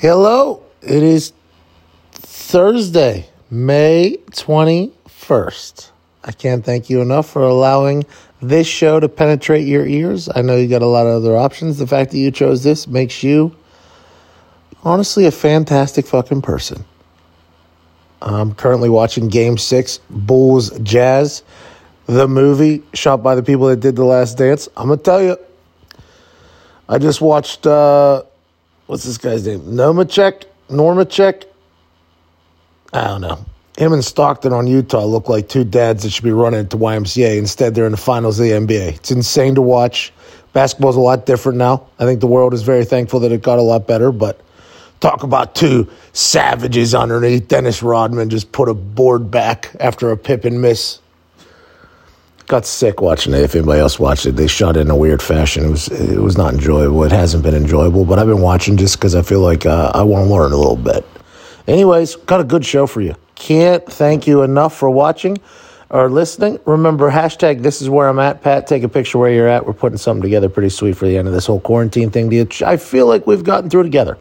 Hello, it is Thursday, May 21st. I can't thank you enough for allowing this show to penetrate your ears. I know you got a lot of other options. The fact that you chose this makes you honestly a fantastic fucking person. I'm currently watching Game 6, Bulls Jazz, the movie shot by the people that did The Last Dance. I'm going to tell you, I just watched, uh, what's this guy's name? Nomacek? Normacek? I don't know. Him and Stockton on Utah look like two dads that should be running to YMCA. Instead, they're in the finals of the NBA. It's insane to watch. Basketball's a lot different now. I think the world is very thankful that it got a lot better, but talk about two savages underneath. Dennis Rodman just put a board back after a Pippen miss. Got sick watching it. If anybody else watched it, they shot it in a weird fashion. It was it was not enjoyable. It hasn't been enjoyable, but I've been watching just because I feel like uh, I want to learn a little bit. Anyways, got a good show for you. Can't thank you enough for watching or listening. Remember, hashtag this is where I'm at, Pat. Take a picture where you're at. We're putting something together pretty sweet for the end of this whole quarantine thing. I feel like we've gotten through together.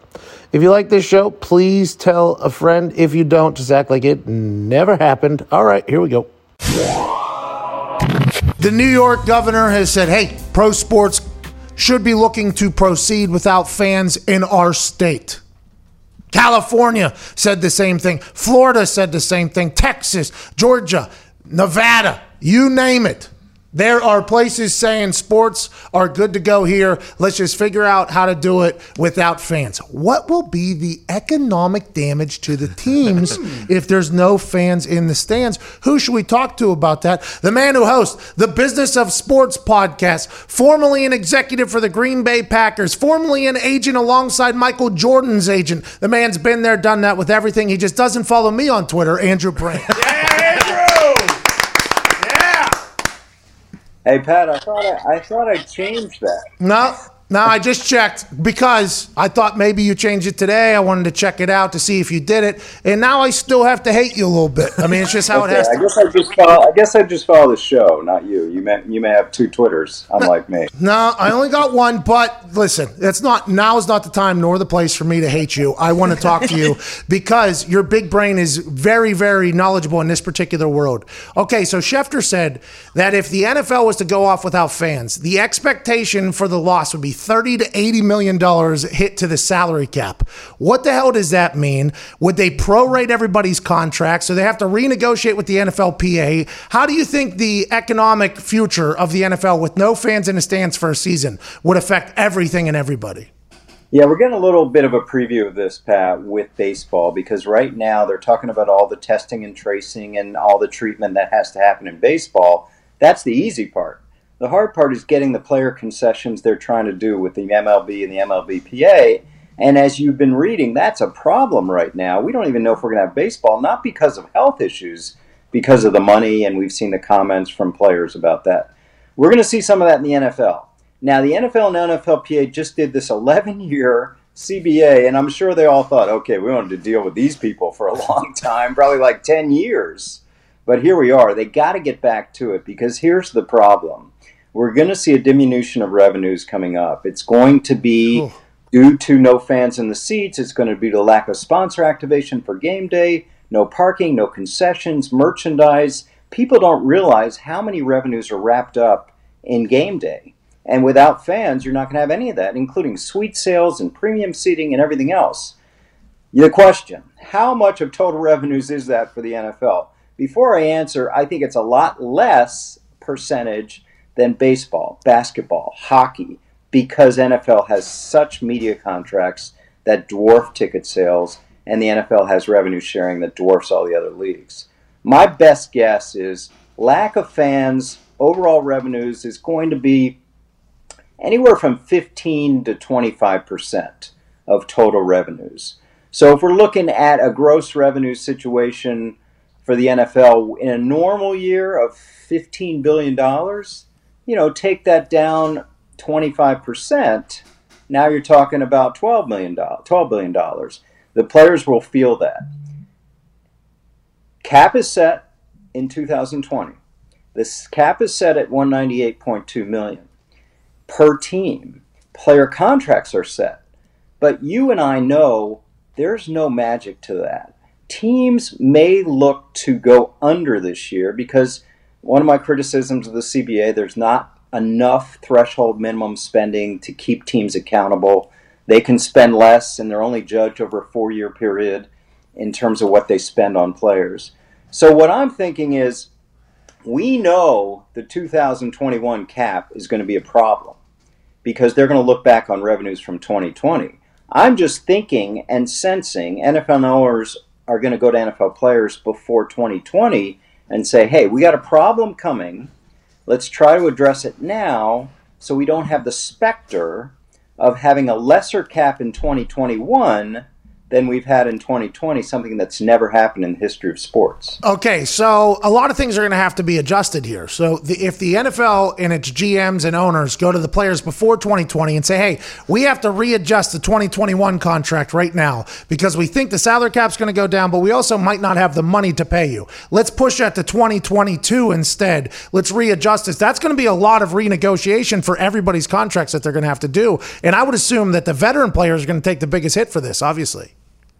If you like this show, please tell a friend. If you don't, just act like it never happened. All right, here we go. The New York governor has said, hey, pro sports should be looking to proceed without fans in our state. California said the same thing. Florida said the same thing. Texas, Georgia, Nevada, you name it. There are places saying sports are good to go here. Let's just figure out how to do it without fans. What will be the economic damage to the teams if there's no fans in the stands? Who should we talk to about that? The man who hosts the Business of Sports podcast, formerly an executive for the Green Bay Packers, formerly an agent alongside Michael Jordan's agent. The man's been there, done that with everything. He just doesn't follow me on Twitter, Andrew Brandt. Yeah, Andrew! Hey Pat, I thought I, I thought I changed that. No, no, I just checked because I thought maybe you changed it today. I wanted to check it out to see if you did it, and now I still have to hate you a little bit. I mean, it's just how okay, it has. I to. guess I just follow. I guess I just follow the show, not you. You may you may have two Twitters, unlike me. No, I only got one. But listen, it's not now is not the time nor the place for me to hate you. I want to talk to you because your big brain is very very knowledgeable in this particular world. Okay, so Schefter said that if the NFL was to go off without fans, the expectation for the loss would be 30 to 80 million dollars hit to the salary cap. What the hell does that mean? Would they prorate everybody's contract so they have to renegotiate with the NFLPA? How do you think the economic future of the NFL with no fans in the stands for a season would affect everything and everybody? Yeah, we're getting a little bit of a preview of this, Pat, with baseball because right now they're talking about all the testing and tracing and all the treatment that has to happen in baseball. That's the easy part. The hard part is getting the player concessions they're trying to do with the MLB and the MLBPA. And as you've been reading, that's a problem right now. We don't even know if we're going to have baseball, not because of health issues, because of the money, and we've seen the comments from players about that. We're going to see some of that in the NFL. Now, the NFL and NFLPA just did this 11 year CBA, and I'm sure they all thought, okay, we wanted to deal with these people for a long time, probably like 10 years. But here we are. They got to get back to it because here's the problem we're going to see a diminution of revenues coming up. It's going to be due to no fans in the seats. It's going to be the lack of sponsor activation for game day, no parking, no concessions, merchandise. People don't realize how many revenues are wrapped up in game day. And without fans, you're not going to have any of that, including suite sales and premium seating and everything else. The question how much of total revenues is that for the NFL? Before I answer, I think it's a lot less percentage than baseball, basketball, hockey, because NFL has such media contracts that dwarf ticket sales, and the NFL has revenue sharing that dwarfs all the other leagues. My best guess is lack of fans, overall revenues is going to be anywhere from 15 to 25 percent of total revenues. So if we're looking at a gross revenue situation for the NFL in a normal year of 15 billion dollars, you know, take that down 25%, now you're talking about 12 million dollars, 12 billion dollars. The players will feel that. Cap is set in 2020. This cap is set at 198.2 million per team. Player contracts are set. But you and I know there's no magic to that. Teams may look to go under this year because one of my criticisms of the CBA, there's not enough threshold minimum spending to keep teams accountable. They can spend less and they're only judged over a four year period in terms of what they spend on players. So, what I'm thinking is we know the 2021 cap is going to be a problem because they're going to look back on revenues from 2020. I'm just thinking and sensing NFL owners are going to go to NFL players before 2020 and say, hey, we got a problem coming. Let's try to address it now so we don't have the specter of having a lesser cap in 2021 than we've had in 2020, something that's never happened in the history of sports. Okay, so a lot of things are going to have to be adjusted here. So the, if the NFL and its GMs and owners go to the players before 2020 and say, "Hey, we have to readjust the 2021 contract right now because we think the salary cap's going to go down, but we also might not have the money to pay you. Let's push that to 2022 instead. Let's readjust this." That's going to be a lot of renegotiation for everybody's contracts that they're going to have to do. And I would assume that the veteran players are going to take the biggest hit for this, obviously.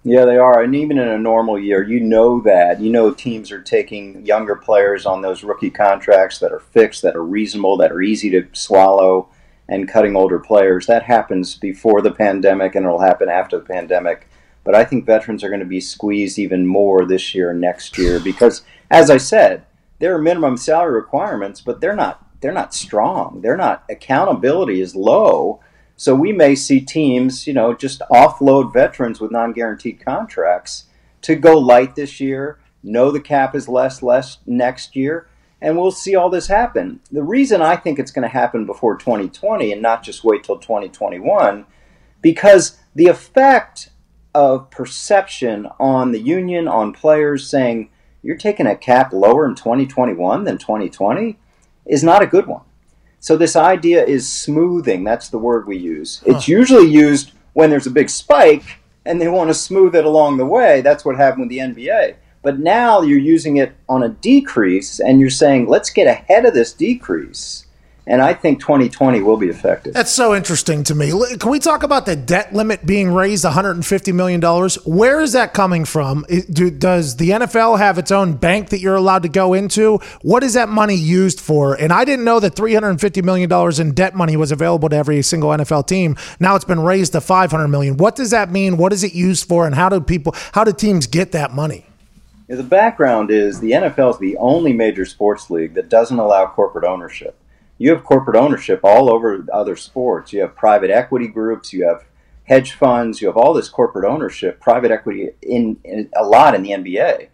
Yeah, they are. And even in a normal year, you know that. You know teams are taking younger players on those rookie contracts that are fixed, that are reasonable, that are easy to swallow, and cutting older players. That happens before the pandemic and it'll happen after the pandemic. But I think veterans are going to be squeezed even more this year and next year because, as I said, there are minimum salary requirements, but they're not they're not strong. They're not accountability is low so we may see teams, you know, just offload veterans with non-guaranteed contracts to go light this year, know the cap is less less next year, and we'll see all this happen. The reason I think it's going to happen before 2020 and not just wait till 2021 because the effect of perception on the union on players saying you're taking a cap lower in 2021 than 2020 is not a good one. So this idea is smoothing. That's the word we use. Huh. It's usually used when there's a big spike and they want to smooth it along the way. That's what happened with the NBA. But now you're using it on a decrease and you're saying, let's get ahead of this decrease and I think 2020 will be affected. That's so interesting to me. Can we talk about the debt limit being raised 150 million dollars? Where is that coming from? does the NFL have its own bank that you're allowed to go into? What is that money used for? And I didn't know that 350 million dollars in debt money was available to every single NFL team. Now it's been raised to 500 million. What does that mean? What is it used for? And how do people, how do teams get that money? The background is the NFL is the only major sports league that doesn't allow corporate ownership you have corporate ownership all over other sports. You have private equity groups, you have hedge funds, you have all this corporate ownership, private equity in, in a lot in the NBA.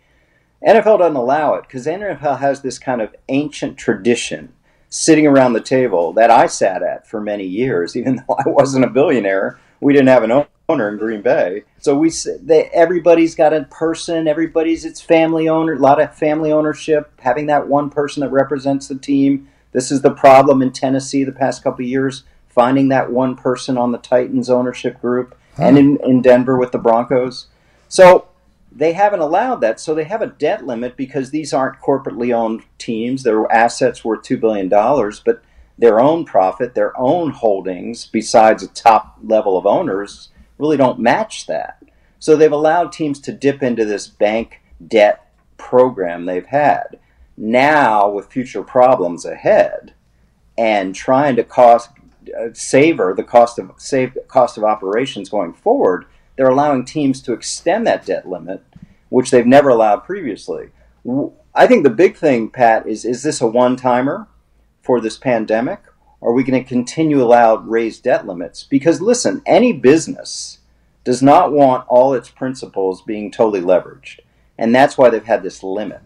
NFL doesn't allow it because NFL has this kind of ancient tradition sitting around the table that I sat at for many years, even though I wasn't a billionaire. We didn't have an owner in Green Bay, so we they, everybody's got a person. Everybody's its family owner. A lot of family ownership. Having that one person that represents the team this is the problem in Tennessee the past couple years, finding that one person on the Titans ownership group huh. and in, in Denver with the Broncos. So they haven't allowed that. So they have a debt limit because these aren't corporately owned teams. Their assets worth $2 billion, but their own profit, their own holdings, besides a top level of owners, really don't match that. So they've allowed teams to dip into this bank debt program they've had now with future problems ahead and trying to cost uh, savor the cost of save cost of operations going forward, they're allowing teams to extend that debt limit, which they've never allowed previously. I think the big thing, Pat, is is this a one timer for this pandemic? Are we going to continue allow raised debt limits? Because listen, any business does not want all its principles being totally leveraged. And that's why they've had this limit.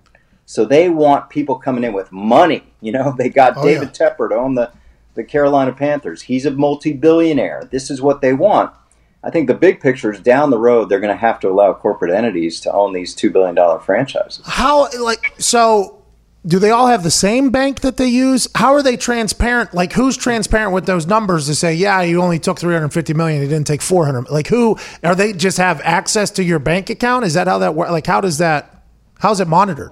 So they want people coming in with money. You know, they got oh, David yeah. Tepper to own the, the Carolina Panthers. He's a multi billionaire. This is what they want. I think the big picture is down the road, they're going to have to allow corporate entities to own these $2 billion franchises. How, like, so do they all have the same bank that they use? How are they transparent? Like, who's transparent with those numbers to say, yeah, you only took 350 million, you didn't take 400? Like, who are they just have access to your bank account? Is that how that works? Like, how does that, how's it monitored?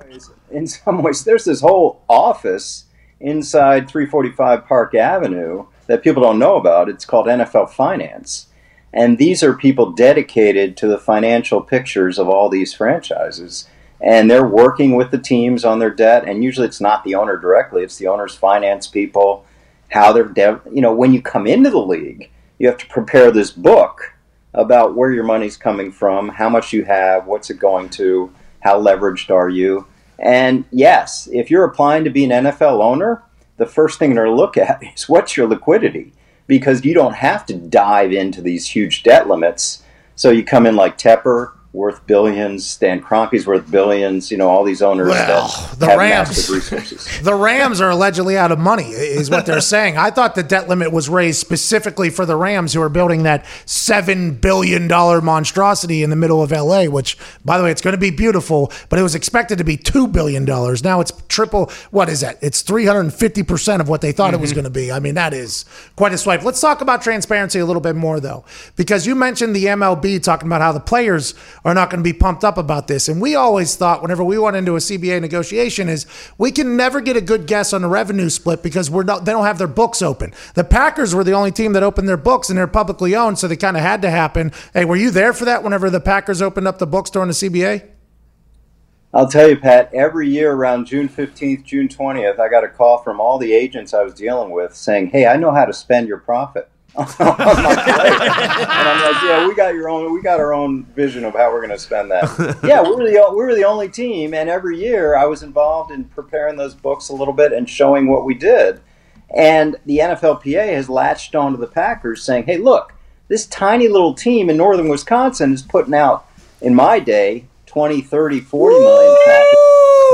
In some ways, there's this whole office inside 345 Park Avenue that people don't know about. It's called NFL Finance. And these are people dedicated to the financial pictures of all these franchises. And they're working with the teams on their debt. And usually it's not the owner directly, it's the owner's finance people, how they're, de- you know, when you come into the league, you have to prepare this book about where your money's coming from, how much you have, what's it going to, how leveraged are you. And yes, if you're applying to be an NFL owner, the first thing they're look at is what's your liquidity because you don't have to dive into these huge debt limits. So you come in like Tepper, worth billions. Stan Kroenke's worth billions. You know, all these owners well, that the Rams, the Rams are allegedly out of money, is what they're saying. I thought the debt limit was raised specifically for the Rams, who are building that seven billion dollar monstrosity in the middle of LA. Which, by the way, it's going to be beautiful, but it was expected to be two billion dollars. Now it's triple. What is that? It's three hundred and fifty percent of what they thought mm-hmm. it was mm-hmm. going to be. I mean, that is quite a swipe. Let's talk about transparency a little bit more, though, because you mentioned the MLB talking about how the players are not going to be pumped up about this. And we always thought, whenever we went into a CBA negotiation, is we can never get a good guess on the revenue split because we're not, they don't have their books open. The Packers were the only team that opened their books and they're publicly owned, so they kind of had to happen. Hey, were you there for that whenever the Packers opened up the books during the CBA? I'll tell you, Pat, every year around June 15th, June 20th, I got a call from all the agents I was dealing with saying, Hey, I know how to spend your profit. And I'm like, yeah, we got your own, we got our own vision of how we're going to spend that. yeah, we were the we were the only team, and every year I was involved in preparing those books a little bit and showing what we did. And the NFLPA has latched onto the Packers, saying, hey, look, this tiny little team in northern Wisconsin is putting out, in my day, 20, 30, 40 million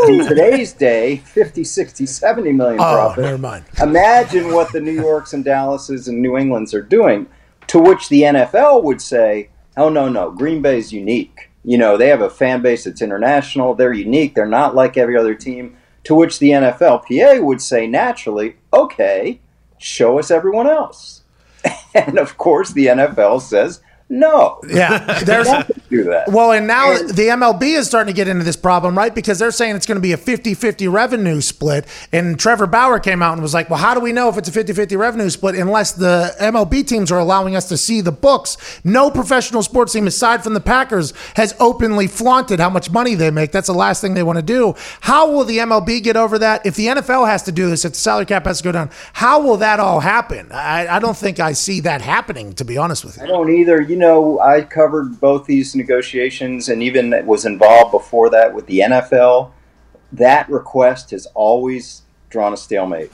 in today's day, 50, 60, 70 million oh, profit. Never mind. Imagine what the New Yorks and Dallases and New Englands are doing. To which the NFL would say, "Oh no, no, Green Bay is unique. You know, they have a fan base that's international. They're unique. They're not like every other team." To which the NFLPA would say naturally, "Okay, show us everyone else." and of course, the NFL says, no. Yeah. There's do that. Well, and now and, the MLB is starting to get into this problem, right? Because they're saying it's going to be a 50-50 revenue split. And Trevor Bauer came out and was like, "Well, how do we know if it's a 50-50 revenue split unless the MLB teams are allowing us to see the books? No professional sports team aside from the Packers has openly flaunted how much money they make. That's the last thing they want to do. How will the MLB get over that? If the NFL has to do this, if the salary cap has to go down, how will that all happen? I, I don't think I see that happening, to be honest with you. I don't either. You know, I covered both these negotiations and even was involved before that with the NFL. That request has always drawn a stalemate.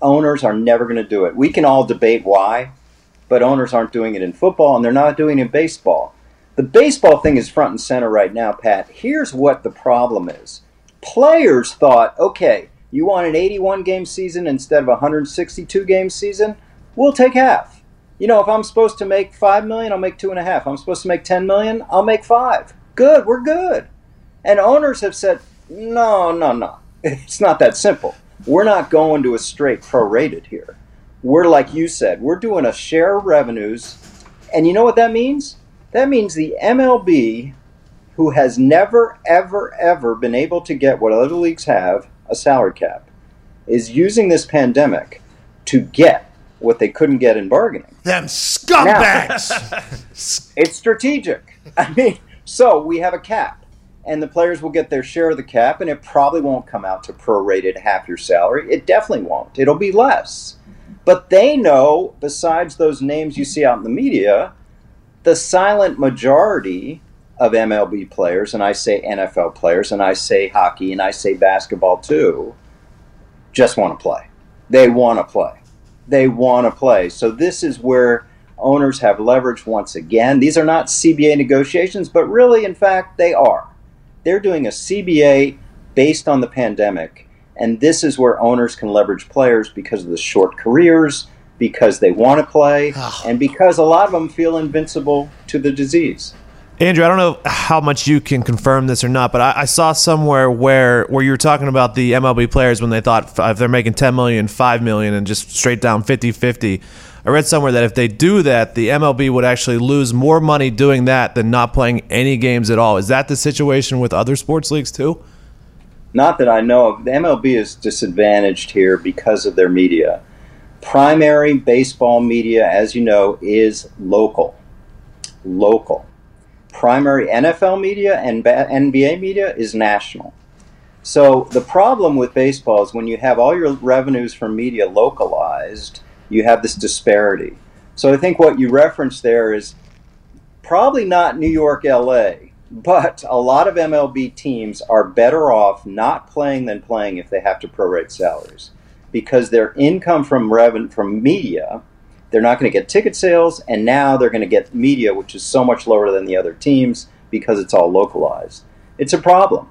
Owners are never going to do it. We can all debate why, but owners aren't doing it in football and they're not doing it in baseball. The baseball thing is front and center right now, Pat. Here's what the problem is. Players thought, okay, you want an 81 game season instead of a 162 game season? We'll take half you know, if I'm supposed to make five million, I'll make two and a half. I'm supposed to make ten million, I'll make five. Good, we're good. And owners have said, no, no, no. It's not that simple. We're not going to a straight prorated here. We're like you said, we're doing a share of revenues. And you know what that means? That means the MLB, who has never, ever, ever been able to get what other leagues have, a salary cap, is using this pandemic to get what they couldn't get in bargaining. Them scumbags. Now, it's strategic. I mean, so we have a cap, and the players will get their share of the cap, and it probably won't come out to prorated half your salary. It definitely won't. It'll be less. But they know, besides those names you see out in the media, the silent majority of MLB players, and I say NFL players, and I say hockey, and I say basketball too, just want to play. They want to play they want to play. So this is where owners have leverage once again. These are not CBA negotiations, but really, in fact, they are. They're doing a CBA based on the pandemic. And this is where owners can leverage players because of the short careers, because they want to play, and because a lot of them feel invincible to the disease. Andrew, I don't know how much you can confirm this or not, but I, I, saw somewhere where where you were talking about the MLB players when they thought if they're making 10 million, 5 million, and just straight down 50 50. I read somewhere that if they do that, the MLB would actually lose more money doing that than not playing any games at all. Is that the situation with other sports leagues too? Not that I know of. The MLB is disadvantaged here because of their media. Primary baseball media, as you know, is local local. Primary NFL media and ba- NBA media is national. So the problem with baseball is when you have all your revenues from media localized, you have this disparity. So I think what you referenced there is probably not New York, LA, but a lot of MLB teams are better off not playing than playing if they have to prorate salaries because their income from revenue from media, they're not going to get ticket sales, and now they're going to get media, which is so much lower than the other teams because it's all localized. It's a problem.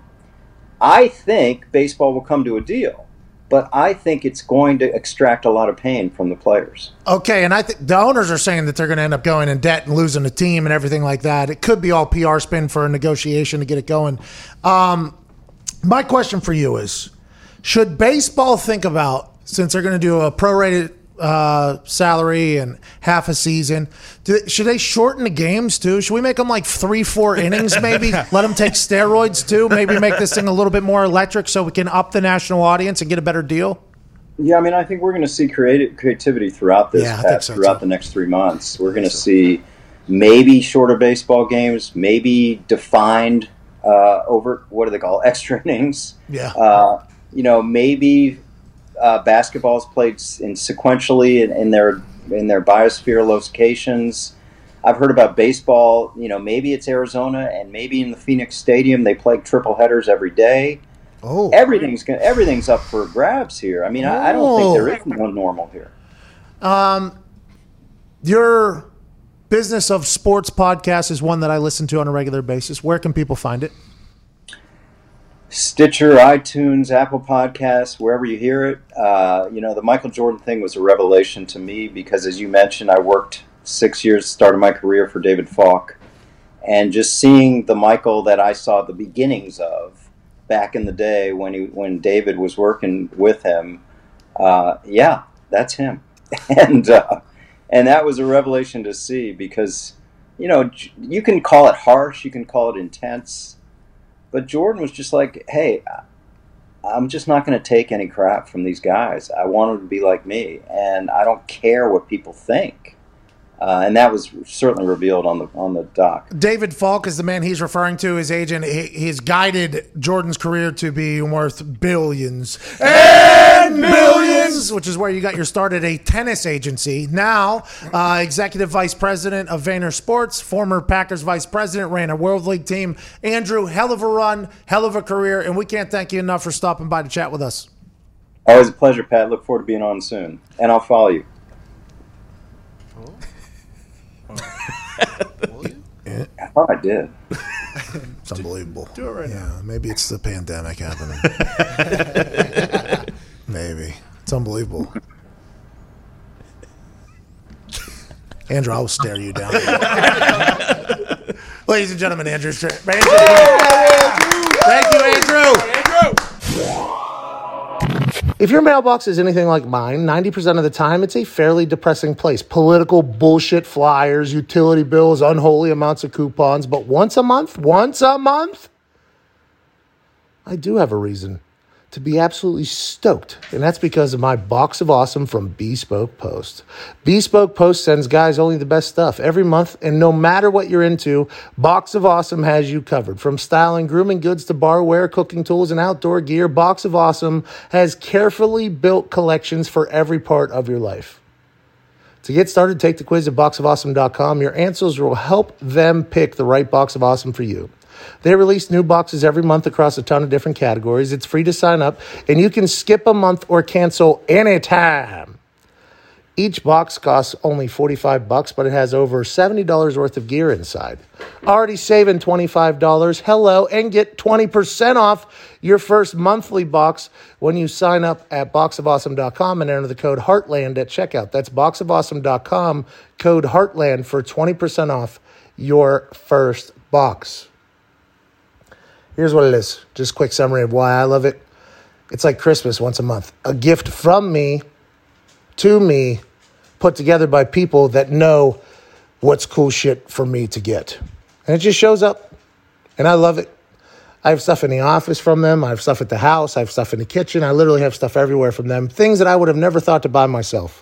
I think baseball will come to a deal, but I think it's going to extract a lot of pain from the players. Okay, and I think the owners are saying that they're going to end up going in debt and losing the team and everything like that. It could be all PR spin for a negotiation to get it going. Um, my question for you is should baseball think about, since they're going to do a prorated uh, salary and half a season, do, should they shorten the games too? Should we make them like three, four innings maybe? Let them take steroids too? Maybe make this thing a little bit more electric so we can up the national audience and get a better deal? Yeah, I mean, I think we're going to see creative creativity throughout this, Yeah, I Pat, so, throughout too. the next three months. We're going to see maybe shorter baseball games, maybe defined uh, over what do they call extra innings. Yeah. Uh, you know, maybe uh, basketball's played in sequentially in, in their in their biosphere locations. I've heard about baseball. You know, maybe it's Arizona, and maybe in the Phoenix Stadium they play triple headers every day. Oh. Everything's gonna, everything's up for grabs here. I mean, I, I don't think there is no normal here. Um, Your business of sports podcast is one that I listen to on a regular basis. Where can people find it? Stitcher, iTunes, Apple Podcasts, wherever you hear it. Uh, you know, the Michael Jordan thing was a revelation to me because, as you mentioned, I worked six years, started my career for David Falk, and just seeing the Michael that I saw the beginnings of back in the day when he when David was working with him. Uh, yeah, that's him, and uh, and that was a revelation to see because you know you can call it harsh, you can call it intense but Jordan was just like, hey, I'm just not going to take any crap from these guys. I want them to be like me, and I don't care what people think. Uh, and that was certainly revealed on the on the doc. David Falk is the man he's referring to. His agent. He, he's guided Jordan's career to be worth billions and billions, which is where you got your start at a tennis agency. Now, uh, executive vice president of Vayner Sports, former Packers vice president, ran a World League team. Andrew, hell of a run, hell of a career, and we can't thank you enough for stopping by to chat with us. Always a pleasure, Pat. Look forward to being on soon, and I'll follow you. I thought I did. It's unbelievable. Do it right yeah, maybe it's the pandemic happening. maybe it's unbelievable. Andrew, I will stare you down. Ladies and gentlemen, Andrew. Str- Andrew. Thank you, Andrew. If your mailbox is anything like mine, 90% of the time it's a fairly depressing place. Political bullshit flyers, utility bills, unholy amounts of coupons. But once a month, once a month, I do have a reason to be absolutely stoked. And that's because of my box of awesome from Bespoke Post. Bespoke Post sends guys only the best stuff every month. And no matter what you're into, Box of Awesome has you covered. From styling, grooming goods to barware, cooking tools, and outdoor gear, Box of Awesome has carefully built collections for every part of your life. To get started, take the quiz at boxofawesome.com. Your answers will help them pick the right box of awesome for you. They release new boxes every month across a ton of different categories. It's free to sign up, and you can skip a month or cancel anytime. Each box costs only 45 bucks, but it has over $70 worth of gear inside. Already saving $25. Hello, and get 20% off your first monthly box when you sign up at boxofawesome.com and enter the code Heartland at checkout. That's boxofawesome.com, code Heartland for 20% off your first box. Here's what it is. Just quick summary of why I love it. It's like Christmas once a month. A gift from me to me, put together by people that know what's cool shit for me to get. And it just shows up. And I love it. I have stuff in the office from them. I have stuff at the house. I have stuff in the kitchen. I literally have stuff everywhere from them. Things that I would have never thought to buy myself.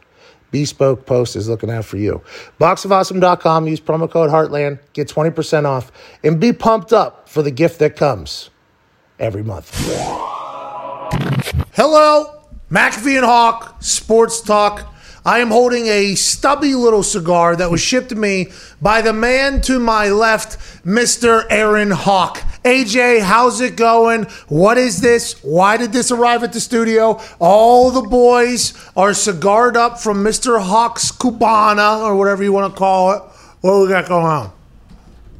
Bespoke Post is looking out for you. Boxofawesome.com, use promo code Heartland, get 20% off, and be pumped up for the gift that comes every month. Hello, McAfee and Hawk, Sports Talk. I am holding a stubby little cigar that was shipped to me by the man to my left, Mr. Aaron Hawk. AJ, how's it going? What is this? Why did this arrive at the studio? All the boys are cigared up from Mr. Hawk's Cubana, or whatever you want to call it. What we got going on?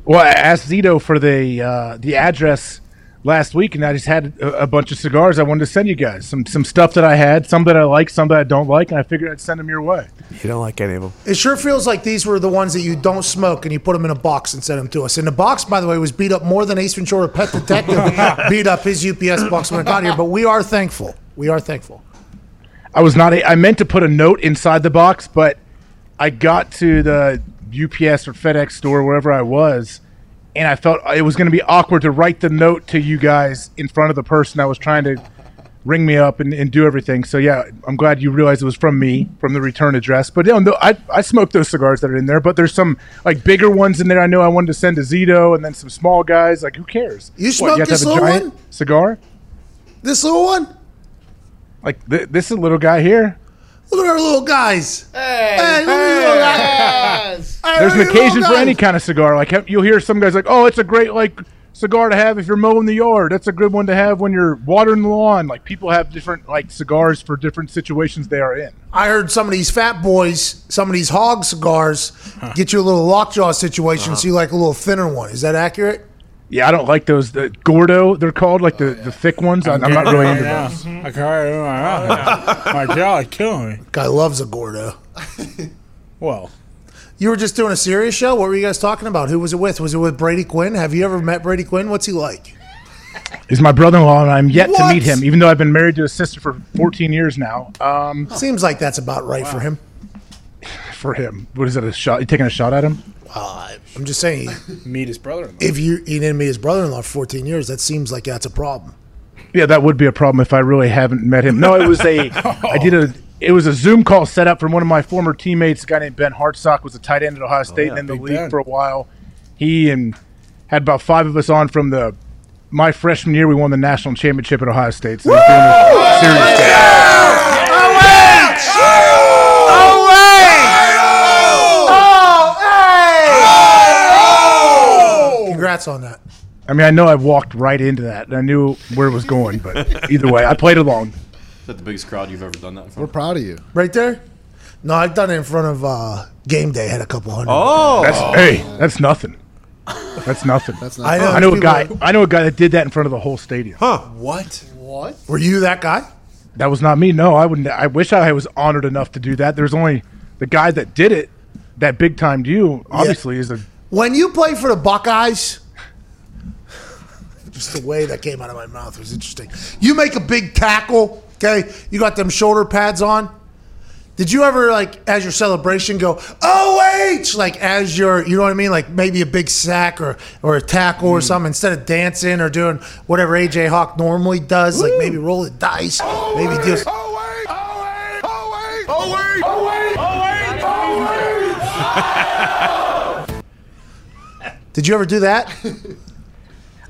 Well, I asked Zito for the uh, the address last week, and I just had a, a bunch of cigars I wanted to send you guys. Some some stuff that I had, some that I like, some that I don't like, and I figured I'd send them your way. You don't like any of them. It sure feels like these were the ones that you don't smoke and you put them in a box and send them to us. And the box, by the way, was beat up more than Ace Ventura Pet Detective beat up his UPS box when it got here. But we are thankful. We are thankful. I was not. A, I meant to put a note inside the box, but I got to the UPS or FedEx store wherever I was, and I felt it was going to be awkward to write the note to you guys in front of the person that was trying to ring me up and, and do everything. So yeah, I'm glad you realized it was from me, from the return address. But yeah, no, I I smoked those cigars that are in there, but there's some like bigger ones in there. I know I wanted to send to Zito, and then some small guys. Like who cares? You smoked this little one? cigar? This little one? Like th- this is a little guy here. Look at our little guys. Hey, look at these little guys. Hey, There's an look at these occasion little for any guys. kind of cigar. Like have- you'll hear some guys like, "Oh, it's a great like cigar to have if you're mowing the yard. That's a good one to have when you're watering the lawn." Like people have different like cigars for different situations they are in. I heard some of these fat boys, some of these hog cigars, get you a little lockjaw situation, uh-huh. so you like a little thinner one. Is that accurate? Yeah, I don't like those. The Gordo, they're called like the, the thick ones. I, I'm not really into those. I can't do my mouth. My jaw is killing me. Guy loves a Gordo. Well, You were just doing a serious show. What were you guys talking about? Who was it with? Was it with Brady Quinn? Have you ever met Brady Quinn? What's he like? He's my brother-in-law, and I'm yet What? to meet him. Even though I've been married to his sister for 14 years now. Um, Seems like that's about right for him. for him, what is it? A shot? You taking a shot at him? I'm just saying, meet his brother-in-law. if you he didn't meet his brother-in-law for 14 years, that seems like that's a problem. Yeah, that would be a problem if I really haven't met him. No, it was a. I did a. It was a Zoom call set up from one of my former teammates. A guy named Ben Hartsock was a tight end at Ohio oh, State and in the Big league Ben. for a while. He and had about five of us on from the. My freshman year, we won the national championship at Ohio State. So he's doing a serious thing. Congrats on that. I mean, I know I walked right into that, and I knew where it was going. But either way, I played along. Is that the biggest crowd you've ever done that in We're of? proud of you. Right there? No, I've done it in front of uh, game day. Had a couple hundred. Oh, That's hey, that's nothing. That's nothing. That's not. I know. I know a people- guy. I know a guy that did that in front of the whole stadium. Huh? What? What? Were you that guy? That was not me. No, I wouldn't. I wish I was honored enough to do that. There's only the guy that did it, that big time you. Obviously, is a When you play for the Buckeyes, just the way that came out of my mouth was interesting. You make a big tackle, okay? You got them shoulder pads on. Did you ever like as your celebration go OH wait like as your you know what I mean like maybe a big sack or or a tackle or something instead of dancing or doing whatever AJ Hawk normally does like maybe roll the dice maybe do Oh wait, oh wait, oh wait, oh wait, oh wait, oh wait, oh wait Did you ever do that?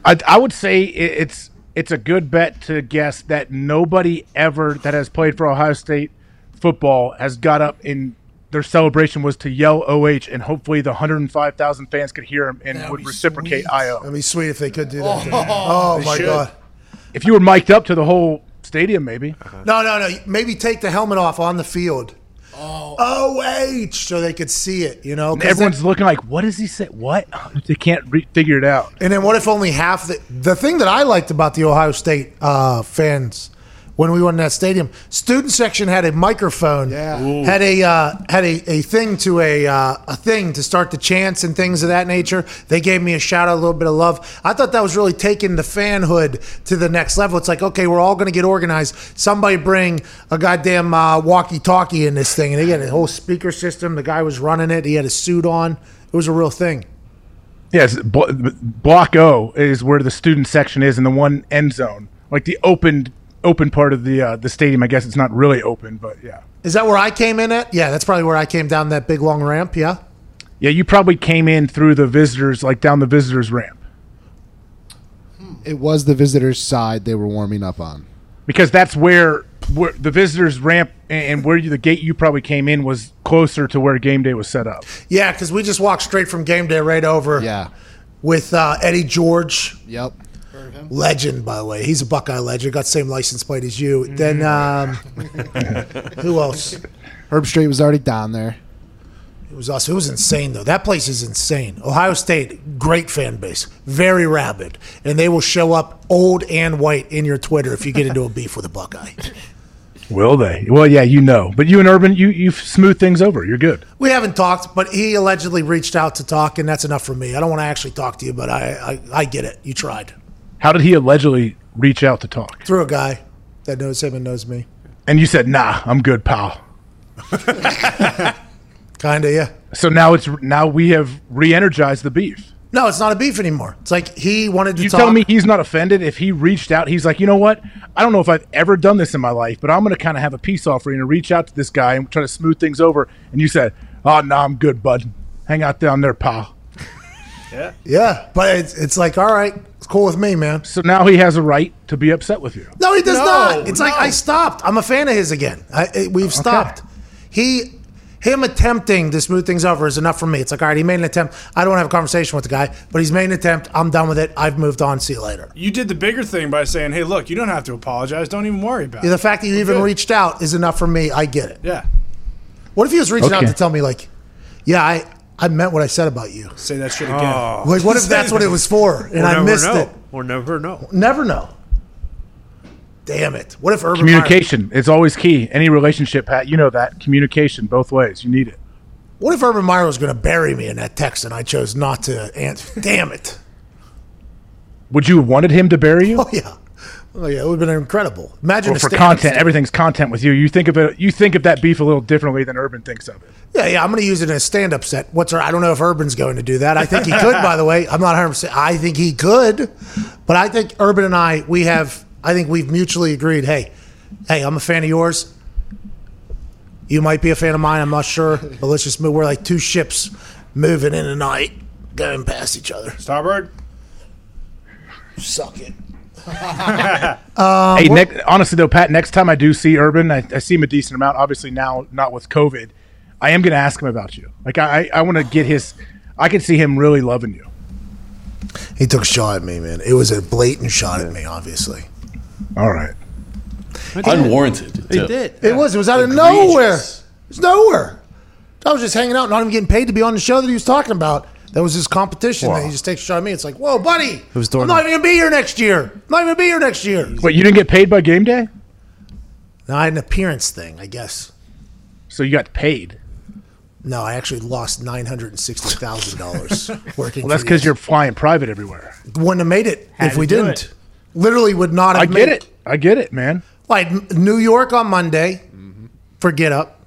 I, I would say it's it's a good bet to guess that nobody ever that has played for Ohio State football has got up in their celebration was to yell OH and hopefully the 105,000 fans could hear him and would reciprocate IO. That'd be sweet if they could do that. Oh, my should. god. If you were mic'd up to the whole stadium, maybe. No, no, no. Maybe take the helmet off on the field. Oh, OH, so they could see it. You know? Everyone's looking like, what does he say? What? They can't re- figure it out. and then what if only half the the thing that I liked about the Ohio State uh, fans when we went in that stadium, student section had a microphone, Yeah. had a uh, had a, a thing to a uh, a thing to start the chants and things of that nature. They gave me a shout out, a little bit of love. I thought that was really taking the fanhood to the next level. It's like, okay, we're all going to get organized. Somebody bring a goddamn uh, walkie-talkie in this thing, and they had a whole speaker system. The guy was running it. He had a suit on. It was a real thing. Yes, block O is where the student section is in the one end zone, like the open open part of the uh, the stadium. I guess it's not really open, but yeah. Is that where I came in at? Yeah, that's probably where I came down that big long ramp. Yeah. Yeah, you probably came in through the visitors, like down the visitors ramp, It was the visitors' side they were warming up on. because that's where, where the visitors ramp and where you, the gate you probably came in was closer to where game day was set up. Yeah, because we just walked straight from game day right over. Yeah. With uh, Eddie George, Yep. Legend by the way. He's a Buckeye legend. Got the same license plate as you. Then um, who else? Herbstreit was already down there. It was us. It was insane though. That place is insane. Ohio State, great fan base, very rabid, and they will show up old and white in your Twitter if you get into a beef with a Buckeye. Will they? Well, yeah, you know. But you and Urban, you you smoothed things over. You're good. We haven't talked, but he allegedly reached out to talk, and that's enough for me. I don't want to actually talk to you, but I, I, I get it. You tried How did he allegedly reach out to talk? through a guy that knows him and knows me. And you said, "Nah, I'm good, pal." Kinda, yeah. So now it's now we have re-energized the beef. No, it's not a beef anymore. It's like he wanted to You talk. tell me he's not offended if he reached out. He's like, you know what? I don't know if I've ever done this in my life, but I'm going to kind of have a peace offering and reach out to this guy and try to smooth things over. And you said, ah, "Oh no, I'm good, bud. Hang out down there, pal." Yeah, Yeah. but it's, it's like, all right, it's cool with me, man. So now he has a right to be upset with you. No, he does No, not. It's like no. I stopped. I'm a fan of his again. I, it- we've stopped. He, him attempting to smooth things over is enough for me. It's like, all right, he made an attempt. I don't want to have a conversation with the guy, but he's made an attempt. I'm done with it. I've moved on. See you later. You did the bigger thing by saying, "Hey, look, you don't have to apologize. Don't even worry about Yeah, the it." fact that you even good. reached out is enough for me. I get it. Yeah, What if he was reaching out Okay. to tell me like, yeah, I, I meant what I said about you. say that shit again. Oh. Like, what if that's what it was for and I missed it? We'll never know. Never know. Damn it. What if Urban Communication is always key. Any relationship, Pat, you know that communication both ways. You need it. What if Urban Meyer was going to bury me in that text and I chose not to answer? Damn it. Would you have wanted him to bury you? Oh yeah. Oh yeah, it would have been incredible. Imagine Well, for content, stand- everything's content with you. You think of it. You think of that beef a little differently than Urban thinks of it. Yeah, yeah. I'm going to use it in a stand-up set. What's our, I don't know if Urban's going to do that. I think he could. by the way, I'm not 100. percent I think he could, but I think Urban and I we have. I think we've mutually agreed. Hey, hey, I'm a fan of yours. You might be a fan of mine. I'm not sure, but let's just move. We're like two ships moving in the night, going past each other. Starboard. Suck it. Um, hey, next, honestly though, Pat, next time I do see Urban, I, I see him a decent amount. Obviously now, not with COVID, I am going to ask him about you. Like I, I want to get his. I can see him really loving you. He took a shot at me, man. It was a blatant shot at me, obviously. All right. Unwarranted. He too. did. It was. It was out of nowhere. It was nowhere. I was just hanging out, not even getting paid to be on the show that he was talking about. That was his competition. Then he just takes a shot at me. It's like, whoa, buddy. was I'm not even gonna be here next year. I'm not even gonna be here next year. Wait, you didn't get paid by game day, No, I had an appearance thing, I guess. so you got paid. No, I actually lost nine hundred and sixty thousand dollars working. Well, that's for because you're flying private everywhere. wouldn't have made it Had if to we do didn't. it. Literally would not have I made get it. I get it, man. Like New York on Monday mm-hmm. for Get Up,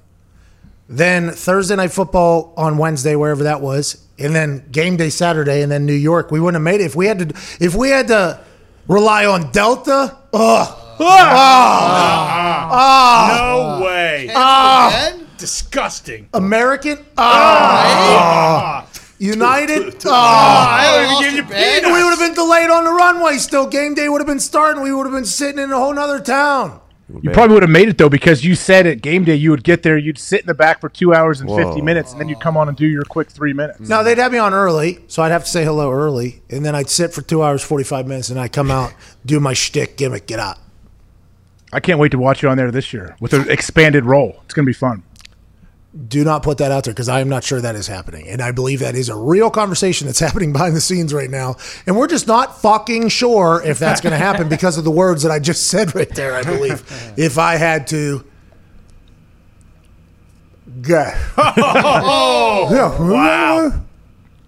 then Thursday night football on Wednesday, wherever that was, and then game day Saturday, and then New York. We wouldn't have made it if we had to. If we had to rely on Delta. Ugh. Uh, uh, ah. Uh, ah. No way. Ah. Disgusting. American. Ah. United. Ah. I don't even give you And we would have been delayed on the runway. Still, game day would have been starting. We would have been sitting in a whole nother town. You probably would have made it though because you said at game day you would get there, you'd sit in the back for two hours and fifty minutes, and then you'd come on and do your quick three minutes. No, they'd have me on early, so I'd have to say hello early, and then I'd sit for two hours, 45 minutes, and I'd come out, do my shtick, gimmick, get out. I can't wait to watch you on there this year with an expanded role. It's gonna be fun. Do not put that out there because I am not sure that is happening. And I believe that is a real conversation that's happening behind the scenes right now. And we're just not fucking sure if that's going to happen because of the words that I just said right there, I believe. if I had to. Go. Oh, wow.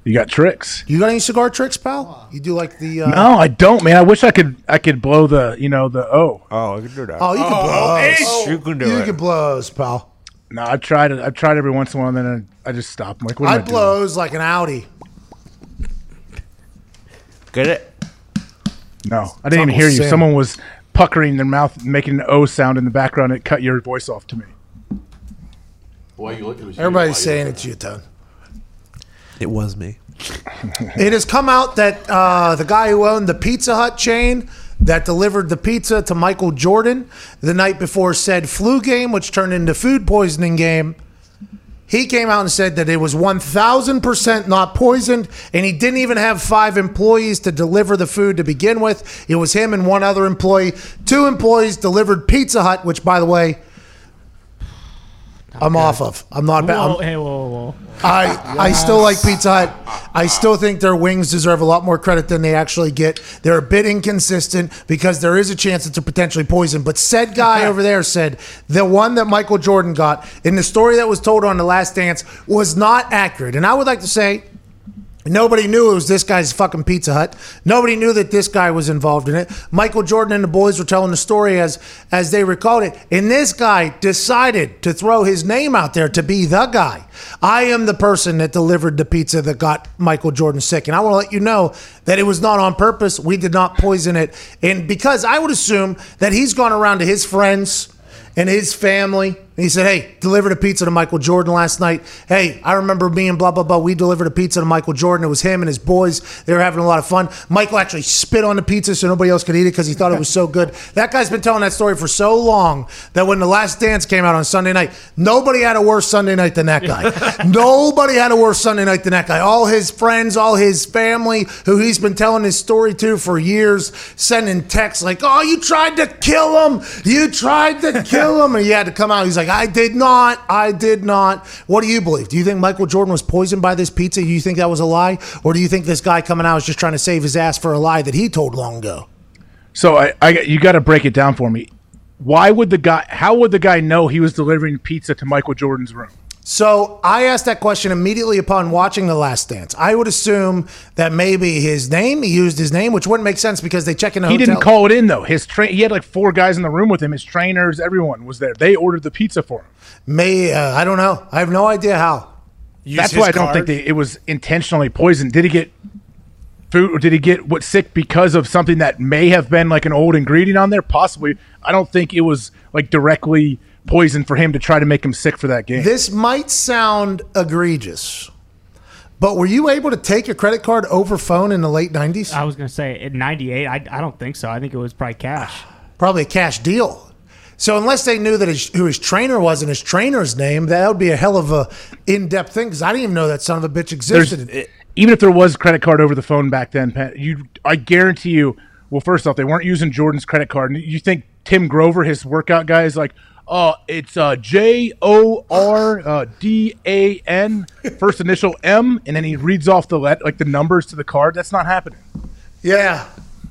You got tricks. You got any cigar tricks, pal? You do like the. Uh, No, I don't, man. I wish I could. I could blow the, you know, the oh. Oh, I can do that. Oh, you can blow. you can do You it. You can blows, pal. No, I've tried it. I've tried every once in a while, and then I, I just stop. I'm like, what am I, I doing? blows like an Audi. Get it? No, I didn't even hear you. Sam. Someone was puckering their mouth, making an O sound in the background. It cut your voice off to me. Why you looking? Everybody's Why saying you- it's you, Tone. It was me. It has come out that uh, the guy who owned the Pizza Hut chain that delivered the pizza to Michael Jordan the night before said flu game, which turned into food poisoning game, he came out and said that it was 1000% not poisoned, and he didn't even have five employees to deliver the food to begin with. It was him and one other employee. Two employees delivered Pizza Hut, which, by the way, I'm off of. I'm not. bad. Whoa, I'm- hey, whoa, whoa, whoa. I I still like Pizza Hut. I still think their wings deserve a lot more credit than they actually get. They're a bit inconsistent because there is a chance it's a potentially poison. But said guy over there said the one that Michael Jordan got in the story that was told on The Last Dance was not accurate. And I would like to say Nobody knew it was this guy's fucking Pizza Hut. Nobody knew that this guy was involved in it. Michael Jordan and the boys were telling the story as as they recalled it. And this guy decided to throw his name out there to be the guy. I am the person that delivered the pizza that got Michael Jordan sick. And I want to let you know that it was not on purpose. We did not poison it. And because I would assume that he's gone around to his friends and his family. And he said, Hey, delivered a pizza to Michael Jordan last night. Hey, I remember me and blah, blah, blah. We delivered a pizza to Michael Jordan. It was him and his boys. They were having a lot of fun. Michael actually spit on the pizza so nobody else could eat it because he thought it was so good. That guy's been telling that story for so long that when The Last Dance came out on Sunday night, nobody had a worse Sunday night than that guy. nobody had a worse Sunday night than that guy. All his friends, all his family, who he's been telling his story to for years, sending texts like, Oh, you tried to kill him. You tried to kill him. And he had to come out. He's like, I did not. I did not. What do you believe? Do you think Michael Jordan was poisoned by this pizza? Do you think that was a lie? Or do you think this guy coming out is just trying to save his ass for a lie that he told long ago? So I, I you got to break it down for me. Why would the guy? How would the guy know he was delivering pizza to Michael Jordan's room? So I asked that question immediately upon watching The Last Dance. I would assume that maybe his name, he used his name, which wouldn't make sense because they check in a He hotel. didn't call it in though. His train. He had like four guys in the room with him. His trainers, everyone was there. They ordered the pizza for him. May uh, I don't know. I have no idea how. That's why I don't think they, it was intentionally poisoned. Did he get food or did he get what sick because of something that may have been like an old ingredient on there? Possibly. I don't think it was like directly poison for him to try to make him sick for that game. This might sound egregious, but were you able to take your credit card over phone in the late 90s? I was going to say, in 98, I, I don't think so. I think it was probably cash. Probably a cash deal. So unless they knew that his, who his trainer was and his trainer's name, that would be a hell of a in-depth thing because I didn't even know that son of a bitch There's, existed. even if there was credit card over the phone back then, Pat, you I guarantee you. Well, first off, they weren't using Jordan's credit card. And You think Tim Grover, his workout guy, is like, oh, it's uh, J O R uh, D A N, first initial M, and then he reads off the let like the numbers to the card. That's not happening. Yeah.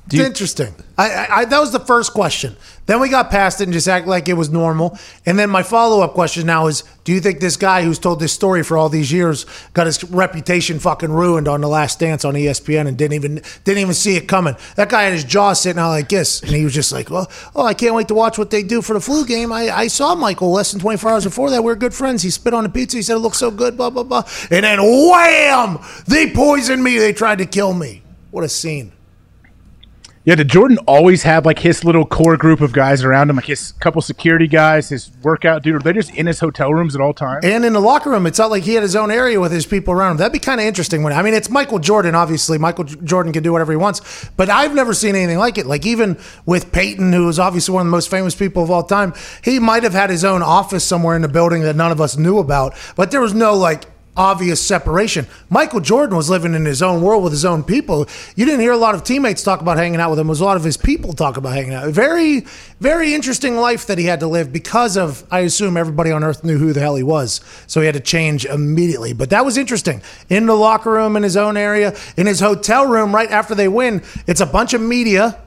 It's interesting. I, I, I that was the first question. Then we got past it and just act like it was normal. And then my follow up question now is: Do you think this guy who's told this story for all these years got his reputation fucking ruined on the Last Dance on ESPN and didn't even didn't even see it coming? That guy had his jaw sitting out like this, and he was just like, "Well, oh, I can't wait to watch what they do for the flu game." I, I saw Michael less than twenty four hours before that. We are good friends. He spit on the pizza. He said it looks so good. Blah blah blah. And then wham! They poisoned me. They tried to kill me. What a scene. Yeah, did Jordan always have like his little core group of guys around him, like his couple security guys, his workout dude? Are they just in his hotel rooms at all times? And in the locker room, it's not like he had his own area with his people around him. That'd be kind of interesting. When I mean, it's Michael Jordan. Obviously, Michael J- Jordan can do whatever he wants, but I've never seen anything like it. Like even with Peyton, who is obviously one of the most famous people of all time, he might have had his own office somewhere in the building that none of us knew about. But there was no like obvious separation. Michael Jordan was living in his own world with his own people. You didn't hear a lot of teammates talk about hanging out with him. It was a lot of his people talk about hanging out. Very, very interesting life that he had to live because of, I assume everybody on earth knew who the hell he was. So he had to change immediately. But that was interesting. In the locker room, in his own area, in his hotel room right after they win, it's a bunch of media,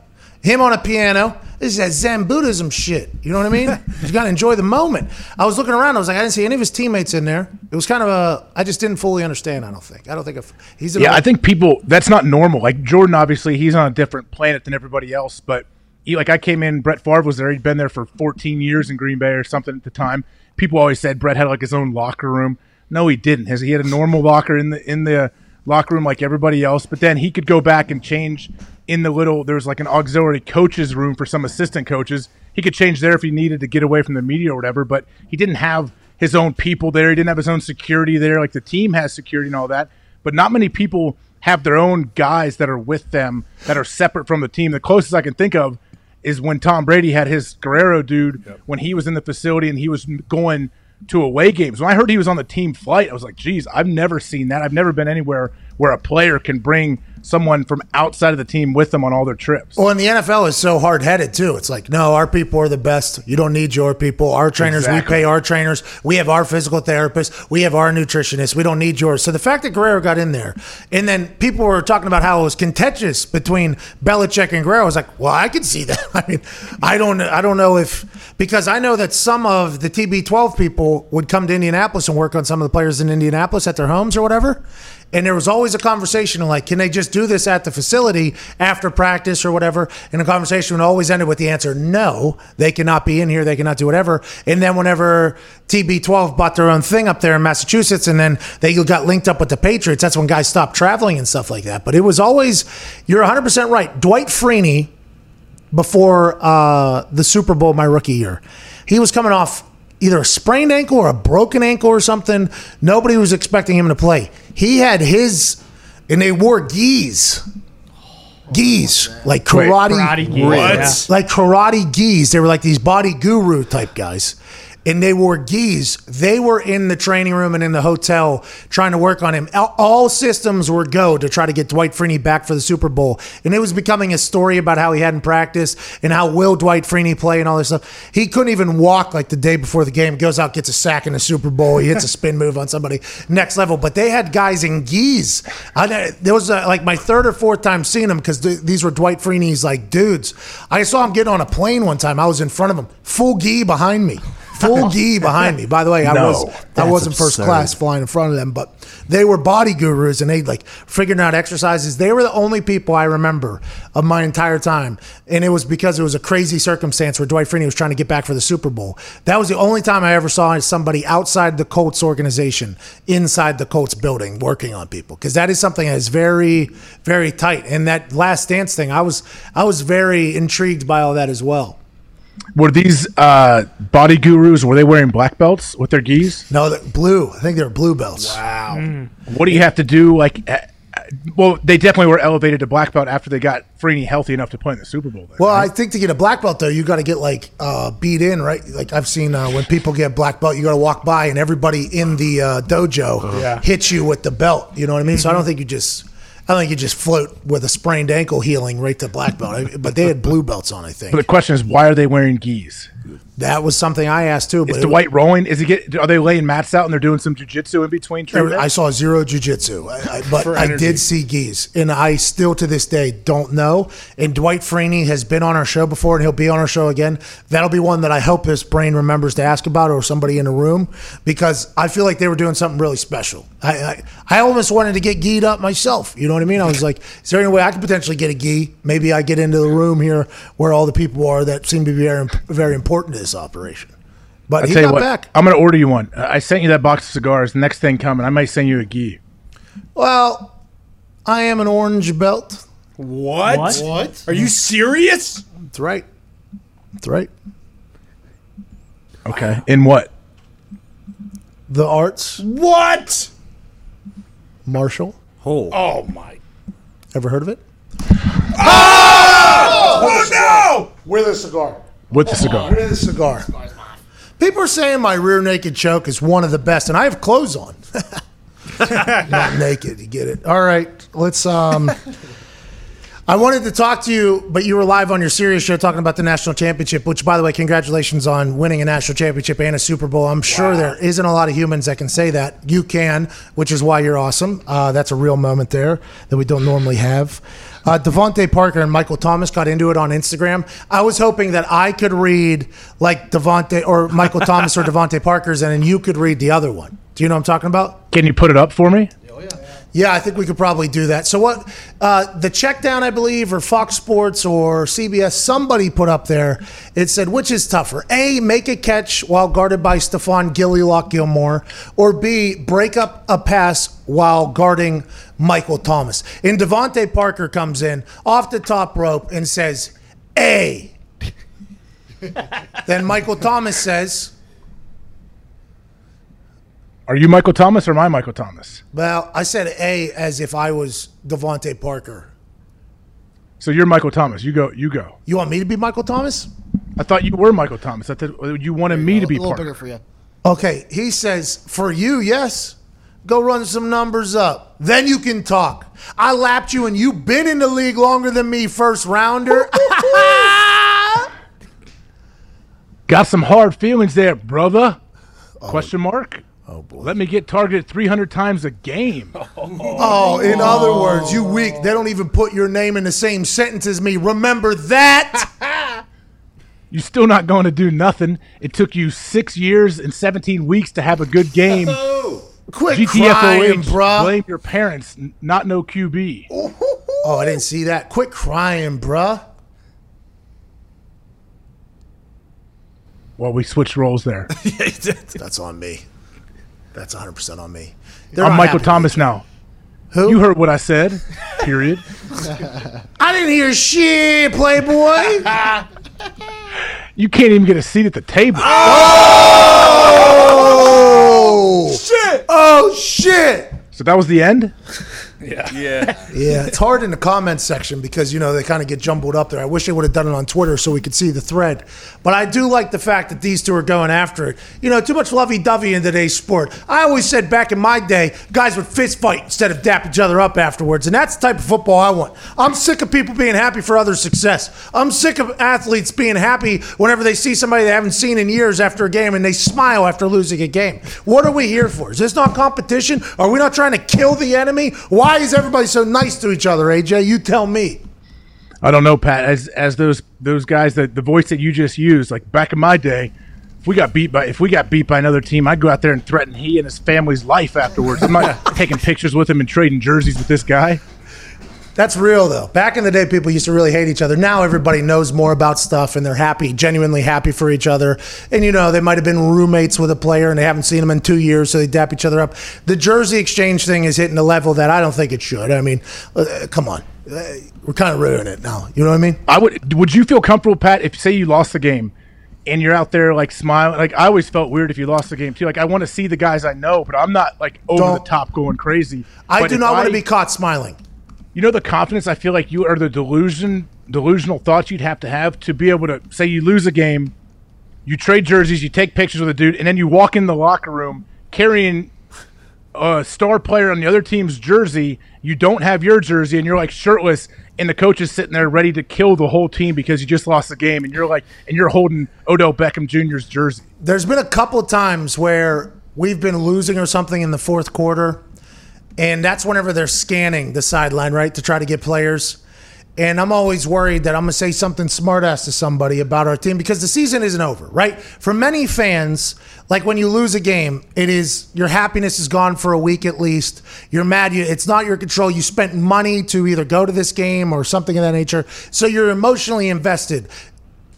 him on a piano. This is that Zen Buddhism shit. You know what I mean? you got to enjoy the moment. I was looking around. I was like, I didn't see any of his teammates in there. It was kind of a. I just didn't fully understand. I don't think. I don't think if he's. Yeah, I think people that's not normal. Like Jordan, obviously, he's on a different planet than everybody else. But he, like I came in, Brett Favre was there. He'd been there for 14 years in Green Bay or something at the time. People always said Brett had like his own locker room. No, he didn't. He had a normal locker in the in the locker room like everybody else. But then he could go back and change in the little. There was like an auxiliary coaches room for some assistant coaches. He could change there if he needed to get away from the media or whatever. But he didn't have his own people there. He didn't have his own security there. Like the team has security and all that, but not many people have their own guys that are with them that are separate from the team. The closest I can think of is when Tom Brady had his Guerrero dude when he was in the facility and he was going to away games. When I heard he was on the team flight, I was like, geez, I've never seen that. I've never been anywhere where a player can bring someone from outside of the team with them on all their trips. Well, and the NFL is so hard headed too. It's like, no, our people are the best. You don't need your people. Our trainers, Exactly. we pay our trainers. We have our physical therapists. We have our nutritionists. We don't need yours. So the fact that Guerrero got in there, and then people were talking about how it was contentious between Belichick and Guerrero. I was like, well, I can see that. I mean, I don't, I don't know if because I know that some of the TB12 people would come to Indianapolis and work on some of the players in Indianapolis at their homes or whatever. And there was always a conversation like, can they just do this at the facility after practice or whatever? And the conversation would always ended with the answer, no, they cannot be in here. They cannot do whatever. And then whenever TB12 bought their own thing up there in Massachusetts and then they got linked up with the Patriots, that's when guys stopped traveling and stuff like that. But it was always, you're 100% right. Dwight Freeney, before uh, the Super Bowl my rookie year. He was coming off either a sprained ankle or a broken ankle or something. Nobody was expecting him to play. He had his, and they wore gis. Gis, like karate, Karate gi, What? yeah. like karate gis. They were like these body guru type guys. And they wore gis. They were in the training room and in the hotel trying to work on him. All, systems were go to try to get Dwight Freeney back for the Super Bowl. And it was becoming a story about how he hadn't practiced and how will Dwight Freeney play and all this stuff. He couldn't even walk like the day before the game. Goes out, gets a sack in the Super Bowl. He hits a spin move on somebody. Next level. But they had guys in gis. I, there was uh, like my third or fourth time seeing them because th- these were Dwight Freeney's like dudes. I saw him get on a plane one time. I was in front of him, full gi behind me. Full gi behind me. By the way, I No, was I wasn't first class flying in front of them, but they were body gurus and they like figuring out exercises. They were the only people I remember of my entire time, and it was because it was a crazy circumstance where Dwight Freeney was trying to get back for the Super Bowl. That was the only time I ever saw somebody outside the Colts organization, inside the Colts building, working on people because that is something that is very, very tight. And that last dance thing, I was I was very intrigued by all that as well. Were these uh, body gurus? Were they wearing black belts with their gis? No, the blue. I think they're blue belts. Wow. What do you have to do? Like, uh, uh, well, they definitely were elevated to black belt after they got Freeney healthy enough to play in the Super Bowl. Then, Well, right? I think to get a black belt though, you got to get like uh, beat in, right? Like I've seen uh, when people get black belt, you got to walk by and everybody in the uh, dojo Yeah. hits you with the belt. You know what I mean? So I don't think you just, I think you just float with a sprained ankle healing right to black belt. But they had blue belts on. I think but the question is, why are they wearing gis? That was something I asked too. But Is it- Dwight rolling? Is he get? Are they laying mats out and they're doing some jujitsu in between? treatments? I saw zero jujitsu, I- I- but I did see geese, and I still to this day don't know. And Dwight Freeney has been on our show before, and he'll be on our show again. That'll be one that I hope his brain remembers to ask about, or somebody in the room, because I feel like they were doing something really special. I I, I almost wanted to get geed up myself. You know what I mean? I was like, is there any way I could potentially get a gi? Maybe I get into the room here where all the people are that seem to be very very important to this operation. But I'll he got what, back. I'm going to order you one. I sent you that box of cigars. Next thing coming, I might send you a gi. Well, I am an orange belt. What? What? What? Are you mm. serious? That's right. That's right. Okay. In what? The arts, What? Marshall. Oh Oh my! Ever heard of it? Ah! Oh no! With a cigar. With the cigar. With a cigar. People are saying my rear naked choke is one of the best, and I have clothes on. Not naked, you get it. All right, let's. um I wanted to talk to you, but you were live on your Sirius show talking about the national championship. Which, by the way, congratulations on winning a national championship and a Super Bowl. I'm sure there isn't a lot of humans that can say that. You can, which is why you're awesome. Uh, that's a real moment there that we don't normally have. Uh, DeVante Parker and Michael Thomas got into it on Instagram. I was hoping that I could read like DeVante or Michael Thomas or DeVante Parker's, and then you could read the other one. Do you know what I'm talking about? Can you put it up for me? Yeah, I think we could probably do that. So what? Uh, the check down, I believe, or Fox Sports or CBS, somebody put up there. It said, which is tougher? A, make a catch while guarded by Stephon Gillylock Gilmore, or B, break up a pass while guarding Michael Thomas. And DeVante Parker comes in off the top rope and says, A. then Michael Thomas says, Are you Michael Thomas or am I Michael Thomas? Well, I said A as if I was DeVante Parker. So you're Michael Thomas. You go. You go. You want me to be Michael Thomas? I thought you were Michael Thomas. I thought you wanted me to be a little Parker. bigger for you. Okay, he says, for you, yes. Go run some numbers up. Then you can talk. I lapped you and you've been in the league longer than me, first rounder. Got some hard feelings there, brother. Oh. Question mark. Oh boy. Let me get targeted 300 times a game. Oh, oh, in other words, you weak. They don't even put your name in the same sentence as me. Remember that? You're still not going to do nothing. It took you six years and 17 weeks to have a good game. Oh. Quit crying, bruh. Blame your parents, n- not no QB. Oh, I didn't see that. Quit crying, bruh. Well, we switched roles there. That's on me. That's 100% on me. They're I'm Michael Thomas now. Who? You heard what I said. Period. I didn't hear shit, Playboy. you can't even get a seat at the table. Oh, oh! shit! Oh shit! So that was the end. Yeah. Yeah, yeah. it's hard in the comments section because you know they kind of get jumbled up there. I wish they would have done it on Twitter so we could see the thread. But I do like the fact that these two are going after it. You know, too much lovey-dovey in today's sport. I always said back in my day, guys would fist fight instead of dap each other up afterwards, and that's the type of football I want. I'm sick of people being happy for other success. I'm sick of athletes being happy whenever they see somebody they haven't seen in years after a game and they smile after losing a game. What are we here for? Is this not competition? Are we not trying to kill the enemy? Why is everybody so nice to each other, AJ? You tell me. I don't know, Pat. As as those those guys that the voice that you just used, like back in my day, if we got beat by if we got beat by another team, I'd go out there and threaten he and his family's life afterwards. I'm not taking pictures with him and trading jerseys with this guy. That's real though. Back in the day, people used to really hate each other. Now everybody knows more about stuff and they're happy, genuinely happy for each other. And you know, they might have been roommates with a player and they haven't seen him in two years, so they dap each other up. The jersey exchange thing is hitting a level that I don't think it should. I mean, uh, come on, Uh, we're kind of ruining it now. You know what I mean? I would. Would you feel comfortable, Pat, if say you lost the game and you're out there like smiling? Like I always felt weird if you lost the game too. Like I want to see the guys I know, but I'm not like over Don't- the top going crazy. I But do not want to be caught smiling. You know the confidence I feel like you are the delusion, delusional thoughts you'd have to have to be able to say you lose a game, you trade jerseys, you take pictures with a dude, and then you walk in the locker room carrying a star player on the other team's jersey. You don't have your jersey, and you're like shirtless, and the coach is sitting there ready to kill the whole team because you just lost the game, and you're like, and you're holding Odell Beckham Jr.'s jersey. There's been a couple of times where we've been losing or something in the fourth quarter, and that's whenever they're scanning the sideline, right, to try to get players. And I'm always worried that I'm going to say something smartass to somebody about our team because the season isn't over, right? For many fans, like when you lose a game, it is your happiness is gone for a week at least. You're mad. You, it's not your control. You spent money to either go to this game or something of that nature. So you're emotionally invested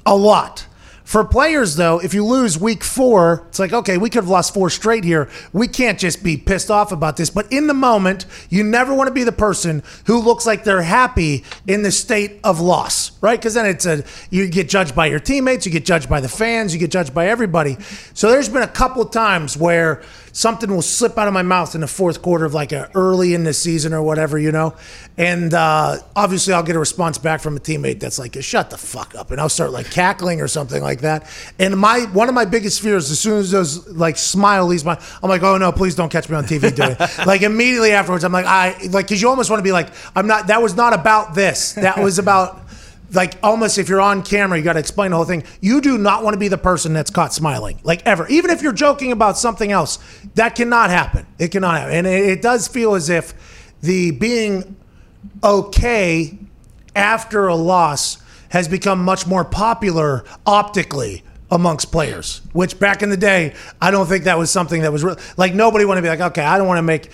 a lot. For players, though, if you lose week four, it's like, okay, we could have lost four straight here. We can't just be pissed off about this. But in the moment, you never want to be the person who looks like they're happy in the state of loss, right? Because then it's a, you get judged by your teammates, you get judged by the fans, you get judged by everybody. So there's been a couple times where something will slip out of my mouth in the fourth quarter of like a early in the season or whatever, you know. And uh, obviously, I'll get a response back from a teammate that's like, "Shut the fuck up," and I'll start like cackling or something like that. And my one of my biggest fears, as soon as those like smile leaves my, I'm like, "Oh no, please don't catch me on TV doing it." like immediately afterwards, I'm like, I like because you almost want to be like, "I'm not." That was not about this. That was about like almost if you're on camera, you got to explain the whole thing. You do not want to be the person that's caught smiling, like ever. Even if you're joking about something else, that cannot happen. It cannot happen, and it, it does feel as if the being okay after a loss has become much more popular optically amongst players which back in the day i don't think that was something that was real like nobody want to be like okay i don't want to make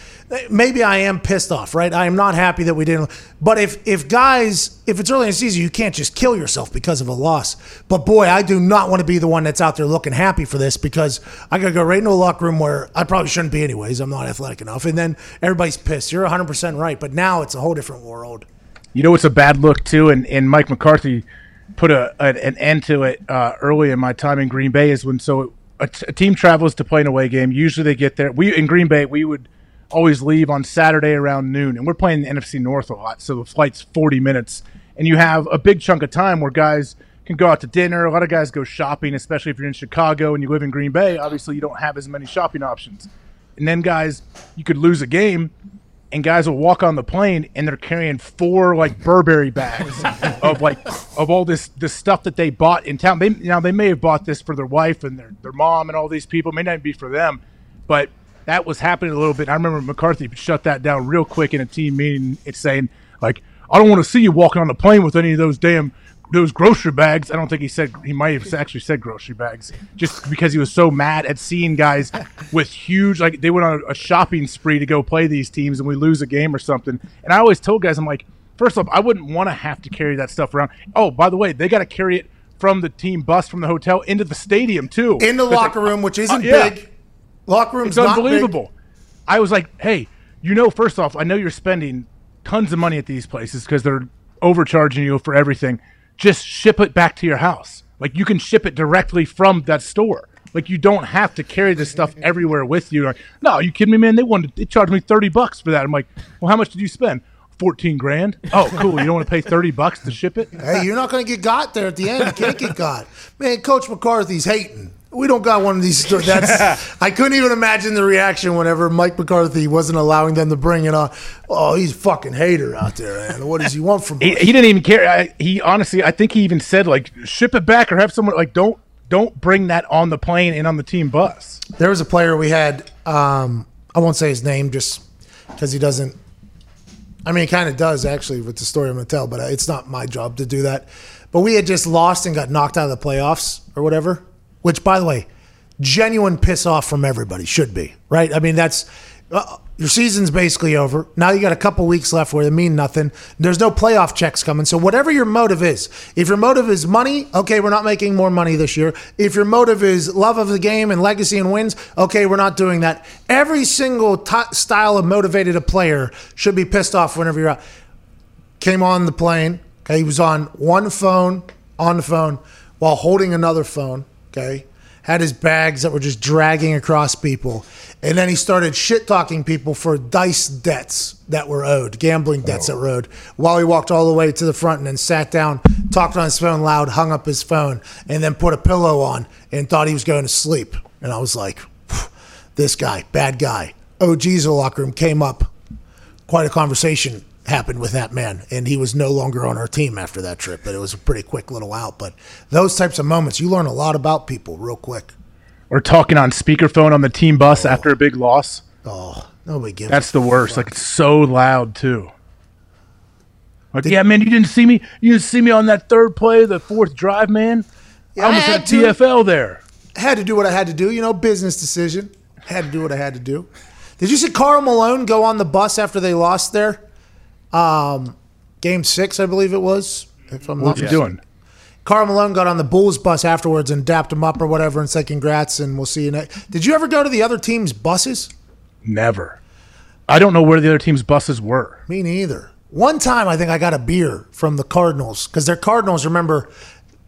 maybe i am pissed off right? I am not happy that we didn't but if if guys if it's early in the season you can't just kill yourself because of a loss. But boy i do not want to be the one that's out there looking happy for this because i gotta go right into a locker room where i probably shouldn't be anyways i'm not athletic enough and then everybody's pissed. You're 100% right but now it's a whole different world. You know it's a bad look too, and, and Mike McCarthy put a an, an end to it uh, early in my time in Green Bay is when so a, t- a team travels to play an away game. Usually they get there. We in Green Bay, we would always leave on Saturday around noon, and we're playing the NFC North a lot, so the flight's forty minutes, and you have a big chunk of time where guys can go out to dinner. A lot of guys go shopping, especially if you're in Chicago and you live in Green Bay. Obviously, you don't have as many shopping options, and then guys, you could lose a game. And guys will walk on the plane and they're carrying four like Burberry bags of like of all this this stuff that they bought in town. They now they may have bought this for their wife and their, their mom and all these people. It may not be for them, but that was happening a little bit. I remember McCarthy shut that down real quick in a team meeting. It's saying like, I don't want to see you walking on the plane with any of those damn those grocery bags. I don't think he said he might have actually said grocery bags, just because he was so mad at seeing guys with huge like they went on a shopping spree to go play these teams and we lose a game or something. And I always told guys, I'm like, first off, I wouldn't want to have to carry that stuff around. Oh, by the way, they got to carry it from the team bus from the hotel into the stadium too, In the It's like, locker room, which isn't uh, yeah. big. Locker room's It's not big. unbelievable. I was like, hey, you know, first off, I know you're spending tons of money at these places because they're overcharging you for everything. Just ship it back to your house. Like you can ship it directly from that store. Like you don't have to carry this stuff everywhere with you. Like, no, you kidding me, man? They wanted they charged me thirty bucks for that. I'm like, well, how much did you spend? Fourteen grand. Oh, cool. You don't want to pay thirty bucks to ship it? Hey, you're not going to get got there at the end. You can't get got. Man, Coach McCarthy's hating. We don't got one of these. sto- That's. I couldn't even imagine the reaction whenever Mike McCarthy wasn't allowing them to bring it on. Oh, he's a fucking hater out there, man. What does he want from he, he didn't even care. I, he honestly, I think he even said like, ship it back or have someone like don't don't bring that on the plane and on the team bus. There was a player we had. Um, I won't say his name just because he doesn't. I mean, he kind of does actually with the story I'm going to tell, but uh, it's not my job to do that. But we had just lost and got knocked out of the playoffs or whatever. Which, by the way, genuine piss off from everybody should be right. I mean, that's uh, your season's basically over. Now you got a couple weeks left where they mean nothing. There's no playoff checks coming. So whatever your motive is, if your motive is money, okay, we're not making more money this year. If your motive is love of the game and legacy and wins, okay, we're not doing that. Every single t- style of motivated a player should be pissed off whenever you're out. Came on the plane. Okay, he was on one phone on the phone while holding another phone. Okay, had his bags that were just dragging across people, and then he started shit talking people for dice debts that were owed, gambling debts that oh. were owed. While he walked all the way to the front and then sat down, talked on his phone loud, hung up his phone, and then put a pillow on and thought he was going to sleep. And I was like, this guy, bad guy. OG's locker room came up quite a conversation happened with that man, and he was no longer on our team after that trip. But it was a pretty quick little out. But those types of moments, you learn a lot about people real quick. Or talking on speakerphone on the team bus oh. after a big loss. Oh, nobody gives. That's the worst. fuck. Like it's so loud too. Like, yeah, man, you didn't see me. You didn't see me on that third play, the fourth drive, man. Yeah, I almost I had had to. TFL there. had to do what I had to do. You know, business decision. Had to do what I had to do. Did you see Karl Malone go on the bus after they lost there? Um, game six, I believe it was. If I'm What's not he doing? Karl Malone got on the Bulls bus afterwards and dapped him up or whatever and said congrats and we'll see you next. Did you ever go to the other team's buses? Never. I don't know where the other team's buses were. Me neither. One time, I think I got a beer from the Cardinals because they're Cardinals. Remember,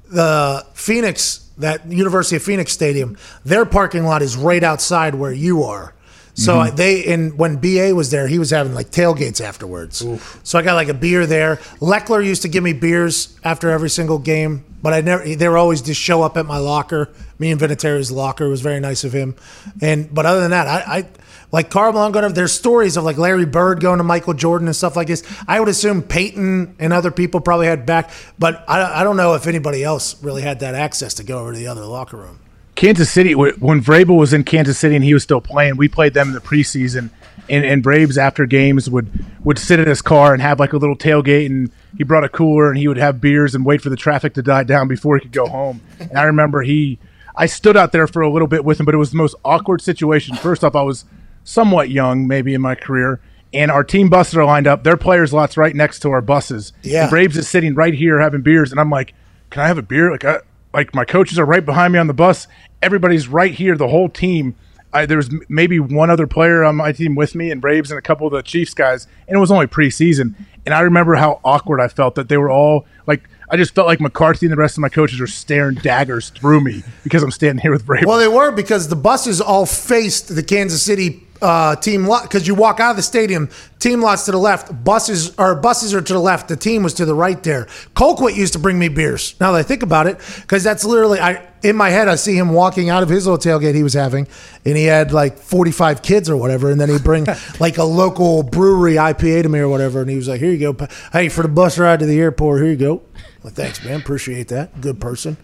the Phoenix, that University of Phoenix stadium, their parking lot is right outside where you are. So mm-hmm. I- they and when BA was there, he was having like tailgates afterwards. So I got like a beer there. Lechler used to give me beers after every single game, but I never. They were always just show up at my locker. Me and Vinatieri's locker It was very nice of him. And but other than that, I. I like Karl Malone going to, there's stories of like Larry Bird going to Michael Jordan and stuff like this. I would assume Peyton and other people probably had back, but I, I don't know if anybody else really had that access to go over to the other locker room. Kansas City, when Vrabel was in Kansas City and he was still playing, we played them in the preseason. And, and Vrabes after games would would sit in his car and have like a little tailgate, and he brought a cooler and he would have beers and wait for the traffic to die down before he could go home. And I remember he, I stood out there for a little bit with him, but it was the most awkward situation. First off, I was somewhat young, maybe in my career, and our team buses are lined up. Their players' lots right next to our buses. Yeah. And Vrabes is sitting right here having beers, and I'm like, "Can I have a beer?" Like, I, like my coaches are right behind me on the bus. Everybody's right here, the whole team. I, there was maybe one other player on my team with me, and Vrabes and a couple of the Chiefs guys, and it was only preseason. And I remember how awkward I felt that they were all like. I just felt like McCarthy and the rest of my coaches were staring daggers through me because I'm standing here with Vrabes. Well, they were because the buses all faced the Kansas City uh, team lot because you walk out of the stadium, team lots to the left, buses or buses are to the left. The team was to the right there. Colquitt used to bring me beers. Now that I think about it, because that's literally I in my head I see him walking out of his little tailgate he was having, and he had like forty five kids or whatever, and then he'd bring like a local brewery IPA to me or whatever, and he was like, "Here you go, hey for the bus ride to the airport, here you go." Well, thanks, man, appreciate that. Good person.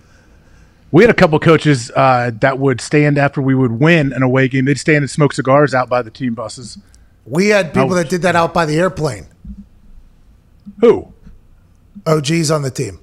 We had a couple coaches uh, that would stand after we would win an away game. They'd stand and smoke cigars out by the team buses. We had people that did that out by the airplane. Who? OGs on the team.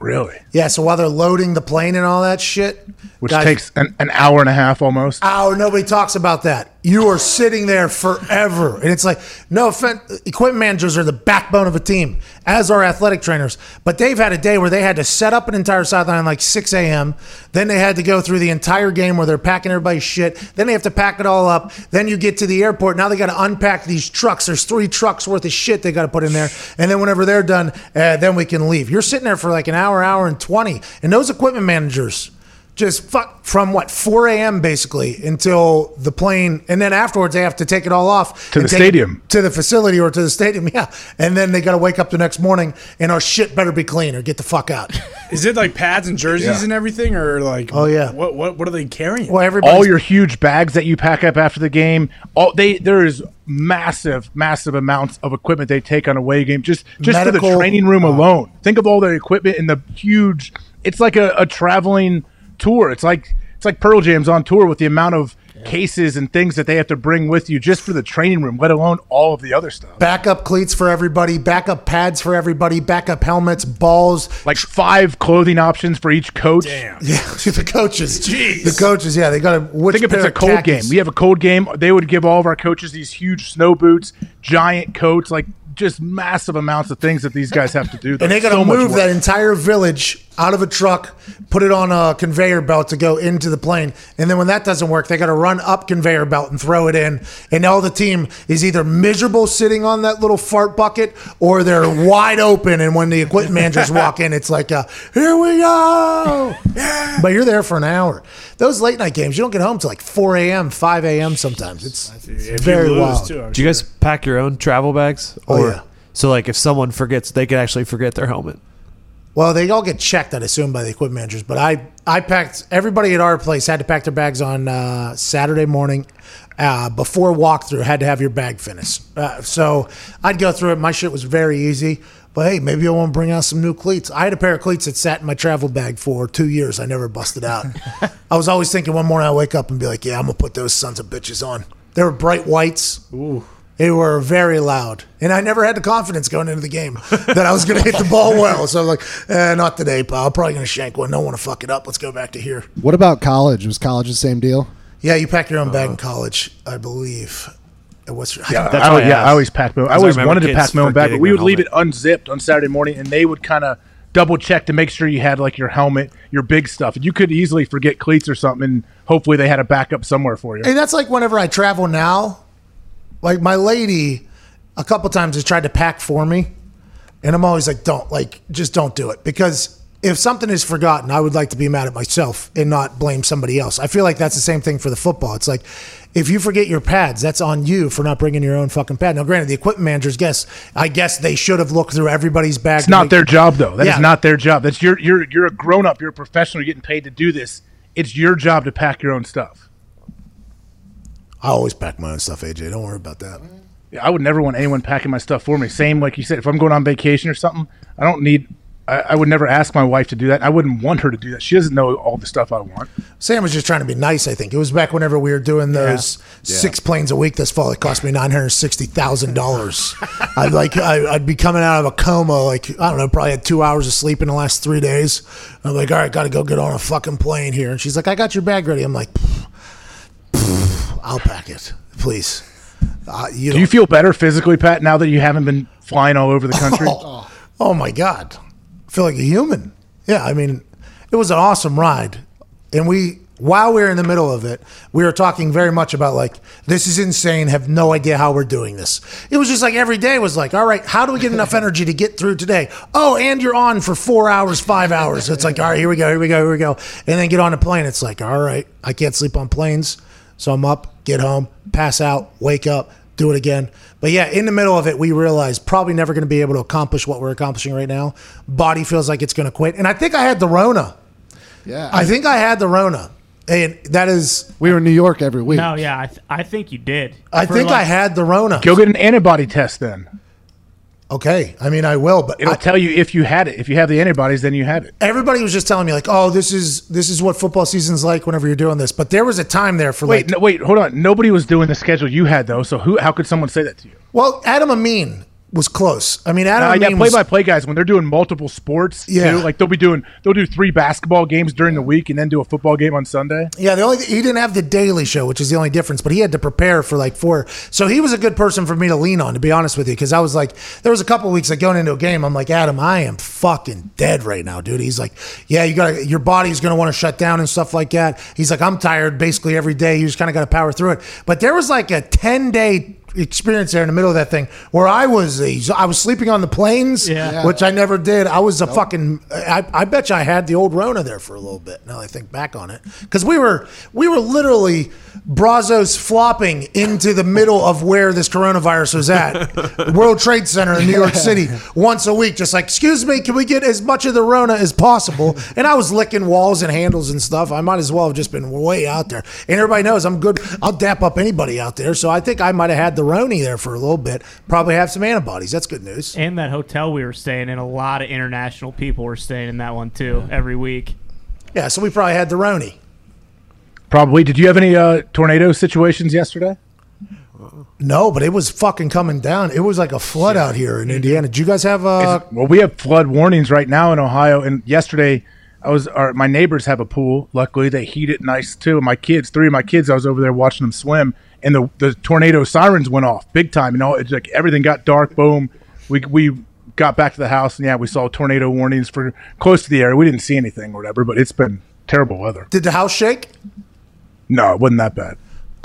Really? Yeah, so while they're loading the plane and all that shit, Which guys- takes an, an hour and a half almost. Oh, nobody talks about that. You are sitting there forever. And it's like, no offense, equipment managers are the backbone of a team, as are athletic trainers. But they've had a day where they had to set up an entire sideline like 6 a.m. Then they had to go through the entire game where they're packing everybody's shit. Then they have to pack it all up. Then you get to the airport. Now they got to unpack these trucks. There's three trucks worth of shit they got to put in there. And then whenever they're done, uh, then we can leave. You're sitting there for like an hour, hour and 20. And those equipment managers, just fuck from what 4 a.m. basically until the plane, and then afterwards they have to take it all off To the stadium. to the facility or to the stadium. Yeah, and then they got to wake up the next morning and our shit better be clean or get the fuck out. Is it like pads and jerseys Yeah. and everything, or like? Oh, yeah. What what what are they carrying? Well, everybody. all your huge bags that you pack up after the game. All they there is massive, massive amounts of equipment they take on a away game just just for Medical- the training room uh, alone. Think of all the equipment and the huge. It's like a, a traveling tour. It's like it's like Pearl Jam's on tour with the amount of cases and things that they have to bring with you just for the training room, let alone all of the other stuff. Backup cleats for everybody, backup pads for everybody, backup helmets, balls. Like five clothing options for each coach. Damn. Yeah, the coaches. Jeez. The coaches, yeah, they got to. Think if it's a cold khakis? game. We have a cold game. They would give all of our coaches these huge snow boots, giant coats, like just massive amounts of things that these guys have to do. and they got to So move that entire village out of a truck, put it on a conveyor belt to go into the plane, and then when that doesn't work, they got to run up conveyor belt and throw it in. And all the team is either miserable sitting on that little fart bucket, or they're wide open. And when the equipment managers walk in, it's like, uh, "Here we go!" But you're there for an hour. Those late night games, you don't get home till like 4 a.m., 5 a.m. Sometimes it's, it's If very you lose, wild. too, Do you guys pack your own travel bags? Oh, yeah. so like if someone forgets, they could actually forget their helmet. Well, they all get checked, I'd assume, by the equipment managers. But I, I packed. Everybody at our place had to pack their bags on uh, Saturday morning uh, before walkthrough. Had to have your bag finished. Uh, so I'd go through it. My shit was very easy. But hey, maybe I want to bring out some new cleats. I had a pair of cleats that sat in my travel bag for two years. I never busted out. I was always thinking one morning I wake up and be like, "Yeah, I'm gonna put those sons of bitches on." They were bright whites. Ooh. They were very loud, and I never had the confidence going into the game that I was going to hit the ball well. So I'm like, eh, not today, pal. I'm probably going to shank one. Don't want to fuck it up. Let's go back to here. What about college? Was college the same deal? Yeah, you pack your own bag in college, I believe. What's your, Yeah, That's I, why I yeah. I always packed my own. I always remember wanted to pack my own bag, but we their would leave it unzipped on Saturday morning, and they would kind of double check to make sure you had like your helmet, your big stuff. And you could easily forget cleats or something, and hopefully they had a backup somewhere for you. Hey, that's like whenever I travel now. Like my lady, a couple times has tried to pack for me, and I'm always like, don't like, just don't do it because if something is forgotten, I would like to be mad at myself and not blame somebody else. I feel like that's the same thing for the football. It's like if you forget your pads, that's on you for not bringing your own fucking pad. Now, granted, the equipment managers guess I guess they should have looked through everybody's bag. It's not their job though. That is Yeah. not their job. That's your you're you're a grown up. You're a professional. You're getting paid to do this. It's your job to pack your own stuff. I always pack my own stuff, AJ. Don't worry about that. Yeah, I would never want anyone packing my stuff for me. Same like you said. If I'm going on vacation or something, I don't need. I, I would never ask my wife to do that. I wouldn't want her to do that. She doesn't know all the stuff I want. Sam was just trying to be nice. I think it was back whenever we were doing those six planes a week this fall. It cost me nine hundred sixty thousand dollars. I'd like I, I'd be coming out of a coma. Like I don't know, probably had two hours of sleep in the last three days. I'm like, all right, got to go get on a fucking plane here. And she's like, I got your bag ready. I'm like, "Pfft, pfft, I'll pack it, please. Uh, you Do you feel better physically, Pat, now that you haven't been flying all over the country? Oh, oh my God. I feel like a human. Yeah, I mean, it was an awesome ride. And we while we were in the middle of it, we were talking very much about like, this is insane, have no idea how we're doing this. It was just like every day was like, all right, how do we get enough energy to get through today? Oh, and you're on for four hours, five hours. It's like, all right, here we go, here we go, here we go. And then get on a plane. It's like, all right, I can't sleep on planes. So I'm up, get home, pass out, wake up, do it again. But yeah, in the middle of it, we realized probably never going to be able to accomplish what we're accomplishing right now. Body feels like it's going to quit. And I think I had the Rona. Yeah. I think I had the Rona. And that is, we were in New York every week. No, yeah, I, th- I think you did. I For think I had the Rona. Go get an antibody test then. Okay. I mean, I will, but It'll I- tell you if you had it. If you have the antibodies, then you had it. everybody was just telling me like, oh, this is this is what football season's like whenever you're doing this. But there was a time there for Wait, like, no, wait, hold on. Nobody was doing the schedule you had though. So who? How could someone say that to you? well, Adam Amin was close. I mean, Adam Uh, yeah, play by play guys when they're doing multiple sports. Yeah. too, like they'll be doing they'll do three basketball games during the week and then do a football game on Sunday. Yeah, the only he didn't have the daily show, which is the only difference, but he had to prepare for like four. So he was a good person for me to lean on, to be honest with you, because I was like, there was a couple weeks like going into a game, I'm like, Adam, I am fucking dead right now, dude. He's like, yeah, you got your body's going to want to shut down and stuff like that. He's like, I'm tired basically every day. You just kind of got to power through it. But there was like a ten day experience there in the middle of that thing where I was I was sleeping on the planes, Yeah. which I never did. I was a fucking I, I bet you I had the old Rona there for a little bit. Now I think back on it because we were we were literally Brazos flopping into the middle of where this coronavirus was at, World Trade Center in New York City, once a week. Just like, excuse me, can we get as much of the Rona as possible? And I was licking walls and handles and stuff. I might as well have just been way out there. And everybody knows I'm good. I'll dap up anybody out there. So I think I might have had the Roni there for a little bit. Probably have some antibodies. That's good news. And that hotel we were staying in, a lot of international people were staying in that one too every week. Yeah, so we probably had the Roni. Probably. Did you have any uh, tornado situations yesterday? No, but it was fucking coming down. It was like a flood out here in Indiana. Did you guys have uh Well, we have flood warnings right now in Ohio. And yesterday, I was our, my neighbors have a pool. Luckily, they heat it nice too. And my kids, three of my kids, I was over there watching them swim, and the the tornado sirens went off big time. You know, it's like everything got dark. Boom. We we got back to the house, and yeah, we saw tornado warnings for close to the area. We didn't see anything or whatever, but it's been terrible weather. did the house shake? No, it wasn't that bad.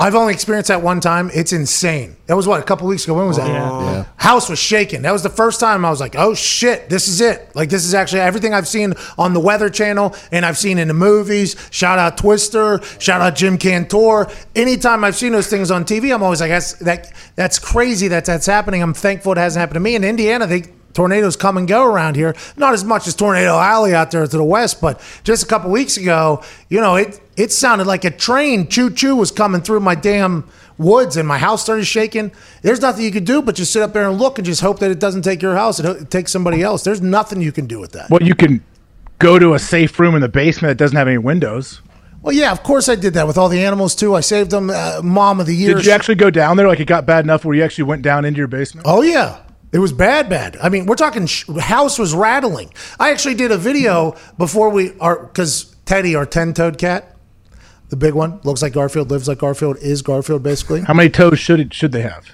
I've only experienced that one time. It's insane. That was what a couple weeks ago. When was that? Yeah. House was shaking. That was the first time I was like, "Oh shit, this is it!" Like this is actually everything I've seen on the Weather Channel and I've seen in the movies. Shout out Twister. Shout out Jim Cantore. Anytime I've seen those things on TV, I'm always like, "That's that. That's crazy that that's happening." I'm thankful it hasn't happened to me. In Indiana, they tornadoes come and go around here. Not as much as Tornado Alley out there to the west, but just a couple weeks ago, you know, it it sounded like a train choo choo was coming through my damn woods and my house started shaking. There's nothing you can do but just sit up there and look and just hope that it doesn't take your house. It, it takes somebody else. There's nothing you can do with that. Well, you can go to a safe room in the basement that doesn't have any windows. Well, yeah, of course I did that with all the animals too. I saved them. Uh, Mom of the year. Did you actually go down there? Like it got bad enough where you actually went down into your basement? Oh yeah, it was bad, bad. I mean, we're talking sh- house was rattling. I actually did a video before we are because Teddy, our ten-toed cat, the big one, looks like Garfield, lives like Garfield, is Garfield basically. How many toes should it should they have?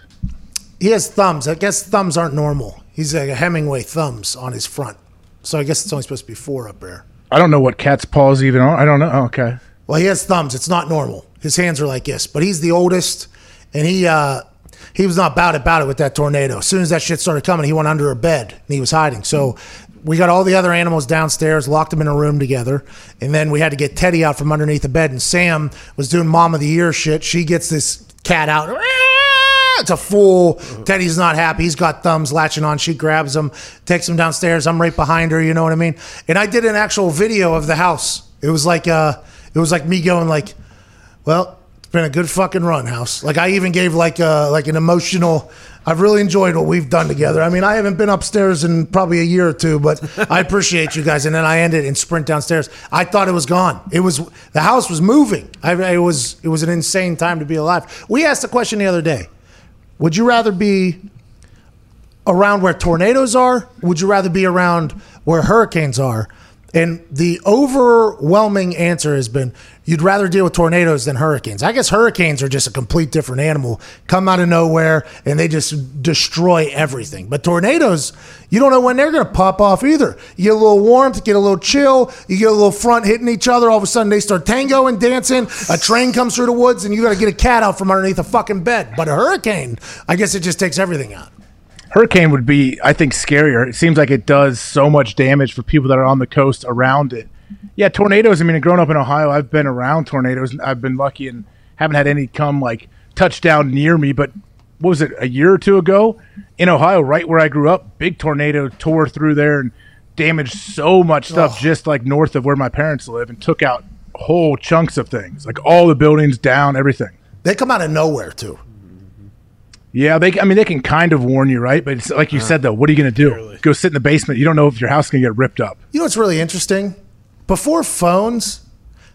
He has thumbs. I guess thumbs aren't normal. He's like a Hemingway thumbs on his front. So I guess it's only supposed to be four up there. I don't know what cat's paws even are. I don't know. Oh, okay. Well, he has thumbs. It's not normal. His hands are like this, but he's the oldest, and he uh, he was not about about it with that tornado. As soon as that shit started coming, he went under a bed and he was hiding. So we got all the other animals downstairs, locked them in a room together, and then we had to get Teddy out from underneath the bed. And Sam was doing mom of the year shit. She gets this cat out. It's a fool. Teddy's not happy. He's got thumbs latching on. She grabs him, takes him downstairs. I'm right behind her. You know what I mean? And I did an actual video of the house. It was like uh, it was like me going like, well, it's been a good fucking run, house. Like I even gave like uh like an emotional. I've really enjoyed what we've done together. I mean, I haven't been upstairs in probably a year or two, but I appreciate you guys. And then I ended and sprint downstairs. I thought it was gone. It was the house was moving. I, it was it was an insane time to be alive. We asked the question the other day. Would you rather be around where tornadoes are? Would you rather be around where hurricanes are? And the overwhelming answer has been you'd rather deal with tornadoes than hurricanes. I guess hurricanes are just a complete different animal, come out of nowhere and they just destroy everything. But tornadoes, you don't know when they're going to pop off either. You get a little warmth, get a little chill, you get a little front hitting each other. All of a sudden they start tango and dancing. A train comes through the woods and you got to get a cat out from underneath a fucking bed. But a hurricane, I guess it just takes everything out. Hurricane would be, I think, scarier. It seems like it does so much damage for people that are on the coast around it. Yeah, tornadoes. I mean, growing up in Ohio, I've been around tornadoes. I've been lucky and haven't had any come like touchdown near me. But what was it, a year or two ago in Ohio, right where I grew up? Big tornado tore through there and damaged so much stuff just like north of where my parents live and took out whole chunks of things, like all the buildings down, everything. They come out of nowhere too. Yeah, they. I mean, they can kind of warn you, right? But it's like you uh-huh. said, though. What are you going to do? Go sit in the basement. You don't know if your house is going to get ripped up. You know what's really interesting? Before phones,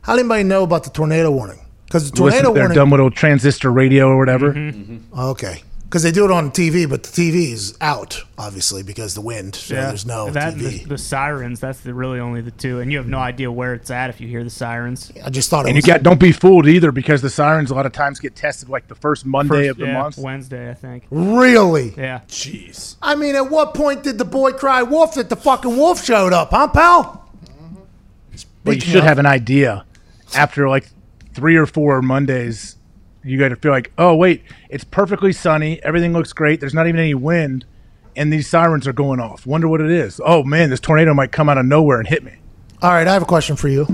how did anybody know about the tornado warning? Because the tornado Listen to their warning. dumb little transistor radio or whatever. Mm-hmm. Mm-hmm. Okay. Because they do it on TV, but the TV is out, obviously, because the wind. So there's no that, TV. The, the sirens. That's the, really only the two, and you have no idea where it's at if you hear the sirens. I just thought it And you got don't be fooled either because the sirens a lot of times get tested like the first Monday First- of the yeah, month. Wednesday, I think. really? Yeah. Jeez. I mean, at what point did the boy cry wolf that the fucking wolf showed up, huh, pal? But you should of- have an idea after like three or four Mondays. You got to feel like, oh wait, it's perfectly sunny. Everything looks great. There's not even any wind, and these sirens are going off. Wonder what it is. Oh man, this tornado might come out of nowhere and hit me. All right, I have a question for you.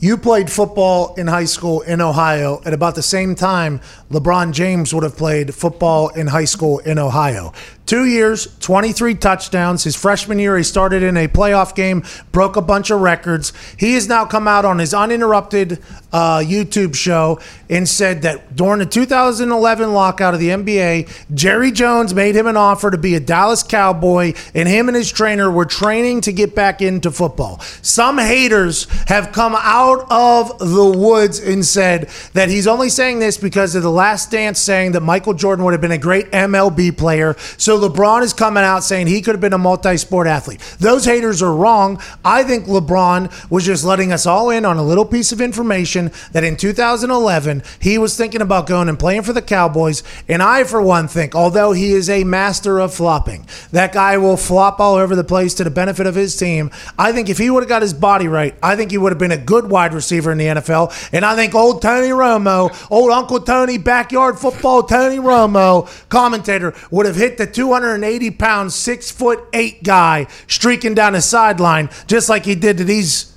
You played football in high school in Ohio at about the same time LeBron James would have played football in high school in Ohio. Two years, 23 touchdowns. His freshman year, he started in a playoff game, broke a bunch of records. He has now come out on his uninterrupted uh, YouTube show and said that during the 2011 lockout of the NBA, Jerry Jones made him an offer to be a Dallas Cowboy, and him and his trainer were training to get back into football. Some haters have come out of the woods and said that he's only saying this because of the last dance saying that Michael Jordan would have been a great MLB player. So LeBron is coming out saying he could have been a multi sport athlete. Those haters are wrong. I think LeBron was just letting us all in on a little piece of information that in 2011 he was thinking about going and playing for the Cowboys. And I, for one, think although he is a master of flopping, that guy will flop all over the place to the benefit of his team. I think if he would have got his body right, I think he would have been a good wide receiver in the NFL. And I think old Tony Romo, old Uncle Tony, backyard football Tony Romo, commentator, would have hit the 280 pound, six foot eight guy streaking down the sideline, just like he did to these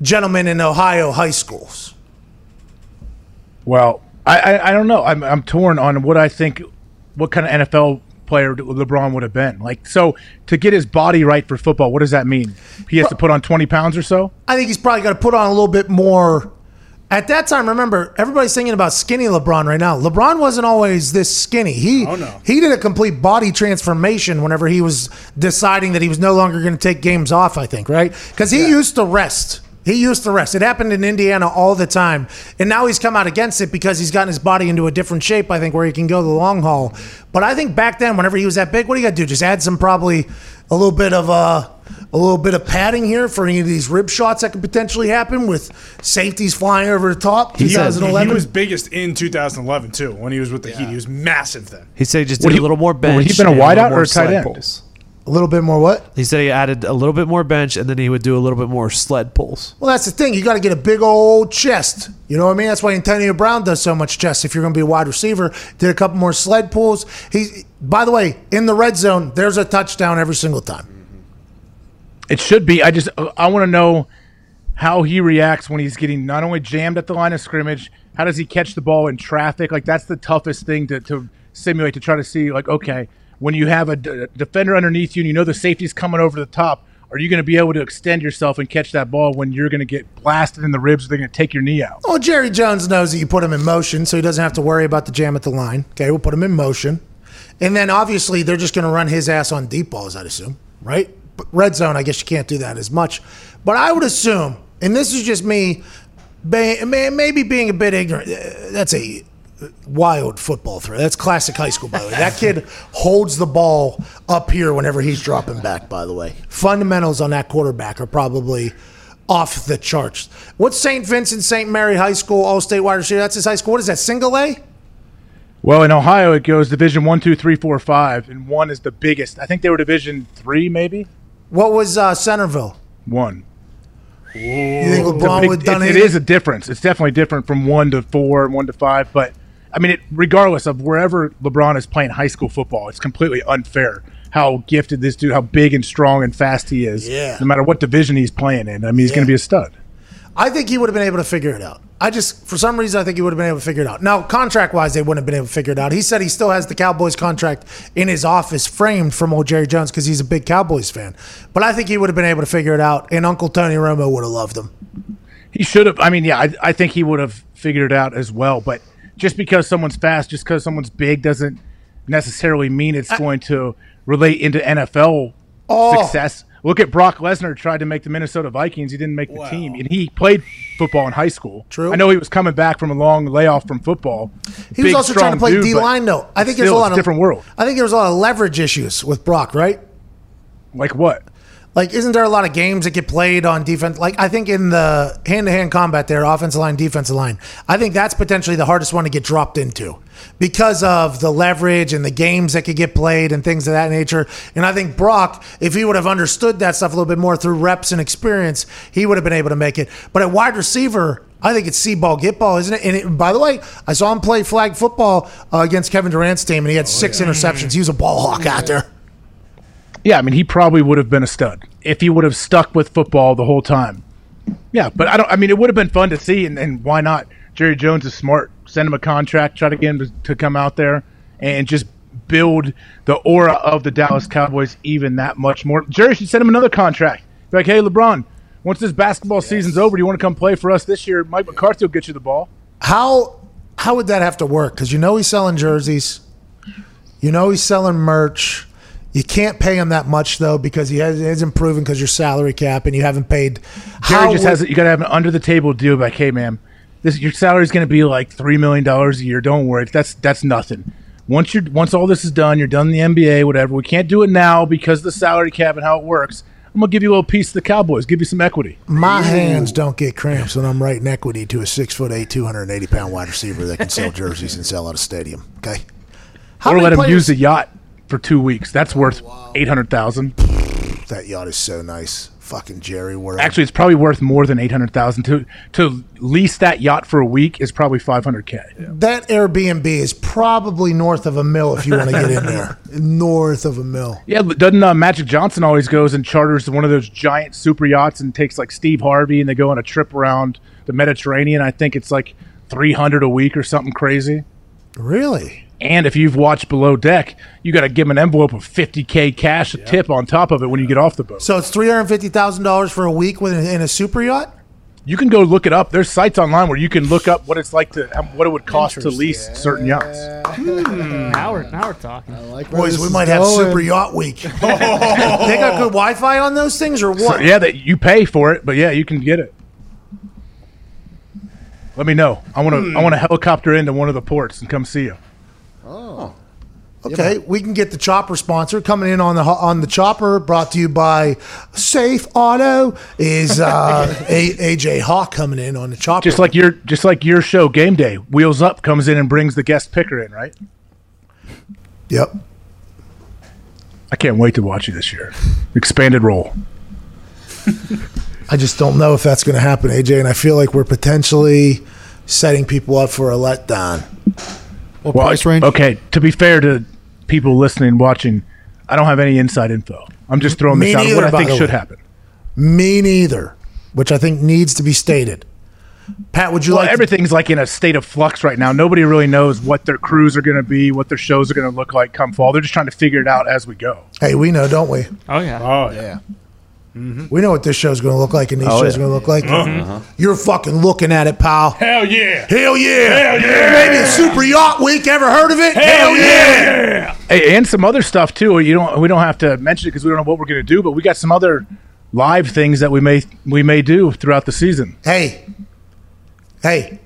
gentlemen in Ohio high schools. Well, I, I, I don't know. I'm, I'm torn on what I think, what kind of NFL player LeBron would have been. Like, so to get his body right for football, what does that mean? He has to put on 20 pounds or so? I think he's probably got to put on a little bit more. At that time, remember, everybody's thinking about skinny LeBron right now. LeBron wasn't always this skinny. He Oh, no. he did a complete body transformation whenever he was deciding that he was no longer going to take games off. I think right because he used to rest. He used to rest. It happened in Indiana all the time, and now he's come out against it because he's gotten his body into a different shape. I think where he can go the long haul. But I think back then, whenever he was that big, what do you got to do? Just add some probably a little bit of uh, a little bit of padding here for any of these rib shots that could potentially happen with safeties flying over the top. He said- He was biggest in 2011 too when he was with the Heat. He was massive then. He said he just did he- a little more would bench. he been a and little wideout more or a tight sled end? Pulls. A little bit more what? He said he added a little bit more bench, and then he would do a little bit more sled pulls. Well, that's the thing. You got to get a big old chest. You know what I mean? That's why Antonio Brown does so much chest. If you're going to be a wide receiver, did a couple more sled pulls. He, by the way, in the red zone, there's a touchdown every single time. It should be. I just I want to know how he reacts when he's getting not only jammed at the line of scrimmage. How does he catch the ball in traffic? Like that's the toughest thing to, to simulate to try to see. Like okay, when you have a, defender underneath you and you know the safety's coming over the top, are you going to be able to extend yourself and catch that ball when you're going to get blasted in the ribs? They're going to take your knee out. Well, Jerry Jones knows that you put him in motion, so he doesn't have to worry about the jam at the line. Okay, we'll put him in motion. And then obviously they're just going to run his ass on deep balls, I'd assume, right? But red zone, I guess you can't do that as much. But I would assume, and this is just me, maybe being a bit ignorant. uh, That's a wild football throw. That's classic high school, by the way. That kid holds the ball up here whenever he's dropping back. By the way, fundamentals on that quarterback are probably off the charts. What's St. Vincent St. Mary High School All State wide receiver? That's his high school. What is that? Single A? Well, in Ohio, it goes Division one, two, three, four, five, and one is the biggest. I think they were Division three, maybe What was uh, Centerville? one. You think LeBron would have done it- it? it is a difference. It's definitely different from one to four and one to five. But I mean, it, regardless of wherever LeBron is playing high school football, it's completely unfair how gifted this dude, how big and strong and fast he is. Yeah. No matter what division he's playing in, I mean, he's going to be a stud. I think he would have been able to figure it out. I just, for some reason, I think he would have been able to figure it out. Now, contract wise, they wouldn't have been able to figure it out. He said he still has the Cowboys contract in his office framed from old Jerry Jones because he's a big Cowboys fan. But I think he would have been able to figure it out, and Uncle Tony Romo would have loved him. He should have. I mean, yeah, I, I think he would have figured it out as well. But just because someone's fast, just because someone's big, doesn't necessarily mean it's going to relate into NFL Oh. success. Look at Brock Lesnar tried to make the Minnesota Vikings. He didn't make the team, and he played football in high school. True. I know he was coming back from a long layoff from football. He was also trying to play D line, though. I think there's a lot of different world. I think there was a lot of leverage issues with Brock, right? Like what? Like, isn't there a lot of games that get played on defense? Like, I think in the hand to hand combat there, offensive line, defensive line, I think that's potentially the hardest one to get dropped into because of the leverage and the games that could get played and things of that nature. And I think Brock, if he would have understood that stuff a little bit more through reps and experience, he would have been able to make it. But at wide receiver, I think it's see ball, get ball, isn't it? And it, by the way, I saw him play flag football uh, against Kevin Durant's team, and he had six interceptions. He was a ball hawk out there. Yeah, I mean, he probably would have been a stud if he would have stuck with football the whole time. Yeah, but I don't. I mean, it would have been fun to see, and, and why not? Jerry Jones is smart. Send him a contract. Try to get him to, to come out there and just build the aura of the Dallas Cowboys even that much more. Jerry should send him another contract. Be like, hey, LeBron, once this basketball season's over, do you want to come play for us this year? Mike McCarthy will get you the ball. How how would that have to work? Because you know he's selling jerseys, you know he's selling merch. You can't pay him that much though because he has, isn't proven because your salary cap and you haven't paid. Jerry just would- has it. You got to have an under the table deal. Like, hey, man, this your salary is going to be like three million dollars a year. Don't worry, that's that's nothing. Once you're once all this is done, you're done in the NBA, whatever. We can't do it now because of the salary cap and how it works. I'm gonna give you a little piece of the Cowboys. Give you some equity. My hands don't get cramps when I'm writing equity to a six foot eight, two hundred and eighty pound wide receiver that can sell jerseys and sell out a stadium. Okay, How or let him use a yacht for two weeks. That's worth eight hundred thousand. that yacht is so nice. Fucking Jerry World. Actually, it's probably worth more than eight hundred thousand. To to lease that yacht for a week is probably five hundred k. that Airbnb is probably north of a mill if you want to get in there. north of a mill. Yeah, but doesn't uh, Magic Johnson always goes and charters one of those giant super yachts and takes like Steve Harvey and they go on a trip around the Mediterranean? I think it's like three hundred a week or something crazy. Really? And if you've watched Below Deck, you got to give him an envelope of fifty k cash a tip on top of it when you get off the boat. So it's three hundred fifty thousand dollars for a week with in a super yacht. You can go look it up. There's sites online where you can look up what it's like to what it would cost to lease certain yachts. Hmm. Now we're now we're talking. Like Boys, we is might have going. super yacht week. they got good Wi-Fi on those things, or So, what? yeah, that you pay for it, but yeah, you can get it. Let me know. I want to. I want to hmm. helicopter into one of the ports and come see you. Okay, we can get the chopper sponsor coming in on the on the chopper. Brought to you by Safe Auto. Is uh, a, AJ Hawk coming in on the chopper? Just like your just like your show, Game Day. Wheels Up comes in and brings the guest picker in, right? Yep. I can't wait to watch you this year. Expanded role. I just don't know if that's going to happen, AJ, and I feel like we're potentially setting people up for a letdown. What price range? Okay, to be fair to people listening watching, I don't have any inside info. I'm just throwing Me this out. neither, What I by think should way. happen. Me neither, which I think needs to be stated. Pat, would you Well, like? to- everything's like in a state of flux right now. Nobody really knows what their crews are going to be, what their shows are going to look like come fall. They're just trying to figure it out as we go. hey, we know, don't we? Oh yeah. Oh, yeah. Yeah. We know what this show's going to look like and these Oh, shows yeah. are going to look like. Uh-huh. Uh-huh. You're fucking looking at it, pal. Hell yeah. Hell yeah! Hell yeah! Maybe a super yacht week. Ever heard of it? Hell yeah. Hey, and some other stuff too. You don't. We don't have to mention it because we don't know what we're going to do. But we got some other live things that we may we may do throughout the season. Hey, hey,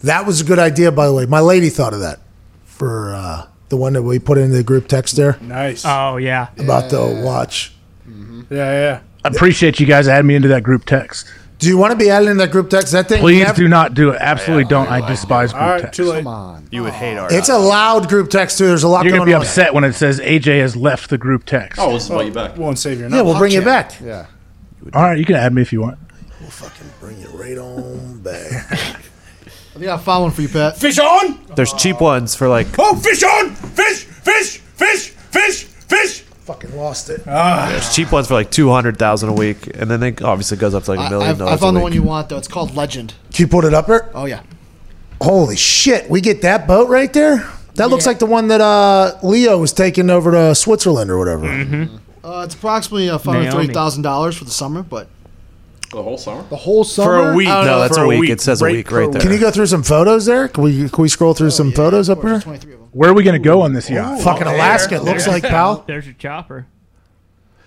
That was a good idea, by the way. My lady thought of that for uh, the one that we put in the group text there Nice. Oh yeah. about the watch. Mm-hmm. yeah, yeah. I appreciate you guys adding me into that group text. Do you want to be added in that group text? That thing, Please never- do not do it. Absolutely don't. I despise group All right, text. too late. Come on. You would hate our. It's a loud group text too. There's a lot You're going gonna be on. upset when it says AJ has left the group text. Oh, let's invite you back. Won't save your Yeah, we'll bring you back. Yeah. All right, you can add me if you want. We'll fucking bring you right on back. I think I found one for you, Pat. Fish on! There's cheap ones for like Oh, fish on! Fish! Fish! Fish! Fish! Fish! Fucking lost it. there's cheap ones for like two hundred thousand a week, and then they obviously goes up to like a million I've- dollars. I found a the week. one you want though. It's called Legend. Can you put it up there? Oh yeah. Holy shit! We get that boat right there. That looks like the one that uh, Leo was taking over to Switzerland or whatever. Uh, it's approximately uh, five hundred thirty thousand dollars for the summer, but The whole summer? The whole summer. For a week. No, that's a week. It says a week right there. Can you go through some photos there? Can we can we scroll through oh, some photos up here? twenty three of them. Where are we gonna go on this oh, yacht? Fucking Alaska, it looks like, pal. There's your chopper.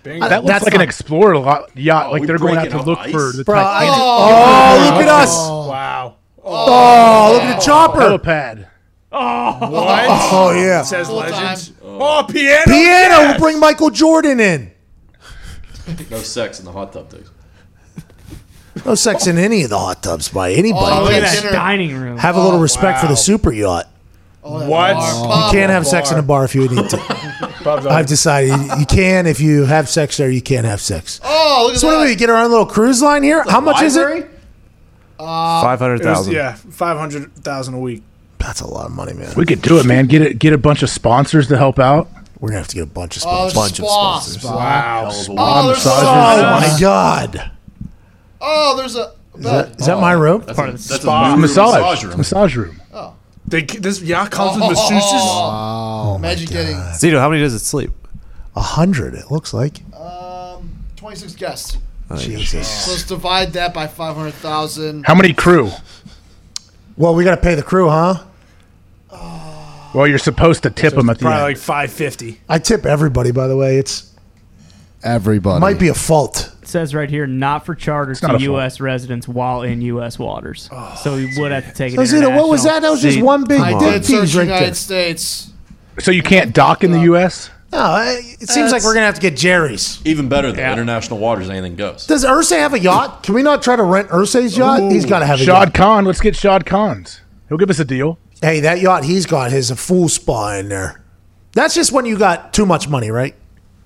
Bingo. That looks That's like an explorer lo- yacht. Oh, like they're going out to look ice? for the Bro, I- Titanic. Oh, oh, look at us! Wow. Oh, look at the chopper! helipad. What? Oh yeah, Says legends. Oh, piano. piano. Yes! We'll bring Michael Jordan in. No sex in the hot tub days. No sex in any of the hot tubs by anybody. Oh, Look yeah, at that dining room. Have a little oh, respect for the wow. super yacht. Oh, What? bar. Oh, you can't have sex in a bar if you need to. I've decided you- you can if you have sex there. You can't have sex. Oh, look at that. So what do that. we get our own little cruise line here? How much is it? Uh, five hundred It was, thousand. yeah, 500000 a week. That's a lot of money, man. We could do it, man. Get it. Get a bunch of sponsors to help out. We're gonna have to get a bunch of Oh, sponsors. there's bunch of spa. sponsors. Wow. Oh, there's Oh a, my god! Oh, there's a. Is that, is that my room? That's Part a, of the that's spa. a Massage. massage room. Massage room. Oh. They, this yacht comes with masseuses. Oh my Imagine getting god! Zito, how many does it sleep? A hundred. It looks like. um, 26 guests. Jesus. So let's divide that by 500,000. How many crew? Well, we got to pay the crew, huh? Well, you're supposed to tip them at the Probably end. like 550. I tip everybody, by the way. It's Everybody. might be a fault. It says right here, not for charter not to a fault. U.S. residents while in U.S. waters. Oh, so we would have to take it. So, Zito, what was that? That was just one big I dick did search tease right United there. States. So you can't dock in the uh, U.S. No, I- it seems like we're gonna have to get Jerry's. Even better than Yeah. international waters, anything goes. Does Irsay have a yacht? Can we not try to rent Irsay's yacht? He's got to have a Shad yacht. Khan. Let's get Shad Khan's. He'll give us a deal. Hey, that yacht he's got has a full spa in there. That's just when you got too much money, right?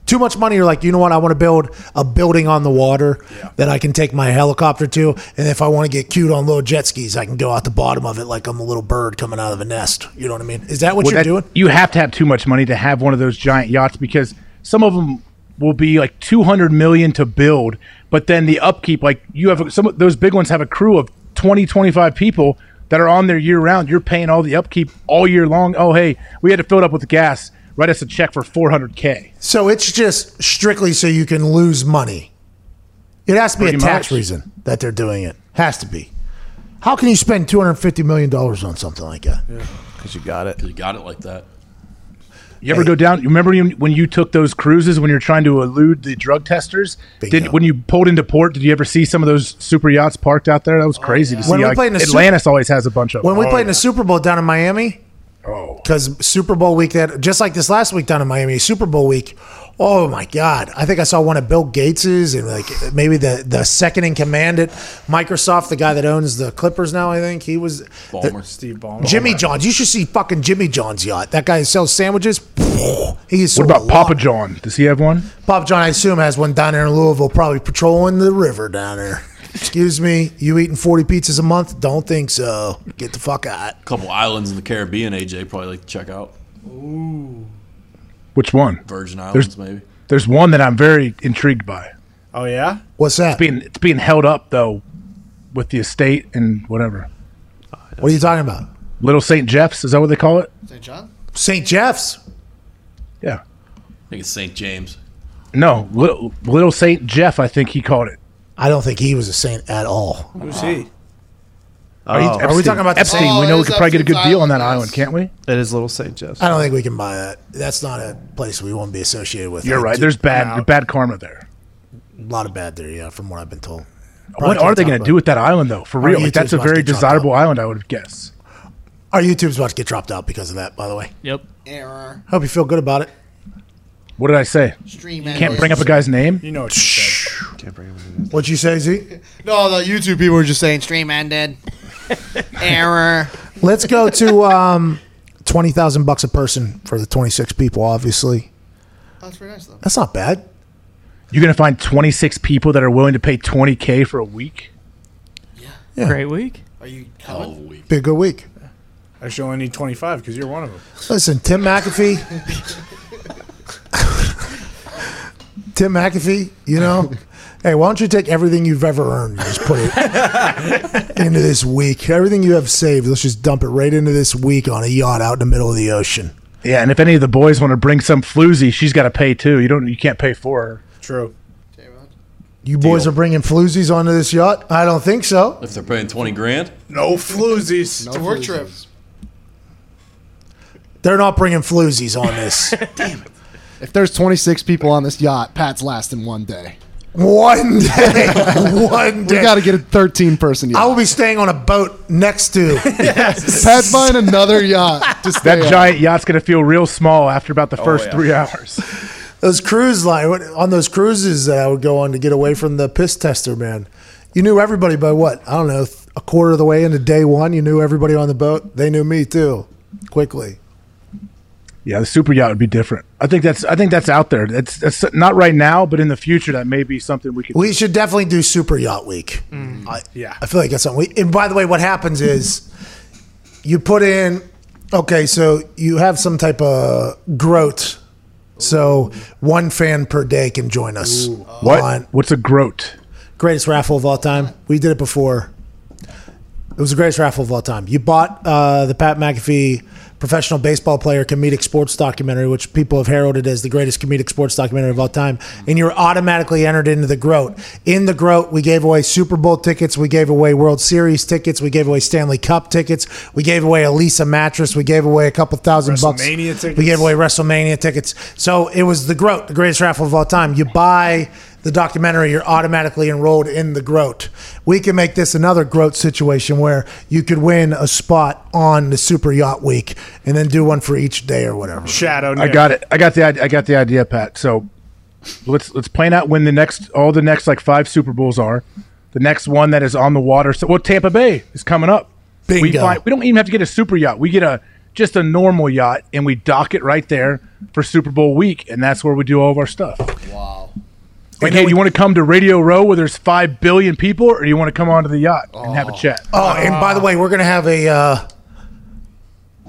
Too much money. You're like, you know what? I want to build a building on the water that I can take my helicopter to, and if I want to get cute on little jet skis, I can go out the bottom of it like I'm a little bird coming out of a nest. You know what I mean? Is that what Well, you're that- doing? You have to have too much money to have one of those giant yachts because some of them will be like 200 million to build, but then the upkeep, like you have some of those big ones have a crew of 20, 25 people that are on there year round. You're paying all the upkeep all year long. Oh, hey, we had to fill it up with gas. Write us a check for 400k. So it's just strictly so you can lose money. It has to be Pretty a tax much. reason that they're doing it. Has to be. How can you spend two hundred fifty million dollars on something like that? Because you got it. You got it like that. You ever go down? You remember you- when you took those cruises when you're trying to elude the drug testers? Bingo. Did when you pulled into port? Did you ever see some of those super yachts parked out there? That was oh, crazy to see. When we Like, played in the Super- Atlantis always has a bunch of. When we them. played in the Super Bowl down in Miami, Oh. because Super Bowl week that just like this last week down in Miami, Super Bowl week. Oh my God! I think I saw one of Bill Gates's and like maybe the the second in command at Microsoft, the guy that owns the Clippers now. I think he was Ballmer. Steve Ballmer. Jimmy oh John's. You should see fucking Jimmy John's yacht. That guy sells sandwiches. He is What about. Papa John? Does he have one? Papa John, I assume, has one down there in Louisville, probably patrolling the river down there. Excuse me, you eating 40 pizzas a month? Don't think so. Get the fuck out. A couple islands in the Caribbean, AJ probably like to check out. Ooh. Which one? Virgin Islands, maybe. There's one that I'm very intrigued by. Oh, yeah? What's that? Being it's being held up though, with the estate and whatever. What are you talking about? Little Saint Jeff's is that what they call it? St. John? St. Jeff's. Yeah. I think it's St. James. No, little, little Saint Jeff. I think he called it. I don't think he was a saint at all. Who's he? Are, you- Are we talking about the Epstein? same- we know we could probably get a good deal on that island, island, can't we? It is Little St. Joe's. I don't think we can buy that. That's not a place we want to be associated with. You're I right. do- There's bad bad karma there. a lot of bad there, yeah, from what I've been told. what are they going to do with that island though? For real, like, that's a YouTube's about very get chopped desirable island, I would guess. Our YouTube's about to get dropped out because of that, by the way. Yep. Error. Hope you feel good about it. What did I say? Stream Can't bring up a guy's name. You know what you said. What'd you say, Z? No, the YouTube people were just saying stream ended. Error. Let's go to um, twenty thousand bucks a person for the twenty-six people. Obviously, That's very nice though. that's not bad. You're gonna find 26 people that are willing to pay 20k for a week. Yeah. Great week. Are you Hell coming? of a week. Be a good week. I should only need 25 because you're one of them. Listen, Tim McAfee. Tim McAfee, you know, hey, why don't you take everything you've ever earned and just put it into this week? Everything you have saved, let's just dump it right into this week on a yacht out in the middle of the ocean. Yeah, and if any of the boys want to bring some floozy, she's got to pay too. You don't. You can't pay for her. True. You boys are bringing floozies onto this yacht? I don't think so. If they're paying 20 grand, No floozies. It's a work trip. They're not bringing floozies on this. Damn it! If there's 26 people on this yacht, Pat's lasting one day. One day. One day, We got to get a 13 person yacht. I will be staying on a boat next to. yes. Pat's buying another yacht to stay That on. giant yacht's gonna feel real small after about the Oh, first yeah. three hours. those cruise line on those cruises that I would go on to get away from the piss tester, man. You knew everybody by what? I don't know, a quarter of the way into day one. You knew everybody on the boat. They knew me too, quickly. Yeah, the super yacht would be different. I think that's. I think that's out there. That's, that's not right now, but in the future, that may be something we could. We should definitely do Super Yacht Week. I, Yeah. I feel like that's something. We, and by the way, what happens is you put in. Okay, so you have some type of groat. So one fan per day can join us. what? on- What's a groat? greatest raffle of all time. We did it before. It was the greatest raffle of all time. You bought uh, the Pat McAfee professional baseball player comedic sports documentary, which people have heralded as the greatest comedic sports documentary of all time, and you're automatically entered into the Groat. In the Groat, we gave away Super Bowl tickets, we gave away World Series tickets, we gave away Stanley Cup tickets, we gave away a Leesa mattress, we gave away a couple thousand bucks. Tickets. We gave away WrestleMania tickets. So it was the Groat, the greatest raffle of all time. You buy the documentary, you're automatically enrolled in the Groat. We can make this another Groat situation where you could win a spot on the Super Yacht Week and then do one for each day or whatever. Shadow. I got it. I got the. I got the idea, Pat. So let's let's plan out when the next all the next like five Super Bowls are. The next one that is on the water. So well, Tampa Bay is coming up. We Bingo. find, we don't even have to get a super yacht. We get a just a normal yacht and we dock it right there for Super Bowl week, and that's where we do all of our stuff. Wow. Like, hey, do you want to come to Radio Row where there's five billion people, or do you want to come onto the yacht and have a chat? Oh, and by the way, we're going to have a uh,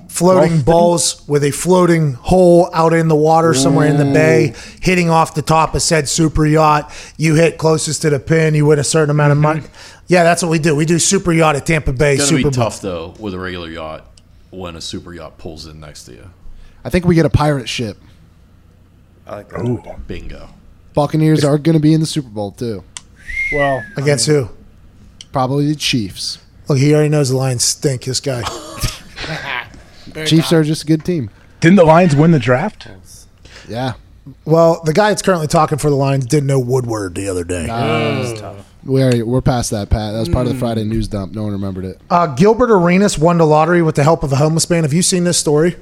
floating Golf balls with a floating hole out in the water somewhere in the bay, hitting off the top of said super yacht. You hit closest to the pin, you win a certain amount of money. Yeah, that's what we do. We do super yacht at Tampa Bay. it's gonna Super be Bowl. tough though with a regular yacht when a super yacht pulls in next to you. I think we get a pirate ship. I like that. Bingo. Buccaneers are going to be in the Super Bowl too. Well, Against who? Probably the Chiefs. Look, he already knows the Lions stink. This guy. Chiefs are just a good team. Didn't the Lions win the draft? Yeah. Well, the guy that's currently talking for the Lions didn't know Woodward the other day. We're, we're past that, Pat. That was part of the Friday news dump. No one remembered it. Uh, Gilbert Arenas won the lottery with the help of a homeless man. Have you seen this story?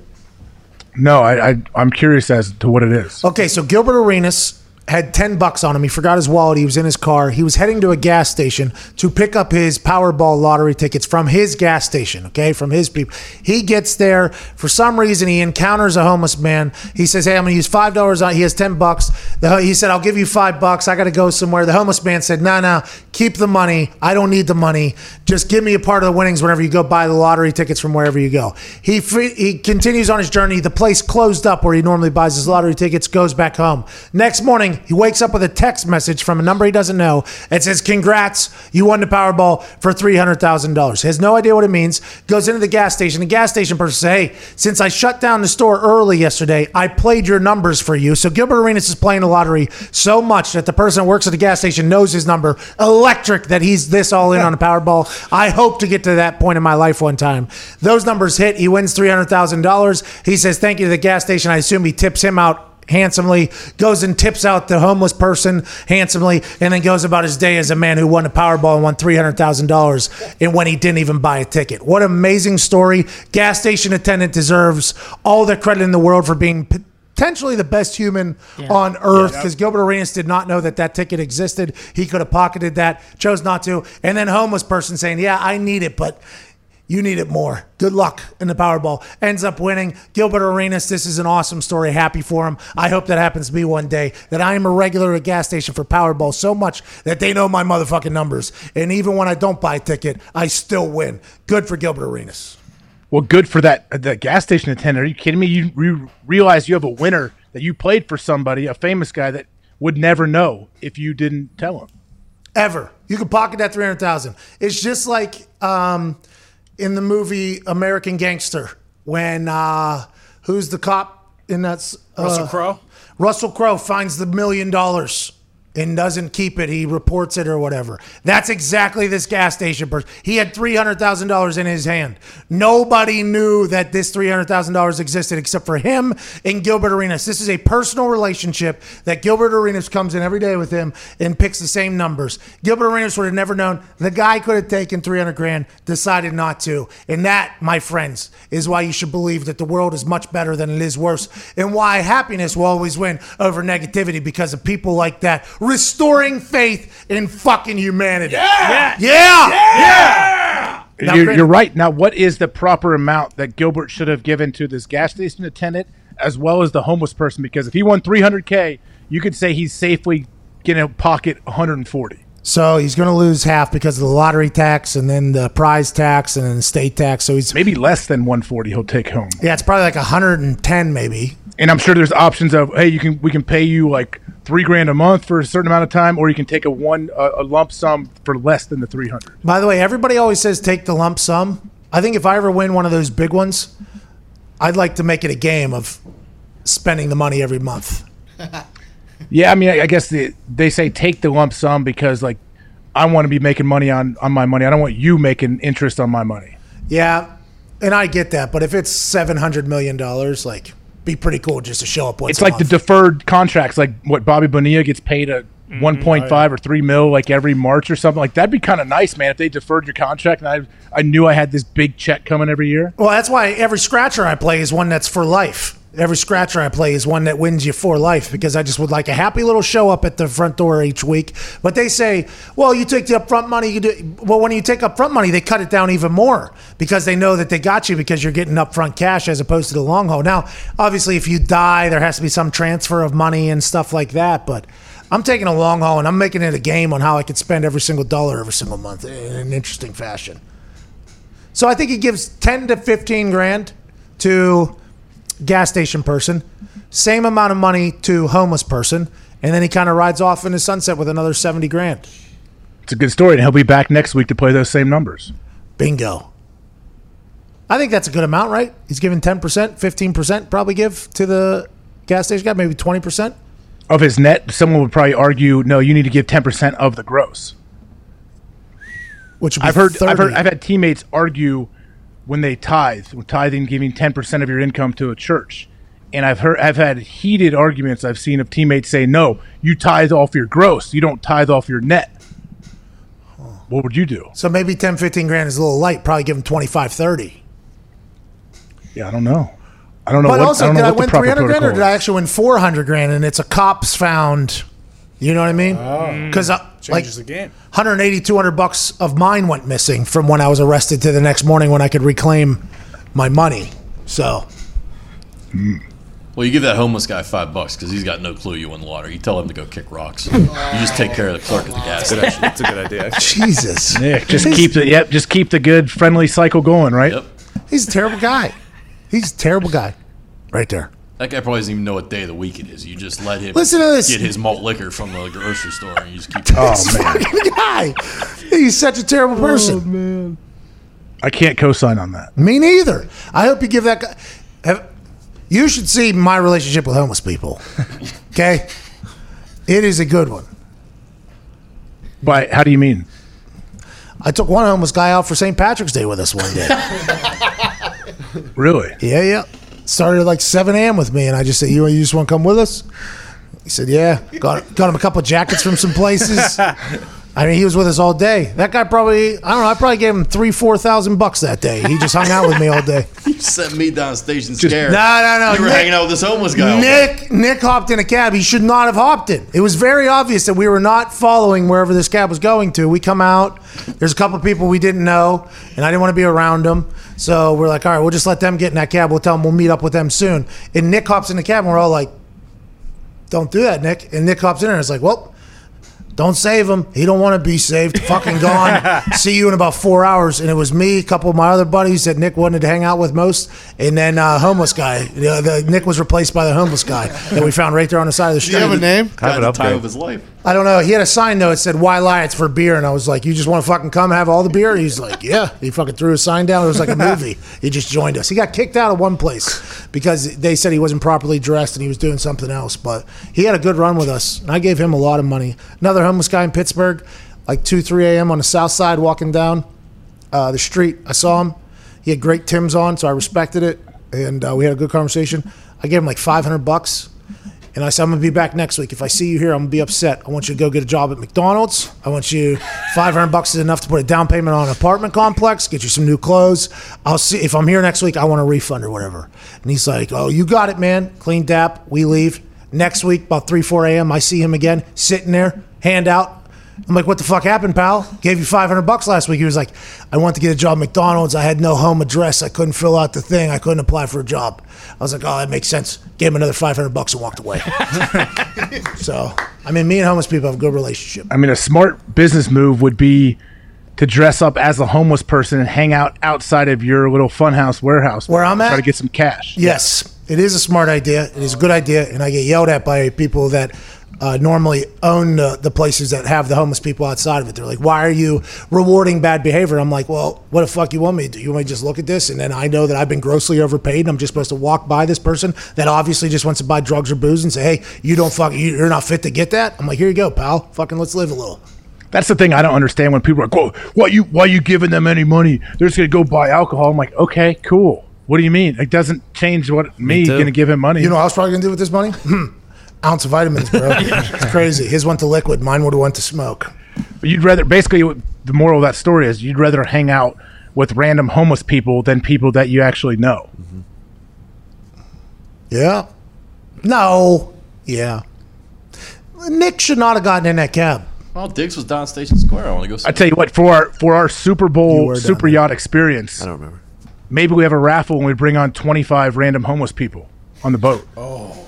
No, I, I I'm curious as to what it is. Okay, so Gilbert Arenas had 10 bucks on him. He forgot his wallet. He was in his car. He was heading to a gas station to pick up his Powerball lottery tickets from his gas station, okay, from his people. He gets there. For some reason, he encounters a homeless man. He says, Hey, I'm going to use $5 on He has 10 bucks. The, he said, I'll give you five bucks. I got to go somewhere. The homeless man said, No, no, keep the money. I don't need the money. Just give me a part of the winnings whenever you go buy the lottery tickets from wherever you go. He, free, he continues on his journey. The place closed up where he normally buys his lottery tickets, goes back home. Next morning, he wakes up with a text message from a number he doesn't know. It says, Congrats, you won the Powerball for $300,000. Has no idea what it means. Goes into the gas station. The gas station person says, Hey, since I shut down the store early yesterday, I played your numbers for you. So Gilbert Arenas is playing the lottery so much that the person that works at the gas station knows his number. Electric that he's this all in on a Powerball. I hope to get to that point in my life one time. Those numbers hit. He wins $300,000. He says, Thank you to the gas station. I assume he tips him out handsomely, goes and tips out the homeless person handsomely, and then goes about his day as a man who won a Powerball and won $300,000 and when he didn't even buy a ticket. What amazing story. Gas station attendant deserves all the credit in the world for being potentially the best human on earth because Gilbert Arenas did not know that that ticket existed. He could have pocketed that, chose not to. And then homeless person saying, "Yeah, I need it, but you need it more. Good luck in the Powerball." Ends up winning. Gilbert Arenas, this is an awesome story. Happy for him. I hope that happens to me one day. That I am a regular at a gas station for Powerball so much that they know my motherfucking numbers. And even when I don't buy a ticket, I still win. Good for Gilbert Arenas. Well, good for that the gas station attendant. Are you kidding me? You re- realize you have a winner that you played for somebody, a famous guy that would never know if you didn't tell him. ever. You could pocket that three hundred thousand. It's just like um, in the movie American Gangster when uh, who's the cop in that? Uh, Russell Crowe? Russell Crowe finds the million dollars and doesn't keep it. He reports it or whatever. That's exactly this gas station person. He had three hundred thousand dollars in his hand. Nobody knew that this three hundred thousand dollars existed except for him and Gilbert Arenas. This is a personal relationship that Gilbert Arenas comes in every day with him and picks the same numbers. Gilbert Arenas would have never known. The guy could have taken three hundred grand, decided not to, and that, my friends, is why you should believe that the world is much better than it is worse, and why happiness will always win over negativity because of people like that restoring faith in fucking humanity. Yeah, yeah, yeah. Now, You're, you're right. Now, what is the proper amount that Gilbert should have given to this gas station attendant as well as the homeless person? Because if he won 300K, you could say he's safely going to pocket 140. So he's going to lose half because of the lottery tax and then the prize tax and then the state tax. So he's maybe less than 140 he'll take home. Yeah, it's probably like 110 maybe. And I'm sure there's options of hey, you can we can pay you like three grand a month for a certain amount of time, or you can take a one a, a lump sum for less than the 300. By the way, everybody always says take the lump sum. I think if I ever win one of those big ones, I'd like to make it a game of spending the money every month. Yeah, I mean, I, I guess the, they say take the lump sum because like I want to be making money on on my money. I don't want you making interest on my money. Yeah, and I get that, but if it's 700 million dollars, like be pretty cool just to show up once. it's a like the deferred contracts, like what Bobby Bonilla gets paid a Mm-hmm. 1.5 or 3 mil like every March or something like that'd be kind of nice, man. If they deferred your contract and I I knew I had this big check coming every year. Well, that's why every scratcher I play is one that's for life. Every scratcher I play is one that wins you for life because I just would like a happy little show up at the front door each week. But they say, well, you take the upfront money. You do well when you take upfront money, they cut it down even more because they know that they got you because you're getting upfront cash as opposed to the long haul. Now, obviously, if you die, there has to be some transfer of money and stuff like that. But I'm taking a long haul and I'm making it a game on how I could spend every single dollar every single month in an interesting fashion. So I think he gives 10 to 15 grand to gas station person, same amount of money to homeless person, and then he kind of rides off in the sunset with another 70 grand. It's a good story, and he'll be back next week to play those same numbers. Bingo. I think that's a good amount, right? He's giving 10%, 15% probably give to the gas station guy, maybe 20%. Of his net, someone would probably argue, no, you need to give ten percent of the gross. Which would be I've heard, I've heard, I've had teammates argue when they tithe, when tithing, giving ten percent of your income to a church, and I've heard, I've had heated arguments I've seen of teammates say, no, you tithe off your gross, you don't tithe off your net. What would you do? So maybe 10, 15 grand is a little light, probably give them 25, 30. Yeah, I don't know. I don't know. But what, also, I don't did I win 300 grand or did I actually win 400 grand and it's a cops found? You know what I mean? Because uh, like Changes the game. 180, 200 bucks of mine went missing from when I was arrested to the next morning when I could reclaim my money. So Well, you give that homeless guy five bucks because he's got no clue you won the lottery. You tell him to go kick rocks. You just take care of the clerk at the gas station. That's a good idea. Jesus, Nick, just keep the yep, just keep the good friendly cycle going, right? Yep. he's a terrible guy. He's a terrible guy, right there. That guy probably doesn't even know what day of the week it is. You just let him Listen to this. get his malt liquor from the grocery store and you just keep Oh man, Fucking guy. He's such a terrible person. Oh, man. I can't co-sign on that. Me neither. I hope you give that guy. Have, you should see my relationship with homeless people. Okay, it is a good one. But how do you mean? I took one homeless guy out for St. Patrick's Day with us one day. Really? yeah, yeah. Started like 7 a.m. with me, and I just said, "You, you just want to come with us?" He said, "Yeah." Got got him a couple jackets from some places. I mean, he was with us all day. That guy probably, I don't know, I probably gave him three, four thousand bucks that day. He just hung out with me all day. You sent me down station scared. No, no, no. You were Nick- hanging out with this homeless guy. Nick Nick hopped in a cab. He should not have hopped in. It was very obvious that we were not following wherever this cab was going to. We come out. There's a couple of people we didn't know, and I didn't want to be around them. So we're like, all right, we'll just let them get in that cab. We'll tell them we'll meet up with them soon. And Nick hops in the cab, and we're all like, don't do that, Nick. And Nick hops in there and it's like, well, don't save him. He don't want to be saved. Fucking gone. See you in about four hours. And it was me, a couple of my other buddies that Nick wanted to hang out with most, and then uh, homeless guy. The, the, Nick was replaced by the homeless guy that we found right there on the side of the street. Do street. you have a name? Guy had the time of his life. I don't know. He had a sign though. It said "Why lie? It's for beer." And I was like, "You just want to fucking come have all the beer?" He's like, "Yeah." He fucking threw a sign down. It was like a movie. he just joined us. He got kicked out of one place because they said he wasn't properly dressed and he was doing something else. But he had a good run with us, and I gave him a lot of money. Another homeless guy in Pittsburgh, like two, three a.m. on the south side, walking down uh, the street. I saw him. He had great Tim's on, so I respected it, and uh, we had a good conversation. I gave him like five hundred bucks. And I said, I'm gonna be back next week. If I see you here, I'm gonna be upset. I want you to go get a job at McDonald's. I want you 500 bucks is enough to put a down payment on an apartment complex, get you some new clothes. I'll see if I'm here next week. I want a refund or whatever. And he's like, Oh, you got it, man. Clean dap. We leave next week about three, 4 a.m. I see him again sitting there, hand out. I'm like, what the fuck happened, pal? Gave you 500 bucks last week. He was like, I wanted to get a job at McDonald's. I had no home address. I couldn't fill out the thing. I couldn't apply for a job. I was like, oh, that makes sense. Gave him another 500 bucks and walked away. so, I mean, me and homeless people have a good relationship. I mean, a smart business move would be to dress up as a homeless person and hang out outside of your little funhouse warehouse Where I'm at. try to get some cash. Yes, it is a smart idea. It is a good idea, and I get yelled at by people that uh, normally own the, the places that have the homeless people outside of it. They're like, "Why are you rewarding bad behavior?" I'm like, "Well, what the fuck you want me to do? You want me to just look at this, and then I know that I've been grossly overpaid, and I'm just supposed to walk by this person that obviously just wants to buy drugs or booze and say, "Hey, you don't fuck, you- you're not fit to get that." I'm like, "Here you go, pal. Fucking let's live a little." That's the thing I don't understand when people are like, "Whoa, why you why you giving them any money? They're just gonna go buy alcohol." I'm like, "Okay, cool. What do you mean? It doesn't change what me, too. gonna give him money." You know what I was probably gonna do with this money? Ounce of vitamins, bro. it's crazy. His went to liquid. Mine would have went to smoke. But you'd rather basically the moral of that story is you'd rather hang out with random homeless people than people that you actually know. Mm-hmm. Yeah. No. Yeah. Nick should not have gotten in that cab. Well, Diggs was down Station Square. I want to go. See I tell you what, for our for our Super Bowl super yacht experience, I don't remember. maybe we have a raffle and we bring on twenty five random homeless people on the boat. Oh.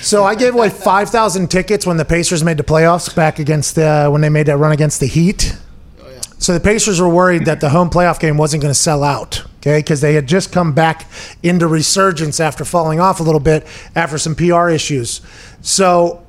So I gave away 5,000 tickets when the Pacers made the playoffs back against the, when they made that run against the Heat. So the Pacers were worried that the home playoff game wasn't going to sell out, okay? Because they had just come back into resurgence after falling off a little bit after some PR issues. So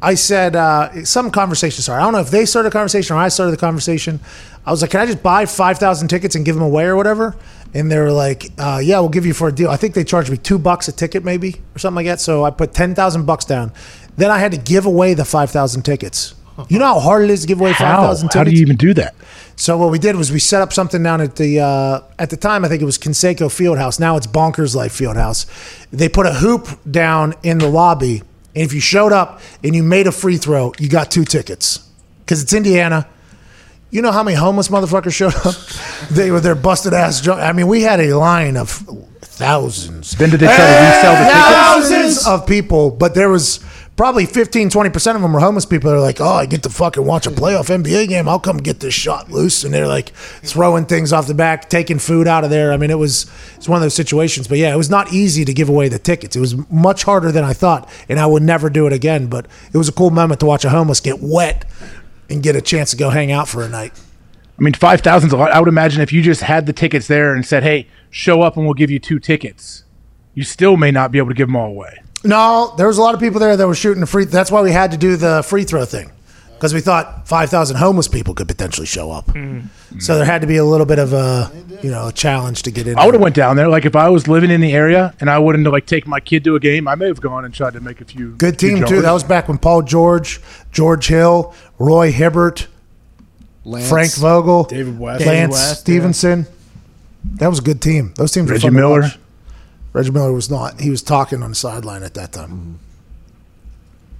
I said, uh, some conversation Sorry, I don't know if they started a conversation or I started the conversation. I was like, can I just buy 5,000 tickets and give them away or whatever? And they were like, uh, yeah, we'll give you for a deal. I think they charged me two bucks a ticket maybe or something like that. So I put 10,000 bucks down. Then I had to give away the 5,000 tickets. You know how hard it is to give away How? 5,000 tickets? How do you even do that? So what we did was we set up something down at the uh, at the time I think it was Conseco Fieldhouse. Now it's Bankers Life Fieldhouse. They put a hoop down in the lobby, and if you showed up and you made a free throw, you got two tickets because it's Indiana. You know how many homeless motherfuckers showed up? they were their busted ass. Drunk. I mean, we had a line of thousands. Then did they try to resell the eh, tickets? Thousands of people, but there was probably 15, 20% of them were homeless people. They're like, oh, I get to fucking watch a playoff NBA game. I'll come get this shot loose. And they're like throwing things off the back, taking food out of there. I mean, it was it's one of those situations. But yeah, it was not easy to give away the tickets. It was much harder than I thought, and I would never do it again. But it was a cool moment to watch a homeless get wet and get a chance to go hang out for a night. I mean, five thousand's a lot. I would imagine if you just had the tickets there and said, "Hey, show up and we'll give you two tickets," you still may not be able to give them all away. No, there was a lot of people there that were shooting the free. That's why we had to do the free throw thing because we thought five thousand homeless people could potentially show up. So there had to be a little bit of a you know a challenge to get in. I would have went down there. Like if I was living in the area and I wouldn't have like taken my kid to a game, I may have gone and tried to make a few. Good few team too. That was back when Paul George, George Hill, Roy Hibbert, Lance. Frank Vogel, David West. Lance West, yeah. Stephenson. That was a good team. Those teams Reggie were fun to Miller. watch. Reggie Miller was not. He was talking on the sideline at that time. Mm-hmm.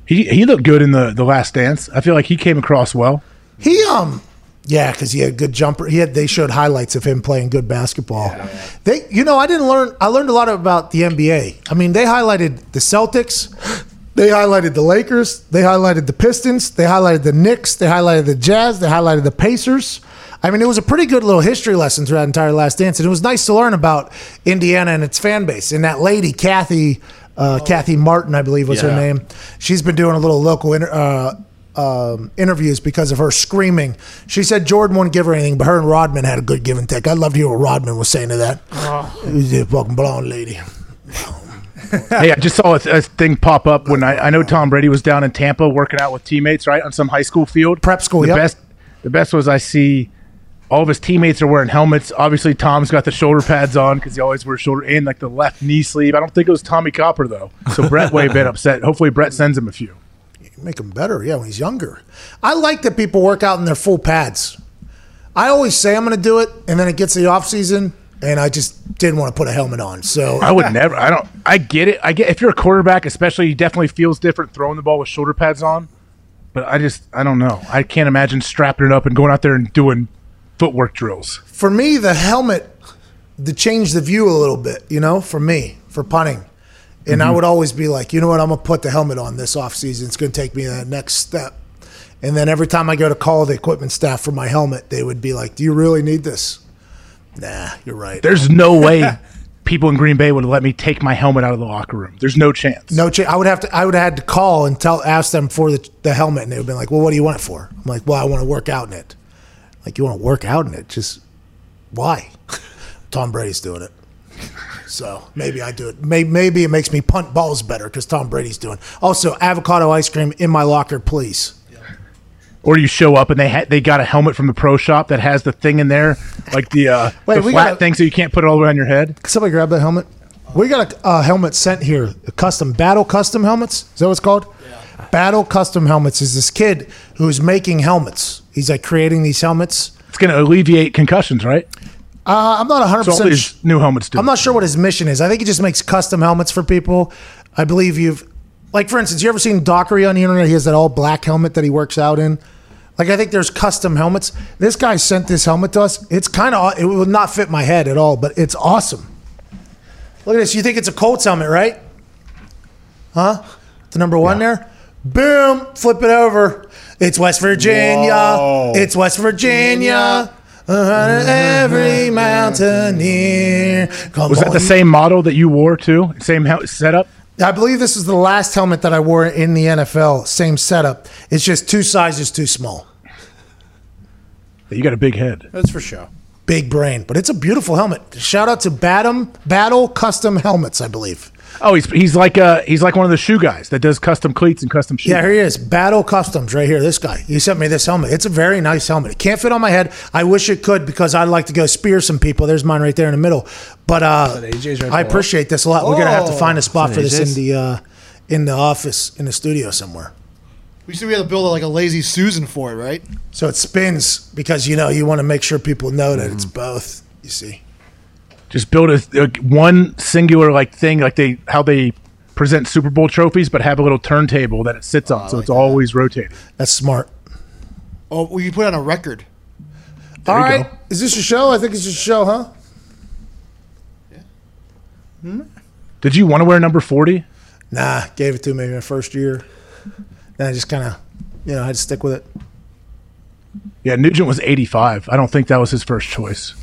He he looked good in the the last dance. I feel like he came across well. He um yeah, because he had good jumper. He had they showed highlights of him playing good basketball. They you know I didn't learn. I learned a lot about the NBA. I mean they highlighted the Celtics. They highlighted the Lakers. They highlighted the Pistons. They highlighted the Knicks. They highlighted the Jazz. They highlighted the Pacers. I mean, it was a pretty good little history lesson through that entire last dance, and it was nice to learn about Indiana and its fan base. And that lady, Kathy, uh, Kathy Martin, I believe was her name. She's been doing a little local inter- uh, um, interviews because of her screaming. She said Jordan wouldn't give her anything, but her and Rodman had a good give and take. I'd love to hear what Rodman was saying to that. It was a fucking blonde lady. hey, I just saw a, a thing pop up when I, I know Tom Brady was down in Tampa working out with teammates, right, on some high school field. Prep school, The yep. best, the best was I see all of his teammates are wearing helmets. Obviously, Tom's got the shoulder pads on because he always wears shoulder and like the left knee sleeve. I don't think it was Tommie Copper though, so Brett way a bit upset. Hopefully, Brett sends him a few. Make him better, yeah, when he's younger. I like that people work out in their full pads. I always say I'm going to do it, and then it gets to the off season, and I just didn't want to put a helmet on. So I would never. I don't. I get it. I get if you're a quarterback, especially, he definitely feels different throwing the ball with shoulder pads on. But I just, I don't know. I can't imagine strapping it up and going out there and doing footwork drills. for me, the helmet to change the view a little bit, you know, for me, for punting. And I Mhm. would always be like, you know what, I'm gonna put the helmet on this off season. It's gonna take me to that next step. And then every time I go to call the equipment staff for my helmet, they would be like, Do you really need this? Nah, you're right. There's no way people in Green Bay would let me take my helmet out of the locker room. There's no chance. No chance. I would have to. I would have had to call and tell, ask them for the, the helmet, and they would be like, "Well, what do you want it for?" I'm like, "Well, I want to work out in it." Like, you want to work out in it? Just why? Tom Brady's doing it, so maybe I do it. Maybe, maybe it makes me punt balls better because Tom Brady's doing. Also, avocado ice cream in my locker, please. Or you show up and they ha- they got a helmet from the pro shop that has the thing in there, like the uh, Wait, the we flat gotta- thing, so you can't put it all the way on your head. Can somebody grab that helmet. We got a uh, helmet sent here, a custom battle custom helmets. Is that what it's called? Battle custom helmets is this kid who's making helmets. He's like creating these helmets. It's going to alleviate concussions, right? Uh, I'm not 100. So all these new helmets do. I'm not sure what his mission is. I think he just makes custom helmets for people. I believe you've, like for instance, you ever seen Dockery on the internet? He has that all black helmet that he works out in. Like I think there's custom helmets. This guy sent this helmet to us. It's kind of it would not fit my head at all, but it's awesome. Look at this. You think it's a Colts helmet, right? Huh? The number one there. Boom! Flip it over. It's West Virginia. Whoa. It's West Virginia. Uh, every mountaineer. Come Was that on. the same model that you wore too? Same hel- setup? I believe this is the last helmet that I wore in the NFL. Same setup. It's just two sizes too small. You got a big head. That's for sure. Big brain, but it's a beautiful helmet. Shout out to Batum Battle Custom Helmets, I believe. Oh, he's he's like uh he's like one of the shoe guys that does custom cleats and custom shoes. Yeah, here he is. Battle Customs, right here. This guy. He sent me this helmet. It's a very nice helmet. It can't fit on my head. I wish it could because I'd like to go spear some people. There's mine right there in the middle. But uh, AJ's right I below. appreciate this a lot. We're gonna have to Oh. find a spot for this in the uh, in the office in the studio somewhere. We said we had to build like a lazy Susan for it, right? So it spins because you know you want to make sure people know that it's both. You see. Just build a, a one singular like thing like they how they present Super Bowl trophies, but have a little turntable that it sits on, oh, so it's always rotating. That's smart. Oh, we can put it on a record. All you right. go. Is this your show? I think it's your show, huh? Yeah. Hmm? Did you want to wear number forty? Nah, gave it to me my first year. Then I just kind of, you know, I had to stick with it. Yeah, Nugent was eighty five. I don't think that was his first choice.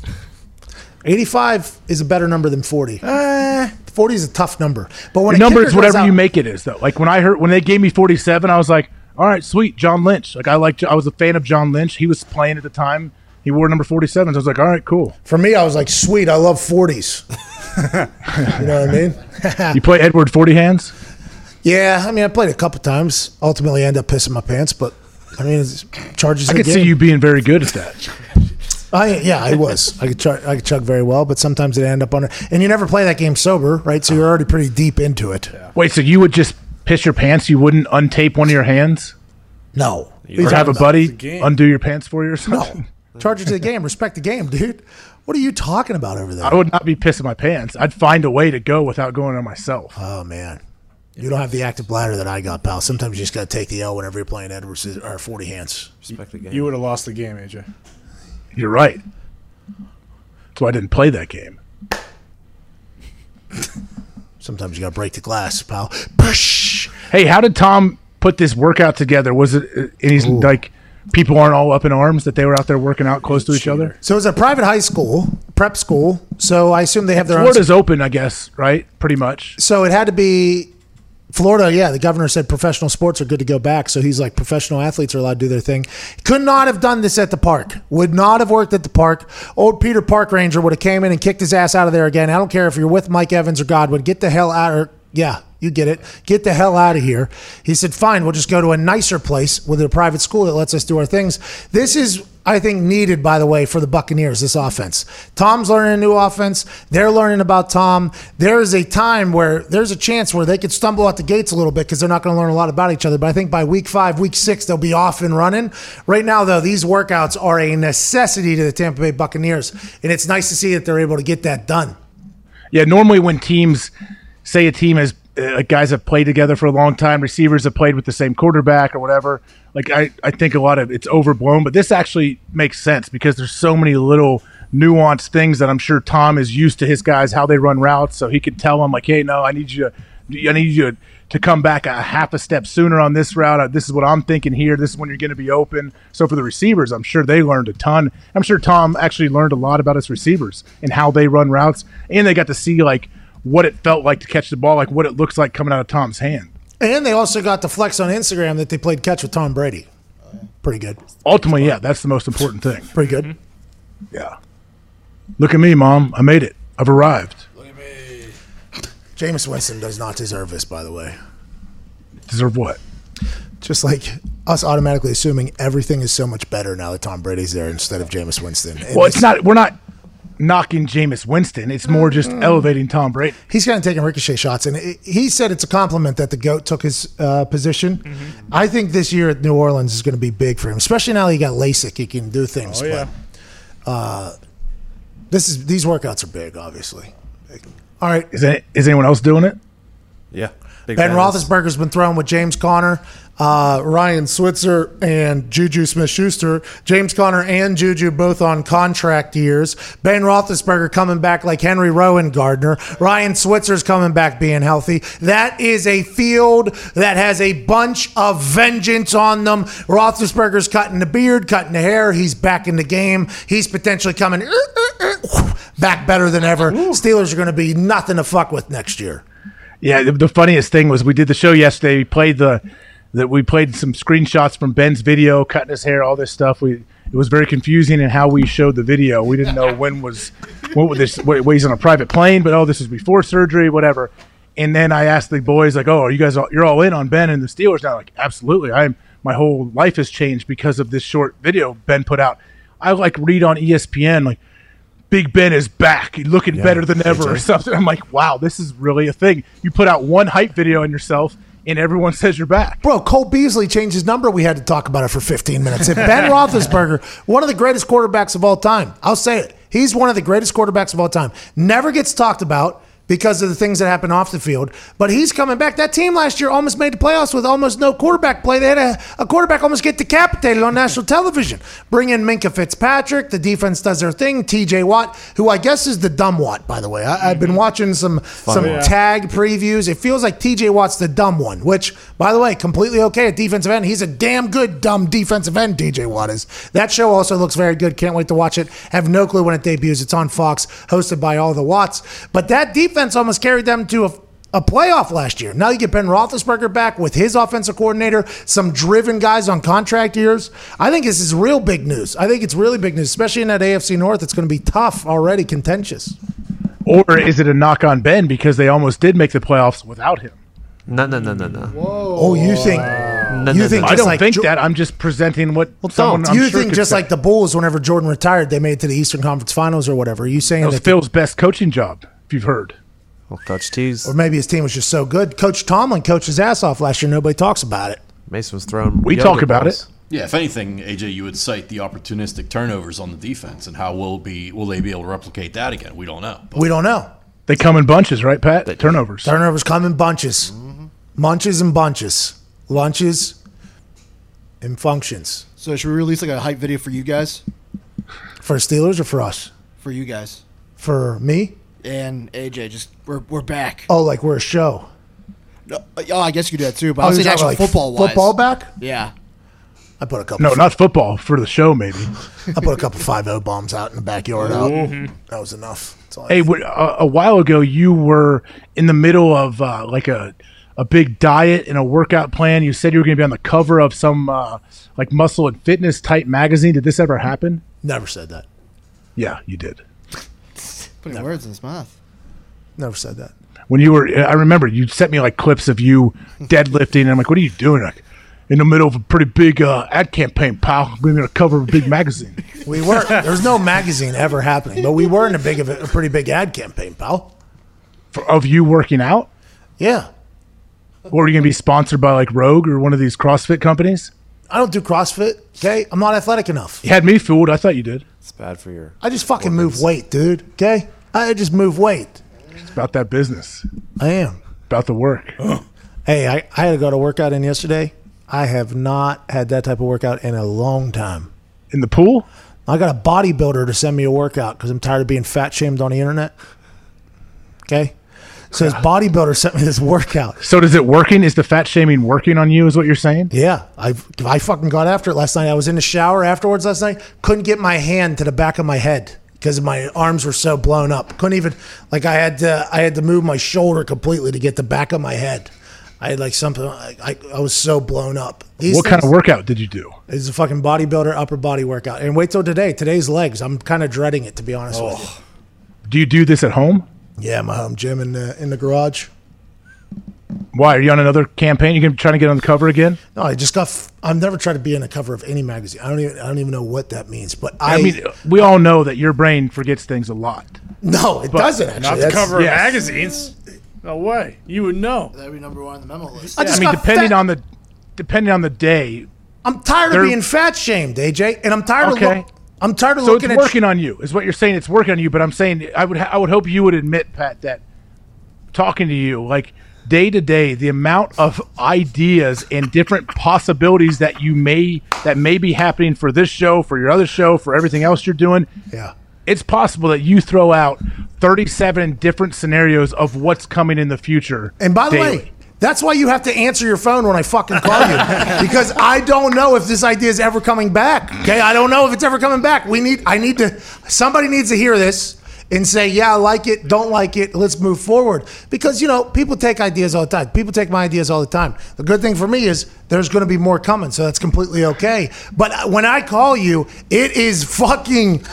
85 is a better number than 40. Uh, 40 is a tough number. But when number is whatever out- you make it is though. Like when I heard when they gave me 47, I was like, all right, sweet, John Lynch. Like I like I was a fan of John Lynch. He was playing at the time. He wore number 47. So I was like, all right, cool. For me, I was like, sweet, I love 40s. you know what I mean? You play Edward 40 hands? yeah, I mean, I played a couple times. Ultimately, end up pissing my pants, but I mean, it's charges. I could see you being very good at that. I, yeah, I was. I could chug, I could chug very well, but sometimes it end up on. And you never play that game sober, right? So you're already pretty deep into it. Wait, so you would just piss your pants? You wouldn't untape one of your hands? No. You or have a buddy undo your pants for you or something? Charge it to the game. Respect the game, dude. What are you talking about over there? I would not be pissing my pants. I'd find a way to go without going on myself. Oh man, you don't have the active bladder that I got, pal. Sometimes you just got to take the L whenever you're playing Edwards or Forty Hands. Respect the game. You would have lost the game, AJ. You're right. That's why I didn't play that game. Sometimes you got to break the glass, pal. Push. Hey, how did Tom put this workout together? Was it? And he's like, people aren't all up in arms that they were out there working out close to each other. So it's a private high school, prep school. So I assume they have their own. Florida's open, I guess, right? Pretty much. So it had to be Florida. Yeah, the governor said professional sports are good to go back. So he's like, professional athletes are allowed to do their thing. Could not have done this at the park. Would not have worked at the park. Old Peter Park Ranger would have came in and kicked his ass out of there again. I don't care if you're with Mike Evans or Godwin. Get the hell out. Or yeah, you get it. Get the hell out of here. He said, fine. We'll just go to a nicer place with a private school that lets us do our things. This is. I think needed, by the way, for the Buccaneers, this offense. Tom's learning a new offense. They're learning about Tom. There is a time where there's a chance where they could stumble out the gates a little bit because they're not going to learn a lot about each other. But I think by week five, week six, they'll be off and running. Right now, though, these workouts are a necessity to the Tampa Bay Buccaneers. And it's nice to see that they're able to get that done. Yeah, normally when teams say a team has like guys have played together for a long time, receivers have played with the same quarterback or whatever. Like I, I think a lot of it's overblown, but this actually makes sense because there's so many little nuanced things that I'm sure Tom is used to his guys how they run routes, so he could tell them like, hey, no, I need you to, I need you to, to come back a half a step sooner on this route. Uh, This is what I'm thinking here. This is when you're going to be open. So for the receivers, I'm sure they learned a ton. I'm sure Tom actually learned a lot about his receivers and how they run routes, and they got to see like what it felt like to catch the ball, like what it looks like coming out of Tom's hand. And they also got the flex on Instagram that they played catch with Tom Brady. Pretty good. Ultimately, yeah, that's the most important thing. Pretty good. Mm-hmm. Yeah. Look at me, mom. I made it. I've arrived. Look at me. Jameis Winston does not deserve this, by the way. Deserve what? Just like us automatically assuming everything is so much better now that Tom Brady's there instead of Jameis Winston. And Well, it's not. We're not knocking Jameis Winston. It's more just elevating Tom Brady. He's kind of taking ricochet shots, and it, he said it's a compliment that the goat took his uh, position. Mm-hmm. I think this year at New Orleans is going to be big for him, especially now that he got LASIK. He can do things. Oh, yeah. But uh, this is these workouts are big, obviously. All right, Is any, is anyone else doing it? Yeah. Big Ben Roethlisberger's been thrown with James Conner, uh, Ryan Switzer, and Juju Smith-Schuster. James Conner and Juju both on contract years. Ben Roethlisberger coming back like Henry Rowengartner. Ryan Switzer's coming back being healthy. That is a field that has a bunch of vengeance on them. Roethlisberger's cutting the beard, cutting the hair. He's back in the game. He's potentially coming uh, uh, uh, back better than ever. Steelers are going to be nothing to fuck with next year. Yeah. The, the funniest thing was we did the show yesterday. We played the that we played some screenshots from Ben's video, cutting his hair, all this stuff. We it was very confusing in how we showed the video. We didn't know when was what was this. What, he's on a private plane, but oh, this is before surgery, whatever. And then I asked the boys like, "Oh, are you guys all, you're all in on Ben and the Steelers now?" Like, absolutely. I'm my whole life has changed because of this short video Ben put out. I like read on ESPN like Big Ben is back, He's looking better than ever, or something. I'm like, wow, this is really a thing. You put out one hype video on yourself, and everyone says you're back. Bro, Cole Beasley changed his number. We had to talk about it for 15 minutes. If Ben Roethlisberger, one of the greatest quarterbacks of all time, I'll say it. He's one of the greatest quarterbacks of all time. Never gets talked about because of the things that happen off the field. But he's coming back. That team last year almost made the playoffs with almost no quarterback play. They had a, a quarterback almost get decapitated on national television. Bring in Minkah Fitzpatrick. The defense does their thing. TJ Watt, who I guess is the dumb Watt, by the way. I, I've been mm-hmm. watching some some Yeah. tag previews. It feels like TJ Watt's the dumb one, which, by the way, completely okay at defensive end. He's a damn good dumb defensive end. TJ Watt is. That show also looks very good. Can't wait to watch it. Have no clue when it debuts. It's on Fox, hosted by all the Watts. But that defense almost carried them to a a playoff last year. Now you get Ben Roethlisberger back with his offensive coordinator, some driven guys on contract years. I think this is real big news. I think it's really big news, especially in that AFC North. It's going to be tough already, contentious. Or is it a knock on Ben because they almost did make the playoffs without him? No, no, no, no, no. Oh, you think? No, You no, think no. I don't like think Jo- that. I'm just presenting what someone. don't. I'm you sure think could just say. like the Bulls, whenever Jordan retired, they made it to the Eastern Conference Finals or whatever? Are you saying that was that? Phil's best coaching job? If you've heard, Well, Coach T's. or maybe his team was just so good. Coach Tomlin coached his ass off last year. Nobody talks about it. Mason was throwing. we talk about balls. it. Yeah, if anything, AJ, you would cite the opportunistic turnovers on the defense and how will be will they be able to replicate that again? We don't know. We don't know. They come in bunches, right, Pat? Turnovers. Turnovers come in bunches, munches and bunches, lunches and functions. So should we release like a hype video for you guys? For Steelers or for us? For you guys For me? And AJ, just we're we're back. Oh, like we're a show. No, oh, I guess you could do that too. But Oh, I was you're saying actual like football wise. Football back? Yeah. I put a couple. No, not football for the show, maybe. I put a couple five O bombs out in the backyard. Out. Mhm. That was enough. That's all I Hey, w- a, a while ago, you were in the middle of uh, like a a big diet and a workout plan. You said you were going to be on the cover of some uh, like muscle and fitness type magazine. Did this ever happen? Never said that. Yeah, you did. Putting words in his mouth. Never said that. When you were, I remember you sent me like clips of you deadlifting, and I'm like, "What are you doing?" Like, in the middle of a pretty big uh, ad campaign, pal. We're going to cover a big magazine. We were. There's no magazine ever happening, but we were in a big of a, a pretty big ad campaign, pal. For, of you working out? Yeah. Or are you going to be sponsored by like Rogue or one of these CrossFit companies? I don't do CrossFit. Okay, I'm not athletic enough. You had me fooled. I thought you did. It's bad for your. I just fucking move weight, dude. Okay, I just move weight. It's about that business. I am. About the work. Hey, I, I had to go to workout in yesterday. I have not had that type of workout in a long time. In the pool? I got a bodybuilder to send me a workout because I'm tired of being fat shamed on the internet. Okay, so his bodybuilder sent me this workout. So does it working? Is the fat shaming working on you? Is what you're saying? Yeah, I I fucking got after it last night. I was in the shower afterwards last night. Couldn't get my hand to the back of my head because my arms were so blown up. Couldn't even like I had to I had to move my shoulder completely to get the back of my head. I had like something. I I, was so blown up. These what kind of workout did you do? It's a fucking bodybuilder upper body workout. And wait till today. Today's legs. I'm kind of dreading it to be honest with you. Do you do this at home? Yeah, my home gym in the in the garage. Why are you on another campaign? You can trying to get on the cover again? No, I just got. f- I've never tried to be on the cover of any magazine. I don't even. I don't even know what that means. But I, I, mean, we all know that your brain forgets things a lot. no, it but- doesn't actually. Not the That's- cover of yes. magazines. No way. You would know. That'd be number one on the memo list. I I mean, depending fat- on the depending on the day. I'm tired of being fat shamed, AJ, and I'm tired Okay. of. Look, I'm tired of So looking it's at. working on you, is what you're saying. It's working on you, but I'm saying I would I would hope you would admit, Pat, that talking to you like day to day, the amount of ideas and different possibilities that you may that may be happening for this show, for your other show, for everything else you're doing. Yeah. It's possible that you throw out 37 different scenarios of what's coming in the future. And by the daily. way, that's why you have to answer your phone when I fucking call you because I don't know if this idea is ever coming back. Okay, I don't know if it's ever coming back. We need. I need to. Somebody needs to hear this and say, yeah, I like it, don't like it. Let's move forward because you know people take ideas all the time. People take my ideas all the time. The good thing for me is there's going to be more coming, so that's completely okay. But uh, when I call you, it is fucking.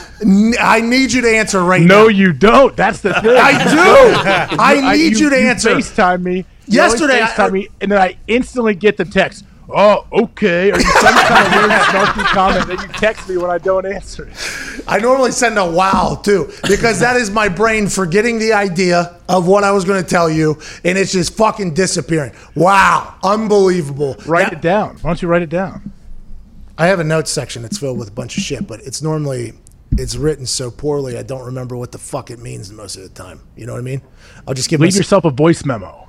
I need you to answer right now. No, you don't. That's the thing. I do. I need you to answer. FaceTime me. Yesterday, I- me, and then I instantly get the text. Oh, okay. Or you some kind of weird snarky comment that you text me when I don't answer it. I normally send a wow too, because that is my brain forgetting the idea of what I was going to tell you, and it's just fucking disappearing. Wow, unbelievable. Write Now- it down. Why don't you write it down? I have a notes section that's filled with a bunch of shit, but it's normally it's written so poorly I don't remember what the fuck it means most of the time. You know what I mean? I'll just give Leave myself. yourself a voice memo.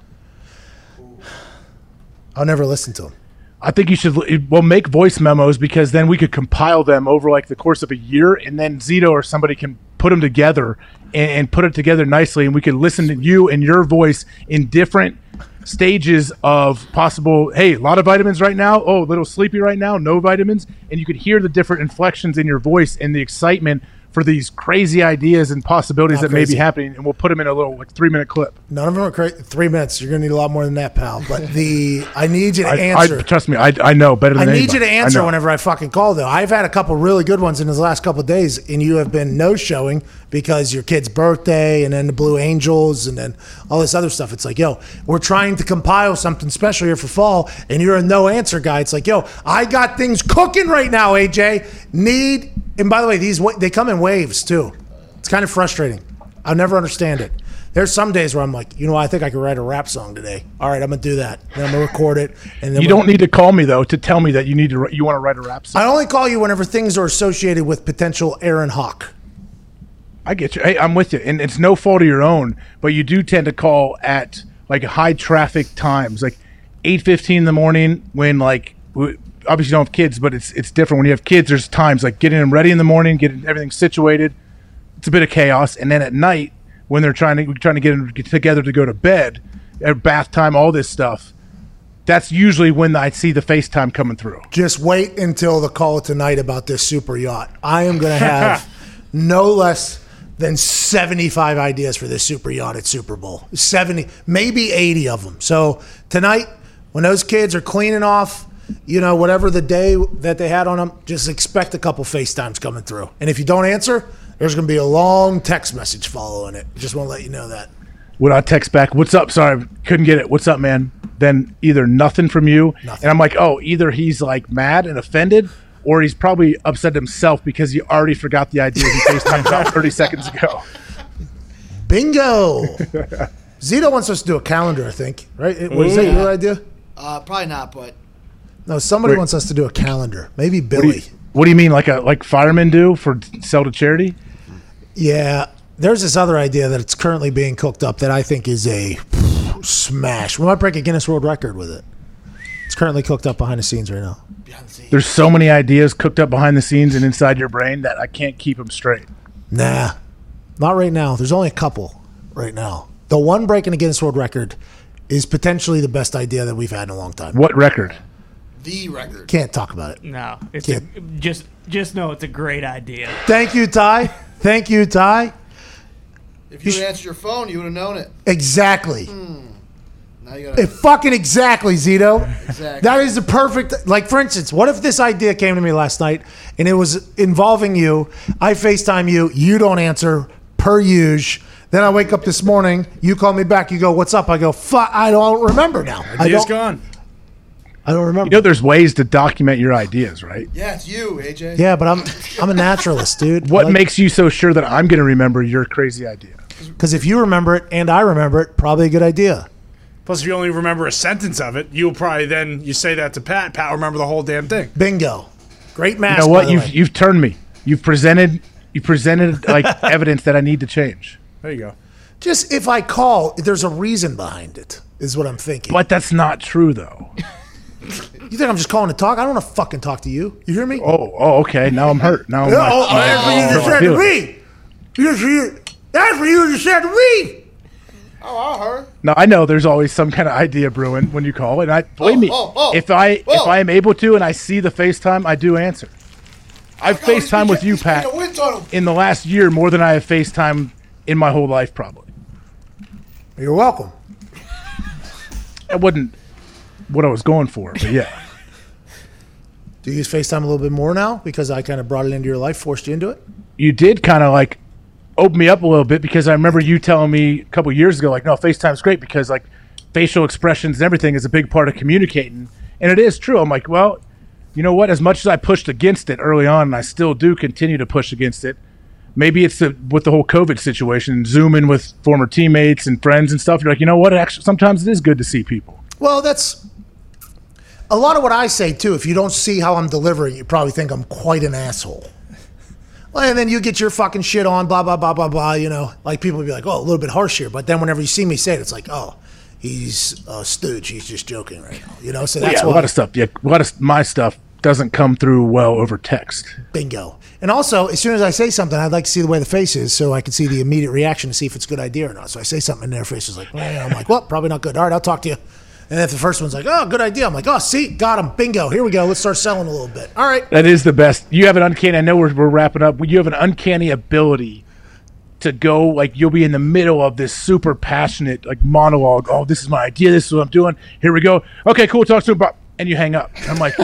I'll never listen to them. I think you should. Well, make voice memos because then we could compile them over like the course of a year, and then Zito or somebody can put them together and, and put it together nicely, and we could listen to you and your voice in different stages of possible. Hey, a lot of vitamins right now. Oh, a little sleepy right now. No vitamins, and you could hear the different inflections in your voice and the excitement for these crazy ideas and possibilities Not that may be happening, and we'll put them in a little like three minute clip. None of them are cra- three minutes. You're going to need a lot more than that, pal. But the I need you to I, answer. I, trust me, I, I know better than I need you to answer know. whenever I fucking call, though. I've had a couple really good ones in the last couple of days, and you have been no showing because your kid's birthday, and then the Blue Angels, and then all this other stuff. It's like, yo, we're trying to compile something special here for fall, and you're a no answer guy. It's like, yo, I got things cooking right now, AJ. Need, and by the way, these they come in waves too. It's kind of frustrating. I'll never understand it. There's some days where I'm like, you know, I think I could write a rap song today. All right, I'm gonna do that. Then I'm gonna record it, and then You don't need to call me though to tell me that you need to. You want to write a rap song. I only call you whenever things are associated with potential Aaron Hawk. I get you. Hey, I'm with you, and it's no fault of your own. But you do tend to call at like high traffic times, like eight fifteen in the morning when like obviously you don't have kids, but it's it's different when you have kids. There's times like getting them ready in the morning, getting everything situated. It's a bit of chaos, and then at night when they're trying to trying to get them get together to go to bed, at bath time, all this stuff. That's usually when I see the FaceTime coming through. Just wait until the call tonight about this super yacht. I am gonna have no less than 75 ideas for this super yacht at Super Bowl. 70, maybe 80 of them. So tonight, when those kids are cleaning off, you know, whatever the day that they had on them, just expect a couple FaceTimes coming through. And if you don't answer, there's going to be a long text message following it. Just want to let you know that. When I text back, "What's up?" Sorry, couldn't get it. What's up, man? Then either nothing from you, and I'm like, oh, either he's like mad and offended, or he's probably upset himself because he already forgot the idea he FaceTimed about 30 seconds ago. Bingo. Zito wants us to do a calendar, I think. Right? It- Was that Ooh. your idea? Uh, probably not, but No, somebody Wait. wants us to do a calendar. Maybe What do, Billy. you, what do you mean, like a like firemen do for sell to charity? Yeah, there's this other idea that it's currently being cooked up that I think is a smash. We might break a Guinness World Record with it. It's currently cooked up behind the scenes right now. There's so many ideas cooked up behind the scenes and inside your brain that I can't keep them straight. Nah, not right now. There's only a couple right now. The one breaking a Guinness World Record is potentially the best idea that we've had in a long time. What record? the record. Can't talk about it. No, it's a, just just know it's a great idea. Thank you, Ty. Thank you, Ty. If you had answered your phone, you would have known it. Exactly. Hmm. Now you gotta. It fucking exactly, Zito. Exactly. That is the perfect. Like, for instance, what if this idea came to me last night and it was involving you? I FaceTime you, you don't answer per usual. Then I wake up this morning, you call me back, you go, "What's up?" I go, "Fuck, I don't remember now. I Idea's don't, gone. I don't remember. You know, there's ways to document your ideas, right? yeah, it's you, AJ. Yeah, but I'm I'm a naturalist, dude. What makes you so sure that I'm going to remember your crazy idea? Because if you remember it and I remember it, probably a good idea. Plus, if you only remember a sentence of it, you'll probably then you say that to Pat. Pat will remember the whole damn thing. Bingo. Great mask. you know what? You've way. you've turned me. You've presented you presented like evidence that I need to change. There you go. Just if I call, there's a reason behind it. Is what I'm thinking. But that's not true, though. You think I'm just calling to talk? I don't want to fucking talk to you. You hear me? Oh, oh, okay. Now I'm hurt. Now I'm Yeah, like, oh, that's what you just said to me. You you, that's what you just said to me. Oh, I heard. No, I know there's always some kind of idea brewing when you call, and I believe me. oh, oh, if I if oh. I am able to and I see the FaceTime, I do answer. I've Oh, FaceTime with you, Pat, a wind tunnel. in the last year more than I have FaceTime in my whole life, probably. You're welcome. It wasn't what I was going for, but yeah. Do you use FaceTime a little bit more now because I kind of brought it into your life, forced you into it? you did kind of like open me up a little bit because I remember you telling me a couple years ago, like, no, FaceTime's great because like facial expressions and everything is a big part of communicating. And it is true. I'm like, well, you know what? As much as I pushed against it early on, and I still do continue to push against it. Maybe it's the, with the whole COVID situation, zooming with former teammates and friends and stuff. You're like, you know what? Actually, sometimes it is good to see people. Well, that's a lot of what I say too. If you don't see how I'm delivering, you probably think I'm quite an asshole. And then you get your fucking shit on, blah blah blah blah blah. You know, like people would be like, "Oh, a little bit harsh here," but then whenever you see me say it, it's like, "Oh, he's a stooge. He's just joking right now." You know, so that's yeah, a lot of stuff. Yeah, a lot of my stuff doesn't come through well over text. Bingo. And also, as soon as I say something, I'd like to see the way the face is so I can see the immediate reaction to see if it's a good idea or not. So I say something and their face is like, "Eh," I'm like, well, probably not good. All right, I'll talk to you. And if the first one's like, oh, good idea, I'm like, oh, see, got him. Bingo. Here we go. Let's start selling a little bit. All right. That is the best. You have an uncanny. I know we're, we're wrapping up. You have an uncanny ability to go like you'll be in the middle of this super passionate like monologue. Oh, this is my idea. This is what I'm doing. Here we go. Okay, cool. Talk to him. And you hang up. I'm like,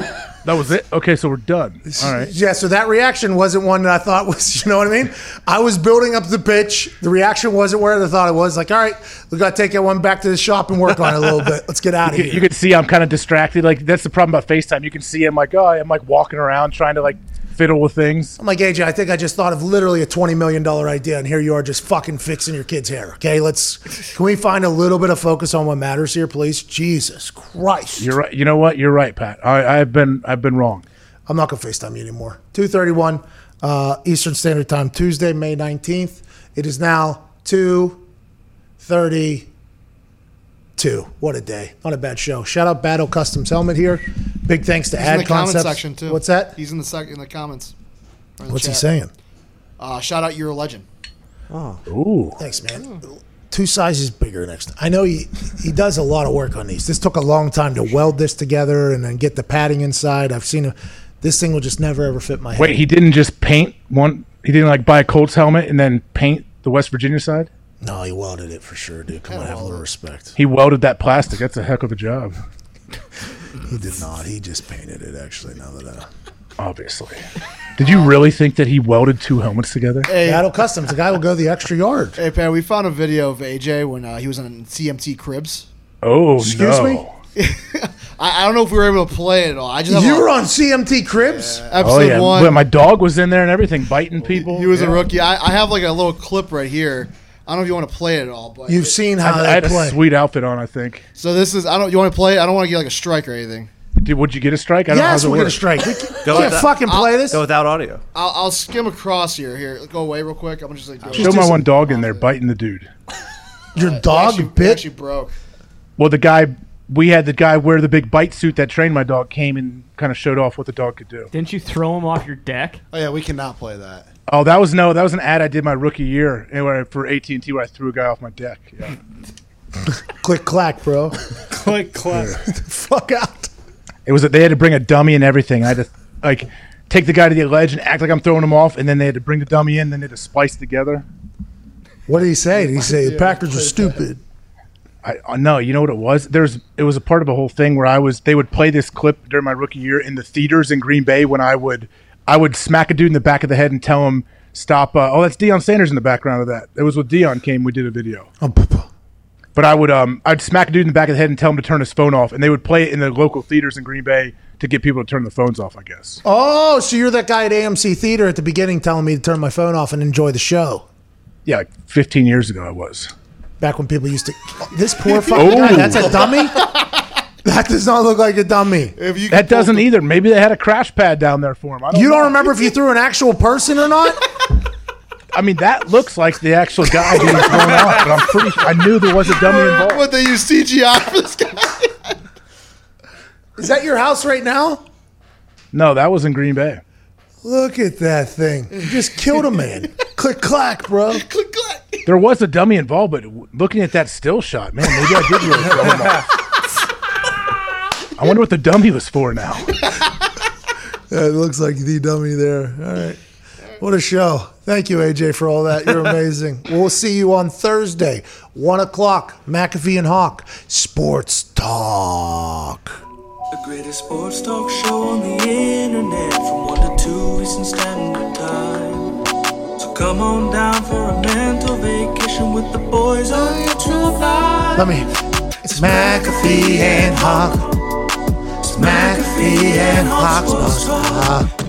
that was it. Okay, so we're done. All right. Yeah, so that reaction wasn't one that I thought was, you know what I mean? I was building up the pitch. The reaction wasn't where I thought it was. Like, all right, we got to take that one back to the shop and work on it a little bit. Let's get out of You, here. you can see I'm kind of distracted. Like that's the problem about FaceTime. You can see I'm like, oh, I'm like walking around trying to like fiddle with things. I'm like AJ. I think I just thought of literally a twenty million dollar idea, and here you are just fucking fixing your kid's hair. Okay, let's. Can we find a little bit of focus on what matters here, please? Jesus Christ! You're right. You know what? You're right, Pat. I, I've been I've been wrong. I'm not gonna FaceTime you anymore. Two thirty one uh, Eastern Standard Time, Tuesday, May nineteenth. It is now two thirty two. What a day! Not a bad show. Shout out Battle Customs Helmet here. Big thanks to He's in Ad the comment Concepts. section too. What's that? He's in the sec- in the comments. Or in the What's he chat. saying? Uh, shout out, you're a legend. Ooh. Thanks, man. Two sizes bigger next. I know he he does a lot of work on these. This took a long time to weld this together and then get the padding inside. I've seen a, this thing will just never ever fit my head. Wait, he didn't just paint one. He didn't like buy a Colts helmet and then paint the West Virginia side. No, he welded it for sure, dude. Come on, have a little respect. He welded that plastic. That's a heck of a job. He did not. He just painted it. Actually, now that I Obviously. Did you really think that he welded two helmets together? Hey, Battle Customs, the guy will go the extra yard. hey, Pat, we found a video of AJ when uh, he was on CMT Cribs. Oh Excuse no! me? I, I don't know if we were able to play it at all. I just have You a- were on CMT Cribs. Oh episode yeah, one. But my dog was in there and everything, biting people. he was Yeah. a rookie. I, I have like a little clip right here. I don't know if you want to play it at all, but You've seen how I, I they had a play. sweet outfit on. I think. so this is I don't. You want to play it? I don't want to get like a strike or anything. Did would you get a strike? I don't know Yes, how we're it gonna works. strike. We can, Go can't with that. fucking play this. Go without audio. I'll, I'll skim across here. Here, go away real quick. I'm just like go. Show my one dog in there biting the dude. Your It dog actually, it bit. actually broke. Well, the guy we had the guy wear the big bite suit that trained my dog came and kind of showed off what the dog could do. Didn't you throw him off your deck? Oh yeah, we cannot play that. Oh, that was no, that was an ad I did my rookie year eh, anyway, for AT and T where I threw a guy off my deck. Yeah. Click clack, bro. Click, clack. Fuck out. It was that they had to bring a dummy and everything. I had to like take the guy to the ledge and act like I'm throwing him off, and then they had to bring the dummy in, then they had to splice together. What did he say? Did he say the Packers are stupid? I, I no, you know what it was? There's it was a part of a whole thing where I was they would play this clip during my rookie year in the theaters in Green Bay when I would I would smack a dude in the back of the head and tell him stop. Uh, oh, that's Deion Sanders in the background of that. It was with Deion came. We did a video. Oh, But I would um I'd smack a dude in the back of the head and tell him to turn his phone off, and they would play it in the local theaters in Green Bay to get people to turn the phones off. I guess. Oh, so you're that guy at AMC Theater at the beginning telling me to turn my phone off and enjoy the show. Yeah, like 15 years ago I was. Back when people used to. This poor fucking guy, Oh. that's a dummy? That does not look like a dummy. If you That doesn't either. Maybe they had a crash pad down there for him. I don't You know. don't remember if you threw an actual person or not? I mean, that looks like the actual guy being thrown off, but I'm pretty sure I knew there was a dummy involved. What they use CGI for this guy? Is that your house right now? No, that was in Green Bay. Look at that thing. You just killed a man. Click clack, bro. Click clack. There was a dummy involved, but looking at that still shot, man, maybe I did really throw him off. I wonder what the dummy was for now. Yeah, it looks like the dummy there. All right. What a show. Thank you, AJ, for all that. You're amazing. we'll see you on Thursday, 1 o'clock, McAfee and Hawk, Sports Talk. The greatest sports talk show on the internet from 1 to 2 Eastern Standard Time. So come on down for a mental vacation with the boys on your true vibe. Let me. It's McAfee and Hawk. McAfee and Talk.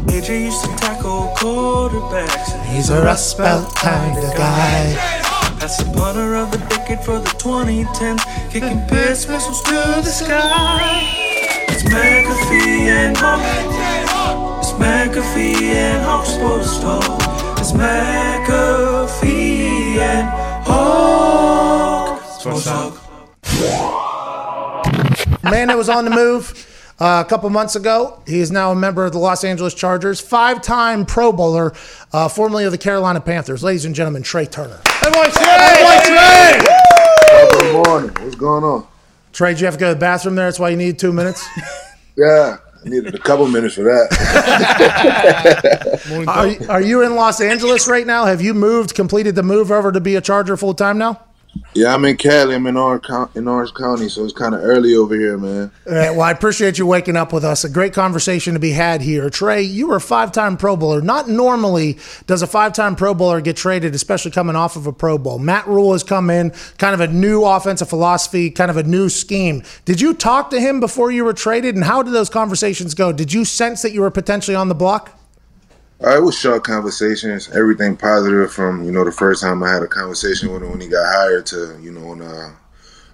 AJ used to tackle quarterbacks. He's a Rust Belt kind of guy. That's the punter of the decade for the 2010s, kicking piss missiles to the sky. It's McAfee and Hawk. It's McAfee and Hawk Sports Talk. It's McAfee and Hawk Sports Talk. Man that was on the move uh, a couple months ago. He is now a member of the Los Angeles Chargers, five time Pro Bowler, uh, formerly of the Carolina Panthers. Ladies and gentlemen, Trai Turner. Good morning. What's going on? Trai, did you have to go to the bathroom there? That's why you need two minutes? Yeah, I needed a couple minutes for that. Are, you- are you in Los Angeles right now? Have you moved, completed the move over to be a Charger full time now? Yeah, I'm in Cali. I'm in Orange, in Orange County, so it's kind of early over here, man. Well, I appreciate you waking up with us. A great conversation to be had here. Trai, you were a five time Pro Bowler. Not normally does a five time Pro Bowler get traded, especially coming off of a Pro Bowl. Matt Rhule has come in, kind of a new offensive philosophy, kind of a new scheme. Did you talk to him before you were traded, and how did those conversations go? Did you sense that you were potentially on the block? Uh, it was short conversations. Everything positive from you know the first time I had a conversation with him when he got hired to you know when uh,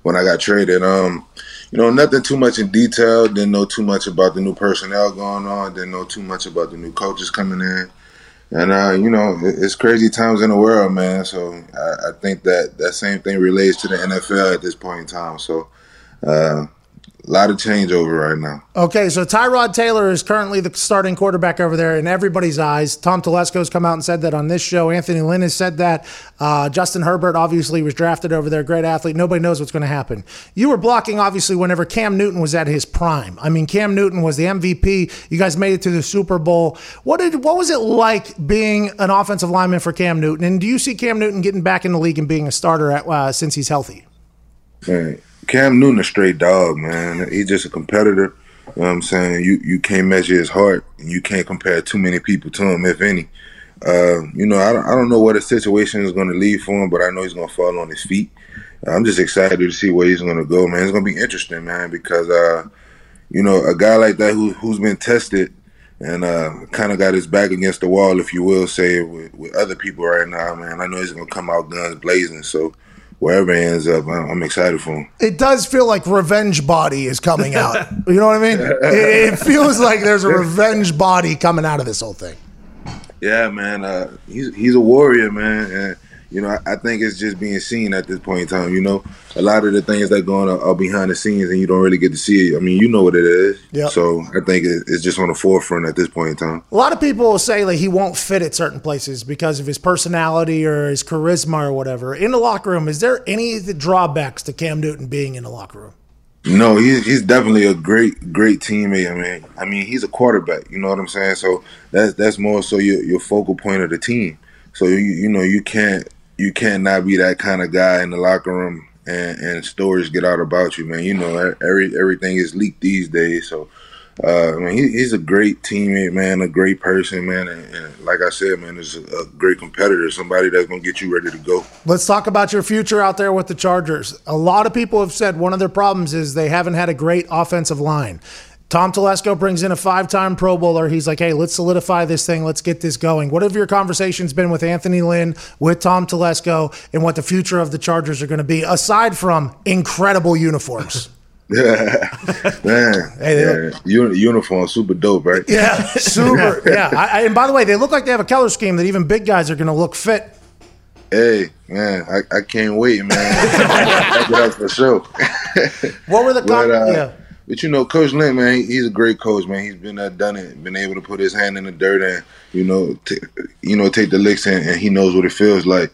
when I got traded. Um, you know nothing too much in detail. Didn't know too much about the new personnel going on. Didn't know too much about the new coaches coming in. And uh, you know it's crazy times in the world, man. So I, I think that that same thing relates to the NFL at this point in time. So uh, a lot of changeover right now. Okay, so Tyrod Taylor is currently the starting quarterback over there in everybody's eyes. Tom Telesco's come out and said that on this show. Anthony Lynn has said that. Uh, Justin Herbert obviously was drafted over there, great athlete. Nobody knows what's going to happen. You were blocking obviously whenever Cam Newton was at his prime. I mean, Cam Newton was the MVP. You guys made it to the Super Bowl. What did what was it like being an offensive lineman for Cam Newton? And do you see Cam Newton getting back in the league and being a starter at, uh, since he's healthy? Man, Cam Newton a straight dog, man. He's just a competitor. You know what I'm saying? You you can't measure his heart and you can't compare too many people to him, if any. Uh, you know, I don't, I don't know what the situation is going to lead for him, but I know he's going to fall on his feet. I'm just excited to see where he's going to go, man. It's going to be interesting, man, because, uh, you know, a guy like that who, who's been tested and uh, kind of got his back against the wall, if you will, say, with, with other people right now, man. I know he's going to come out guns blazing. So wherever he ends up, I'm, excited for him. it does feel like revenge body is coming out. you know what I mean? It, it feels like there's a revenge body coming out of this whole thing. Yeah, man. Uh, he's he's a warrior, man, and you know I, I think it's just being seen at this point in time. You know, a lot of the things that go on are, are behind the scenes, and you don't really get to see it. I mean, you know what it is. Yep. So I think it, it's just on the forefront at this point in time. A lot of people will say like he won't fit at certain places because of his personality or his charisma or whatever. In the locker room, is there any of the drawbacks to Cam Newton being in the locker room? No, he's he's definitely a great great teammate. I mean, I mean he's a quarterback. You know what I'm saying? So that's that's more so your your focal point of the team. So you you know you can't you can't be that kind of guy in the locker room and and stories get out about you, man. You know every everything is leaked these days. So. Uh, I mean, he, he's a great teammate, man, a great person, man, and, and like I said, man, is a, a great competitor, somebody that's gonna get you ready to go. Let's talk about your future out there with the Chargers. A lot of people have said one of their problems is they haven't had a great offensive line. Tom Telesco brings in a five-time Pro Bowler. He's like, "Hey, let's solidify this thing. Let's get this going." What have your conversations been with Anthony Lynn, with Tom Telesco, and what the future of the Chargers are going to be, aside from incredible uniforms? Yeah, man. Hey, yeah. Uni- uniform, super dope, right? Yeah, super. yeah, I, I, and by the way, they look like they have a color scheme that even big guys are going to look fit. Hey, man, I, I can't wait, man. That's for sure. What were the But, con- uh, yeah. But you know, Coach Lynn, man, he- he's a great coach, man. He's been there, done it, been able to put his hand in the dirt and you know, t- you know, take the licks and, and he knows what it feels like.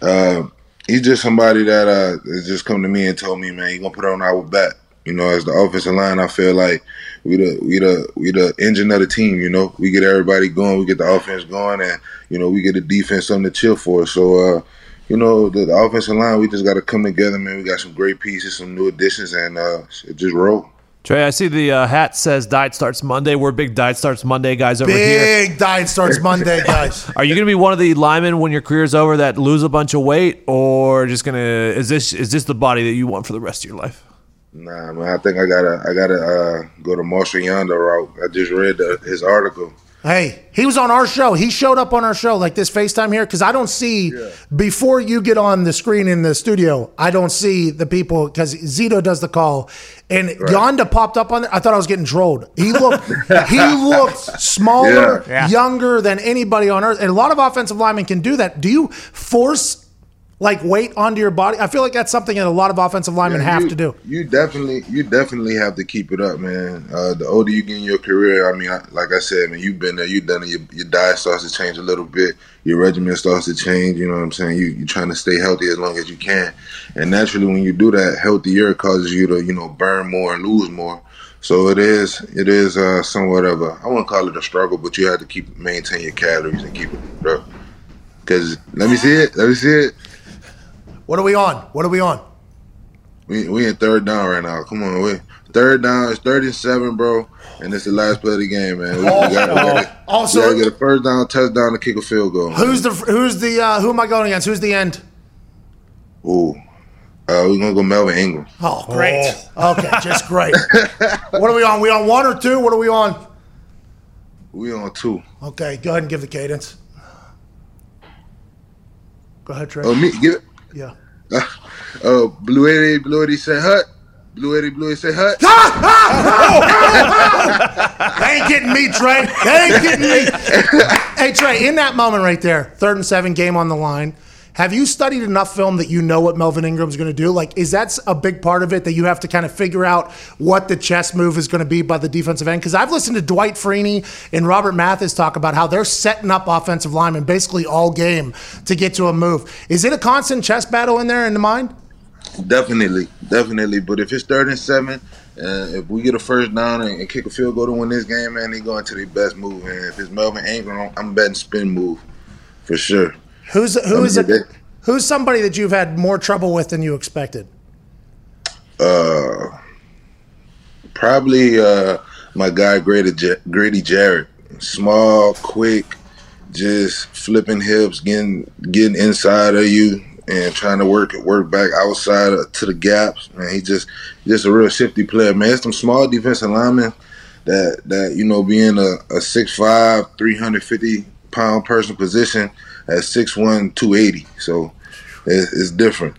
Uh, he's just somebody that uh, has just come to me and told me, man, you're gonna put on our back. You know, as the offensive line, I feel like we the we the we the engine of the team. You know, we get everybody going, we get the offense going, and you know, we get the defense something to chill for. So, uh, you know, the, the offensive line, we just got to come together, man. We got some great pieces, some new additions, and uh, it just roll. Trai, I see the uh, hat says diet starts Monday. We're big diet starts Monday guys over here. Big diet starts Monday, guys. Are you going to be one of the linemen when your career's over that lose a bunch of weight, or just gonna is this is this the body that you want for the rest of your life? Nah, man. I think I gotta I gotta uh, go to Marshal Yanda route. I just read the, his article. Hey, he was on our show. He showed up on our show like this FaceTime here because I don't see before you get on the screen in the studio. I don't see the people because Zito does the call, and Yanda popped up on there. I thought I was getting trolled. He looked he looked smaller, Yeah. Yeah. younger than anybody on earth, and a lot of offensive linemen can do that. Do you force like weight onto your body? I feel like that's something that a lot of offensive linemen Yeah, have to do. You definitely, you definitely have to keep it up, man. Uh, the older you get in your career, I mean, I, like I said, man, you've been there, you've done it. Your, your diet starts to change a little bit. Your regimen starts to change. You know what I'm saying? You, you're trying to stay healthy as long as you can, and naturally, when you do that, healthier causes you to, you know, burn more and lose more. So it is, it is uh, somewhat of a, I wouldn't call it a struggle, but you have to keep maintain your calories and keep it up. Cause let me see it, let me see it. What are we on? What are we on? We we in third down right now. Come on, we third down. It's thirty seven, bro, and it's the last play of the game, man. We, we gotta, we gotta, Also- we gotta get a first down, touchdown, to kick a field goal. Who's the who's the uh, who am I going against? Who's the end? Ooh, uh, we're gonna go Melvin Ingram. Oh, great. Okay, just great. what are we on? We on one or two? What are we on? We on two. Okay, go ahead and give the cadence. Go ahead, Trai. Oh, me give it. Yeah. Uh, Blue Eddie, Blue Eddie said hut. Blue Eddie, Blue Eddie said hut. They ain't getting me, Trai. They ain't getting me. hey, Trai, in that moment right there, third and seven, game on the line. Have you studied enough film that you know what Melvin Ingram's going to do? Like, is that a big part of it that you have to kind of figure out what the chess move is going to be by the defensive end? Because I've listened to Dwight Freeney and Robert Mathis talk about how they're setting up offensive linemen basically all game to get to a move. Is it a constant chess battle in there in the mind? Definitely, definitely. But if it's third and seven, uh, if we get a first down and, and kick a field goal to win this game, man, they going to their best move. And if it's Melvin Ingram, I'm betting spin move for sure. Who's who is bet- Who's somebody that you've had more trouble with than you expected? Uh, probably uh, my guy Grady, J- Grady Jarrett. Small, quick, just flipping hips, getting getting inside of you, and trying to work work back outside to the gaps. Man, he just just a real shifty player. Man, it's some small defensive linemen that that you know being a, a 6'5", 350 pound person position at 6'1", 280. So it's, it's different.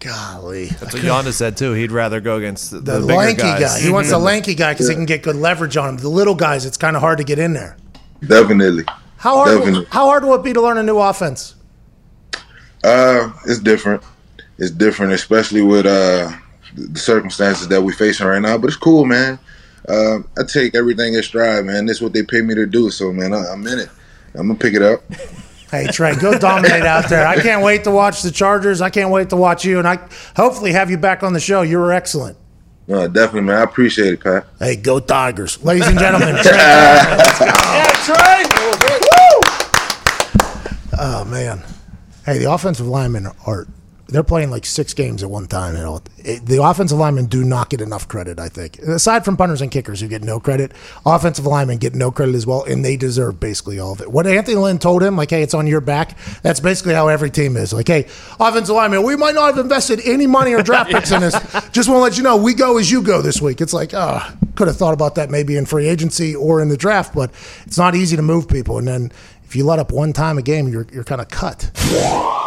Golly, That's what Yanda said too. He'd rather go against the, the, the lanky guys. guy. He wants the lanky guy because he can get good leverage on him. The little guys, it's kind of hard to get in there. Definitely. How hard? Definitely. How hard will it be to learn a new offense? Uh, it's different. It's different, especially with uh the circumstances that we're facing right now. But it's cool, man. Uh, I take everything in stride, man. This is what they pay me to do. So, man, I, I'm in it. I'm gonna pick it up. Hey Trai, go dominate out there. I can't wait to watch the Chargers. I can't wait to watch you, and I hopefully have you back on the show. You were excellent. No, definitely, man. I appreciate it, Pat. Hey, go Tigers, ladies and gentlemen. Trai. Yeah, Trai. Oh man. Hey, the offensive linemen are they're playing like six games at one time. You know, It- the offensive linemen do not get enough credit. I think, aside from punters and kickers who get no credit, offensive linemen get no credit as well, and they deserve basically all of it. What Anthony Lynn told him, like, "Hey, it's on your back." That's basically how every team is. Like, "Hey, offensive lineman, we might not have invested any money or draft picks in this. Just want to let you know, we go as you go this week." It's like, ah, could have thought about that maybe in free agency or in the draft, but it's not easy to move people, and then. If you let up one time a game, you're, you're kind of cut.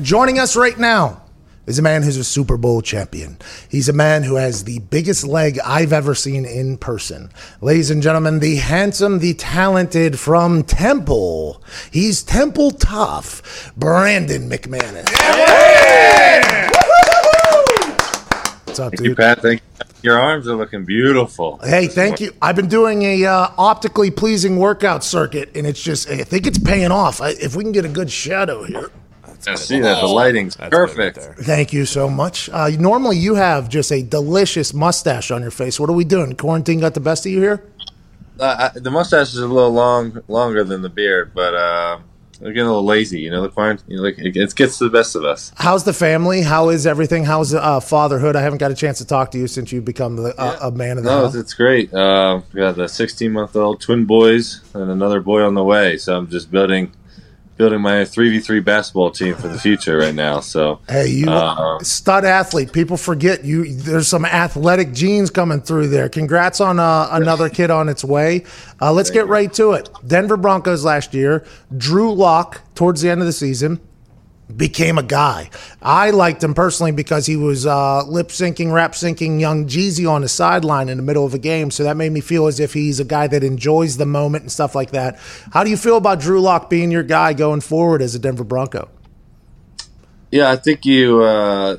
Joining us right now is a man who's a Super Bowl champion. He's a man who has the biggest leg I've ever seen in person. Ladies and gentlemen, the handsome, the talented from Temple. He's Temple tough, Brandon McManus. What's up, Thank you, dude? Pat. Thank you. Your arms are looking beautiful. Hey, thank you. I've been doing a uh, optically pleasing workout circuit, and it's just I think it's paying off. I, if we can get a good shadow here. I see that. The lighting's perfect. Thank you so much. Uh, normally, you have just a delicious mustache on your face. What are we doing? Quarantine got the best of you here? Uh, I, the mustache is a little long, longer than the beard, but uh, we're getting a little lazy. You know, the quarant- you know, like it, it gets to the best of us. How's the family? How is everything? How's uh, fatherhood? I haven't got a chance to talk to you since you've become the, uh, a man of the No, house. it's, it's great. Uh, we got the 16 month old twin boys and another boy on the way. So I'm just building, building my 3v3 basketball team for the future right now. So Hey, you uh, stud athlete. People forget you. There's some athletic genes coming through there. Congrats on uh, another kid on its way. Uh, let's get right to it. Denver Broncos last year. Drew Lock towards the end of the season became a guy. I liked him personally because he was uh, lip syncing, rap syncing young Jeezy on the sideline in the middle of a game. So that made me feel as if he's a guy that enjoys the moment and stuff like that. How do you feel about Drew Lock being your guy going forward as a Denver Bronco? Yeah, I think you uh,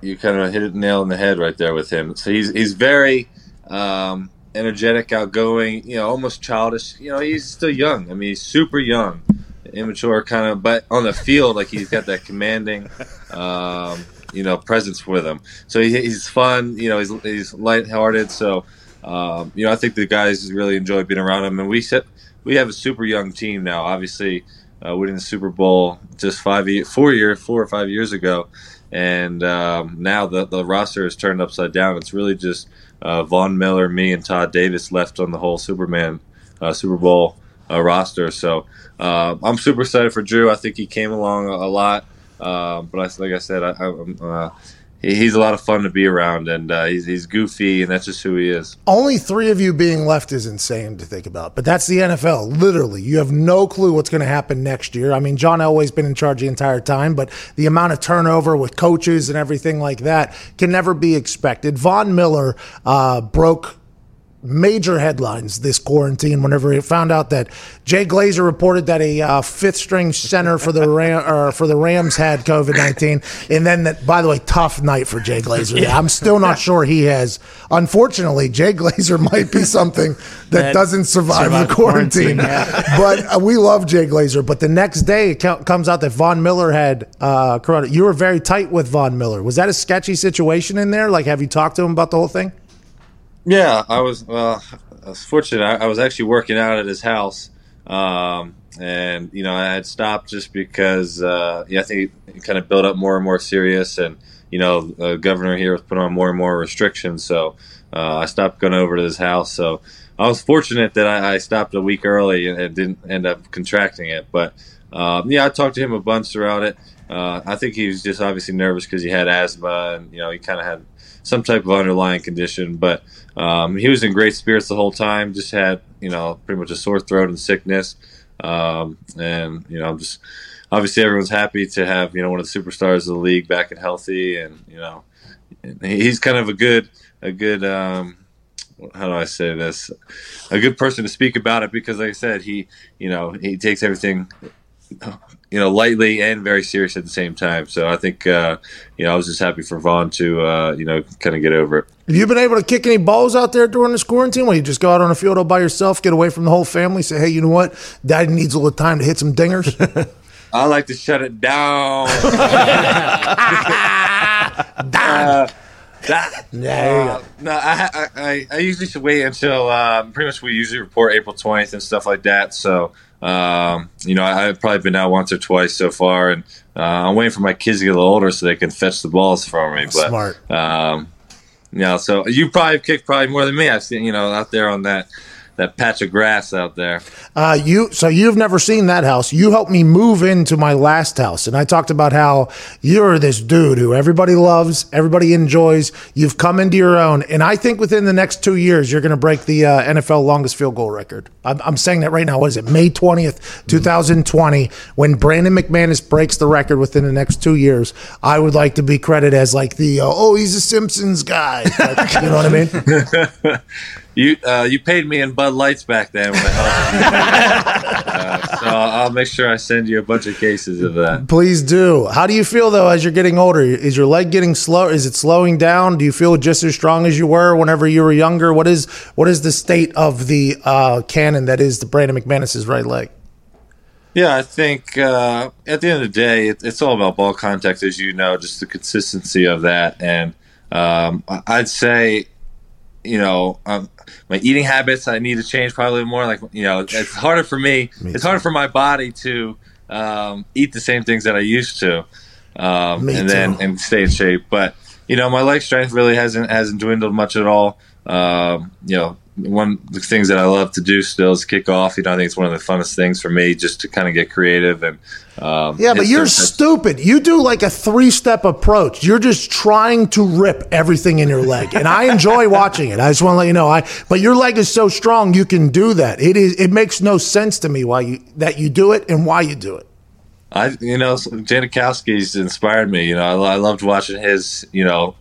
you kind of hit it nail on the head right there with him. So he's he's very um, energetic, outgoing, you know, almost childish. You know, he's still young. I mean, he's super young, immature, kind of, but on the field, like he's got that commanding, um, you know, presence with him. So he, he's fun. You know, he's he's lighthearted. So um, you know, I think the guys really enjoy being around him, and we set we have a super young team now. Obviously, uh, winning the Super Bowl just five, four years, four or five years ago, and um, now the the roster is turned upside down. It's really just uh, Von Miller, me, and Todd Davis left on the whole Superman uh, Super Bowl uh, roster. So uh, I'm super excited for Drew. I think he came along a, a lot, uh, but I, like I said, I, I'm, uh, he- he's a lot of fun to be around, and uh, he's he's goofy, and that's just who he is. Only three of you being left is insane to think about, but that's the NFL. Literally, you have no clue what's going to happen next year. I mean, John Elway's been in charge the entire time, but the amount of turnover with coaches and everything like that can never be expected. Von Miller uh, broke major headlines this quarantine whenever he found out that Jay Glazer reported that a uh, fifth string center for the Ram, or for the Rams had COVID nineteen, and then that by the way, tough night for Jay Glazer. yeah. I'm still not sure he has. Unfortunately, Jay Glazer might be something that, That doesn't survive, the quarantine. quarantine, but uh, we love Jay Glazer. But the next day, it co- comes out that Von Miller had uh, corona. You were very tight with Von Miller. Was that a sketchy situation in there? Like, have you talked to him about the whole thing? Yeah, I was well. I was fortunate. I, I was actually working out at his house, um, and you know I had stopped just because uh, yeah, I think it kind of built up more and more serious, and you know the governor here was putting on more and more restrictions, so uh, I stopped going over to his house. So I was fortunate that I, I stopped a week early and, and didn't end up contracting it. But um, yeah, I talked to him a bunch throughout it. Uh, I think he was just obviously nervous because he had asthma, and you know he kind of had some type of underlying condition. But um, he was in great spirits the whole time. Just had you know pretty much a sore throat and sickness, um, and you know just obviously everyone's happy to have you know one of the superstars of the league back and healthy, and you know he's kind of a good a good. Um, how do I say this? A good person to speak about it because, like I said, he, you know, he takes everything, you know, lightly and very serious at the same time. So I think, uh, you know, I was just happy for Von to, uh, you know, kind of get over it. Have you been able to kick any balls out there during this quarantine? Where you just go out on a field all by yourself, get away from the whole family, say, "Hey, you know what? Daddy needs a little time to hit some dingers." I like to shut it down. Uh, that, There uh, no, I, I, I, I usually should wait until uh, pretty much we usually report April 20th and stuff like that. So, um, you know, I, I've probably been out once or twice so far, and uh, I'm waiting for my kids to get a little older so they can fetch the balls for me. But, Smart. Um, you know, so you probably kicked probably more than me. I've seen, you know, out there on that that patch of grass out there. Uh, you so you've never seen that house. You helped me move into my last house, and I talked about how you're this dude who everybody loves, everybody enjoys. You've come into your own, and I think within the next two years you're going to break the uh, NFL longest field goal record. I'm, I'm saying that right now. What is it? May twentieth, two thousand twenty, when Brandon McManus breaks the record within the next two years. I would like to be credited as like the uh, oh he's a Simpsons guy. Like, you know what I mean? You uh, you paid me in Bud Lights back then. When I uh, so I'll make sure I send you a bunch of cases of that. Please do. How do you feel though as you're getting older? Is your leg getting slow? Is it slowing down? Do you feel just as strong as you were whenever you were younger? What is what is the state of the uh, cannon that is the Brandon McManus's right leg? Yeah, I think uh, at the end of the day, it, it's all about ball contact, as you know, just the consistency of that. And um, I'd say, you know, um, my eating habits I need to change probably more. Like, you know, it's harder for me. it's harder for my body to um, eat the same things that I used to, um, Me and then too. and stay in shape. But you know, my leg strength really hasn't hasn't dwindled much at all. Um, you know, one of the things that I love to do still is kick off. You know, I think it's one of the funnest things for me just to kind of get creative and um, Yeah, but you're stupid. You do like a three step approach. You're just trying to rip everything in your leg, and I enjoy watching it. I just want to let you know. I but your leg is so strong, you can do that. It is. It makes no sense to me why you that you do it and why you do it. I, you know, Janikowski's inspired me. You know, I, I loved watching his, you know,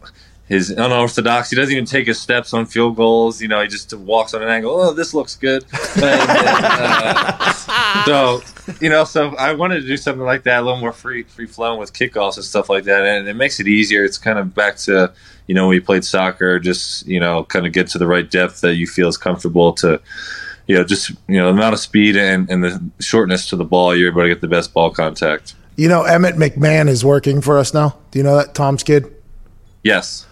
his unorthodox. He doesn't even take his steps on field goals. You know, he just walks on an angle. Oh, this looks good. And, uh, so, you know, so I wanted to do something like that, a little more free, free flowing with kickoffs and stuff like that, and it makes it easier. It's kind of back to, you know, when you played soccer, just you know, kind of get to the right depth that you feel is comfortable to you know, just you know, the amount of speed and, and the shortness to the ball, you're able to get the best ball contact. You know, Emmett McMahon is working for us now. Do you know that Tom's kid? Yes,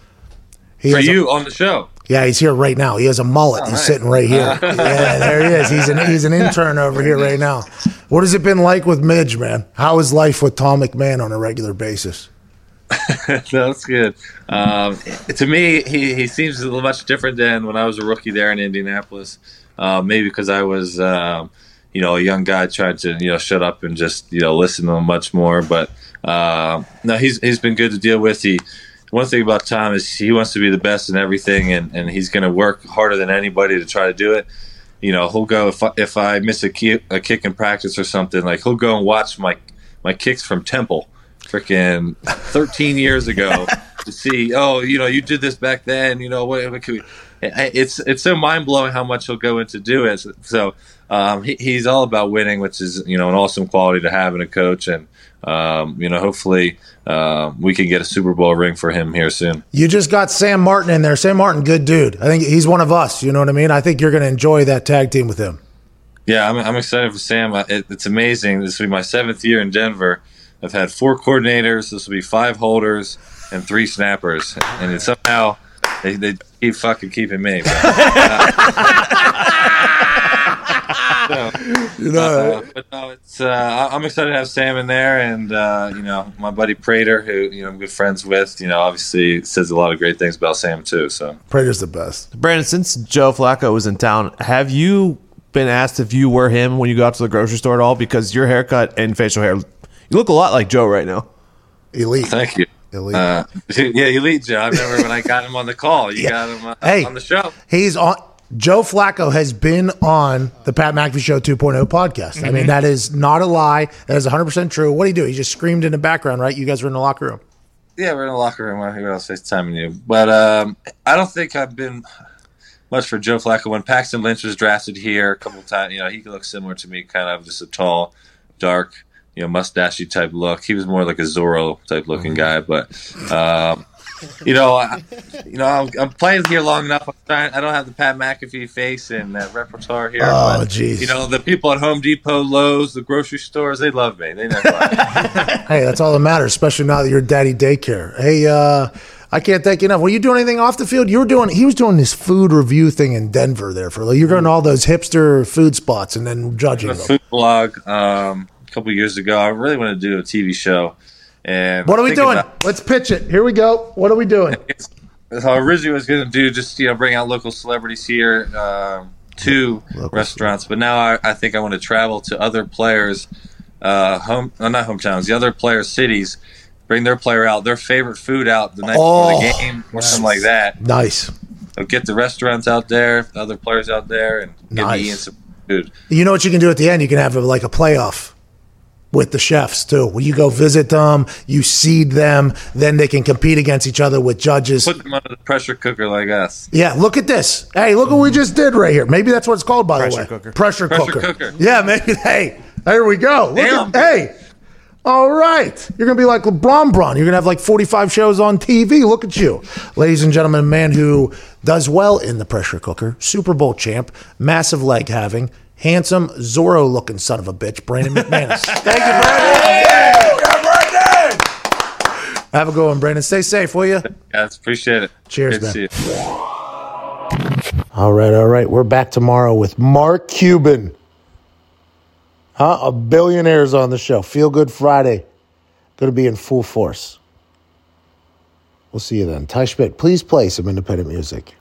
He for has a- you on the show. Yeah, he's here right now. He has a mullet. Oh, he's nice. sitting right here. yeah, there he is. He's an he's an intern over here right now. What has it been like with Midge, man? How is life with Tom McMahon on a regular basis? That's good. Um, to me, he, he seems a little much different than when I was a rookie there in Indianapolis. Uh, maybe because I was, um, you know, a young guy trying to, you know, shut up and just, you know, listen to him much more. But uh, no, he's he's been good to deal with. He one thing about Tom is he wants to be the best in everything, and, and he's going to work harder than anybody to try to do it. You know, he'll go if I, if I miss a kick, a kick in practice or something, like he'll go and watch my my kicks from Temple, freaking 13 years ago to see. Oh, you know, you did this back then. You know, what, what can we? It's it's so mind blowing how much he'll go into do it. So um, he, he's all about winning, which is you know an awesome quality to have in a coach, and um, you know hopefully uh, we can get a Super Bowl ring for him here soon. You just got Sam Martin in there. Sam Martin, good dude. I think he's one of us. You know what I mean? I think you're going to enjoy that tag team with him. Yeah, I'm, I'm excited for Sam. It, it's amazing. This will be my seventh year in Denver. I've had four coordinators. This will be five holders and three snappers, and it's somehow they, they keep fucking keeping me. But, uh, You know, uh, but no, it's uh, I- I'm excited to have Sam in there, and uh, you know my buddy Prater, who you know I'm good friends with. You know, obviously says a lot of great things about Sam too. So Prater's the best. Brandon, since Joe Flacco was in town, have you been asked if you were him when you go out to the grocery store at all? Because your haircut and facial hair, you look a lot like Joe right now. Elite. Thank you. Elite. Uh, yeah, elite Joe. I remember when I got him on the call. You got him uh, Hey. on the show. He's on. Joe Flacco has been on the Pat McAfee Show 2.0 podcast. I mean, Mhm. that is not a lie. That is 100% true. What do you do? He just screamed in the background, right? You guys were in the locker room. Yeah, we're in the locker room. Who else FaceTiming you? But um, I don't think I've been much for Joe Flacco. When Paxton Lynch was drafted here a couple times, you know, he looks similar to me, kind of just a tall, dark, you know, mustachy type look. He was more like a Zorro type looking guy, but. Um, you know, I, you know, I'm, I'm playing here long enough. I'm trying, I don't have the Pat McAfee face and that repertoire here. Oh, but, jeez. You know, the people at Home Depot, Lowe's, the grocery stores, they love me. They know. Hey, that's all that matters, especially now that you're daddy daycare. Hey, uh, I can't thank you enough. Were you doing anything off the field? You were doing. He was doing this food review thing in Denver. There for like, you're going to all those hipster food spots and then judging a food blog um, a couple years ago. I really want to do a TV show. And What are we doing? about- Let's pitch it. Here we go. What are we doing? So I originally was going to do just you know bring out local celebrities here um, to restaurants, but now I, I think I want to travel to other players, uh, home uh, not hometowns, the other players' cities, bring their player out, their favorite food out the night Oh, before the game or something like that. Nice. So get the restaurants out there, the other players out there, and get Nice. me eating some food. You know what you can do at the end? You can have like a playoff with the chefs too. When you go visit them, you seed them, then they can compete against each other with judges. Put them under the pressure cooker like us. Yeah, look at this. Hey, look what we just did right here. Maybe that's what it's called, by the way. Pressure cooker. Pressure, Pressure cooker. cooker. Yeah, maybe. Hey, there we go. Look Damn. at, hey. All right. You're going to be like LeBron Bron. You're going to have like 45 shows on TV. Look at you. Ladies and gentlemen, a man who does well in the pressure cooker, Super Bowl champ, massive leg having, handsome, Zorro looking son of a bitch, Brandon McManus. Thank you, Brandon. Have a good one, Brandon. Stay safe, will you? Guys, appreciate it. Cheers, Good to man. see you. All right, all right. We're back tomorrow with Mark Cuban. Huh? A billionaire's on the show. Feel Good Friday. Going to be in full force. We'll see you then. Ty Schmidt, please play some independent music.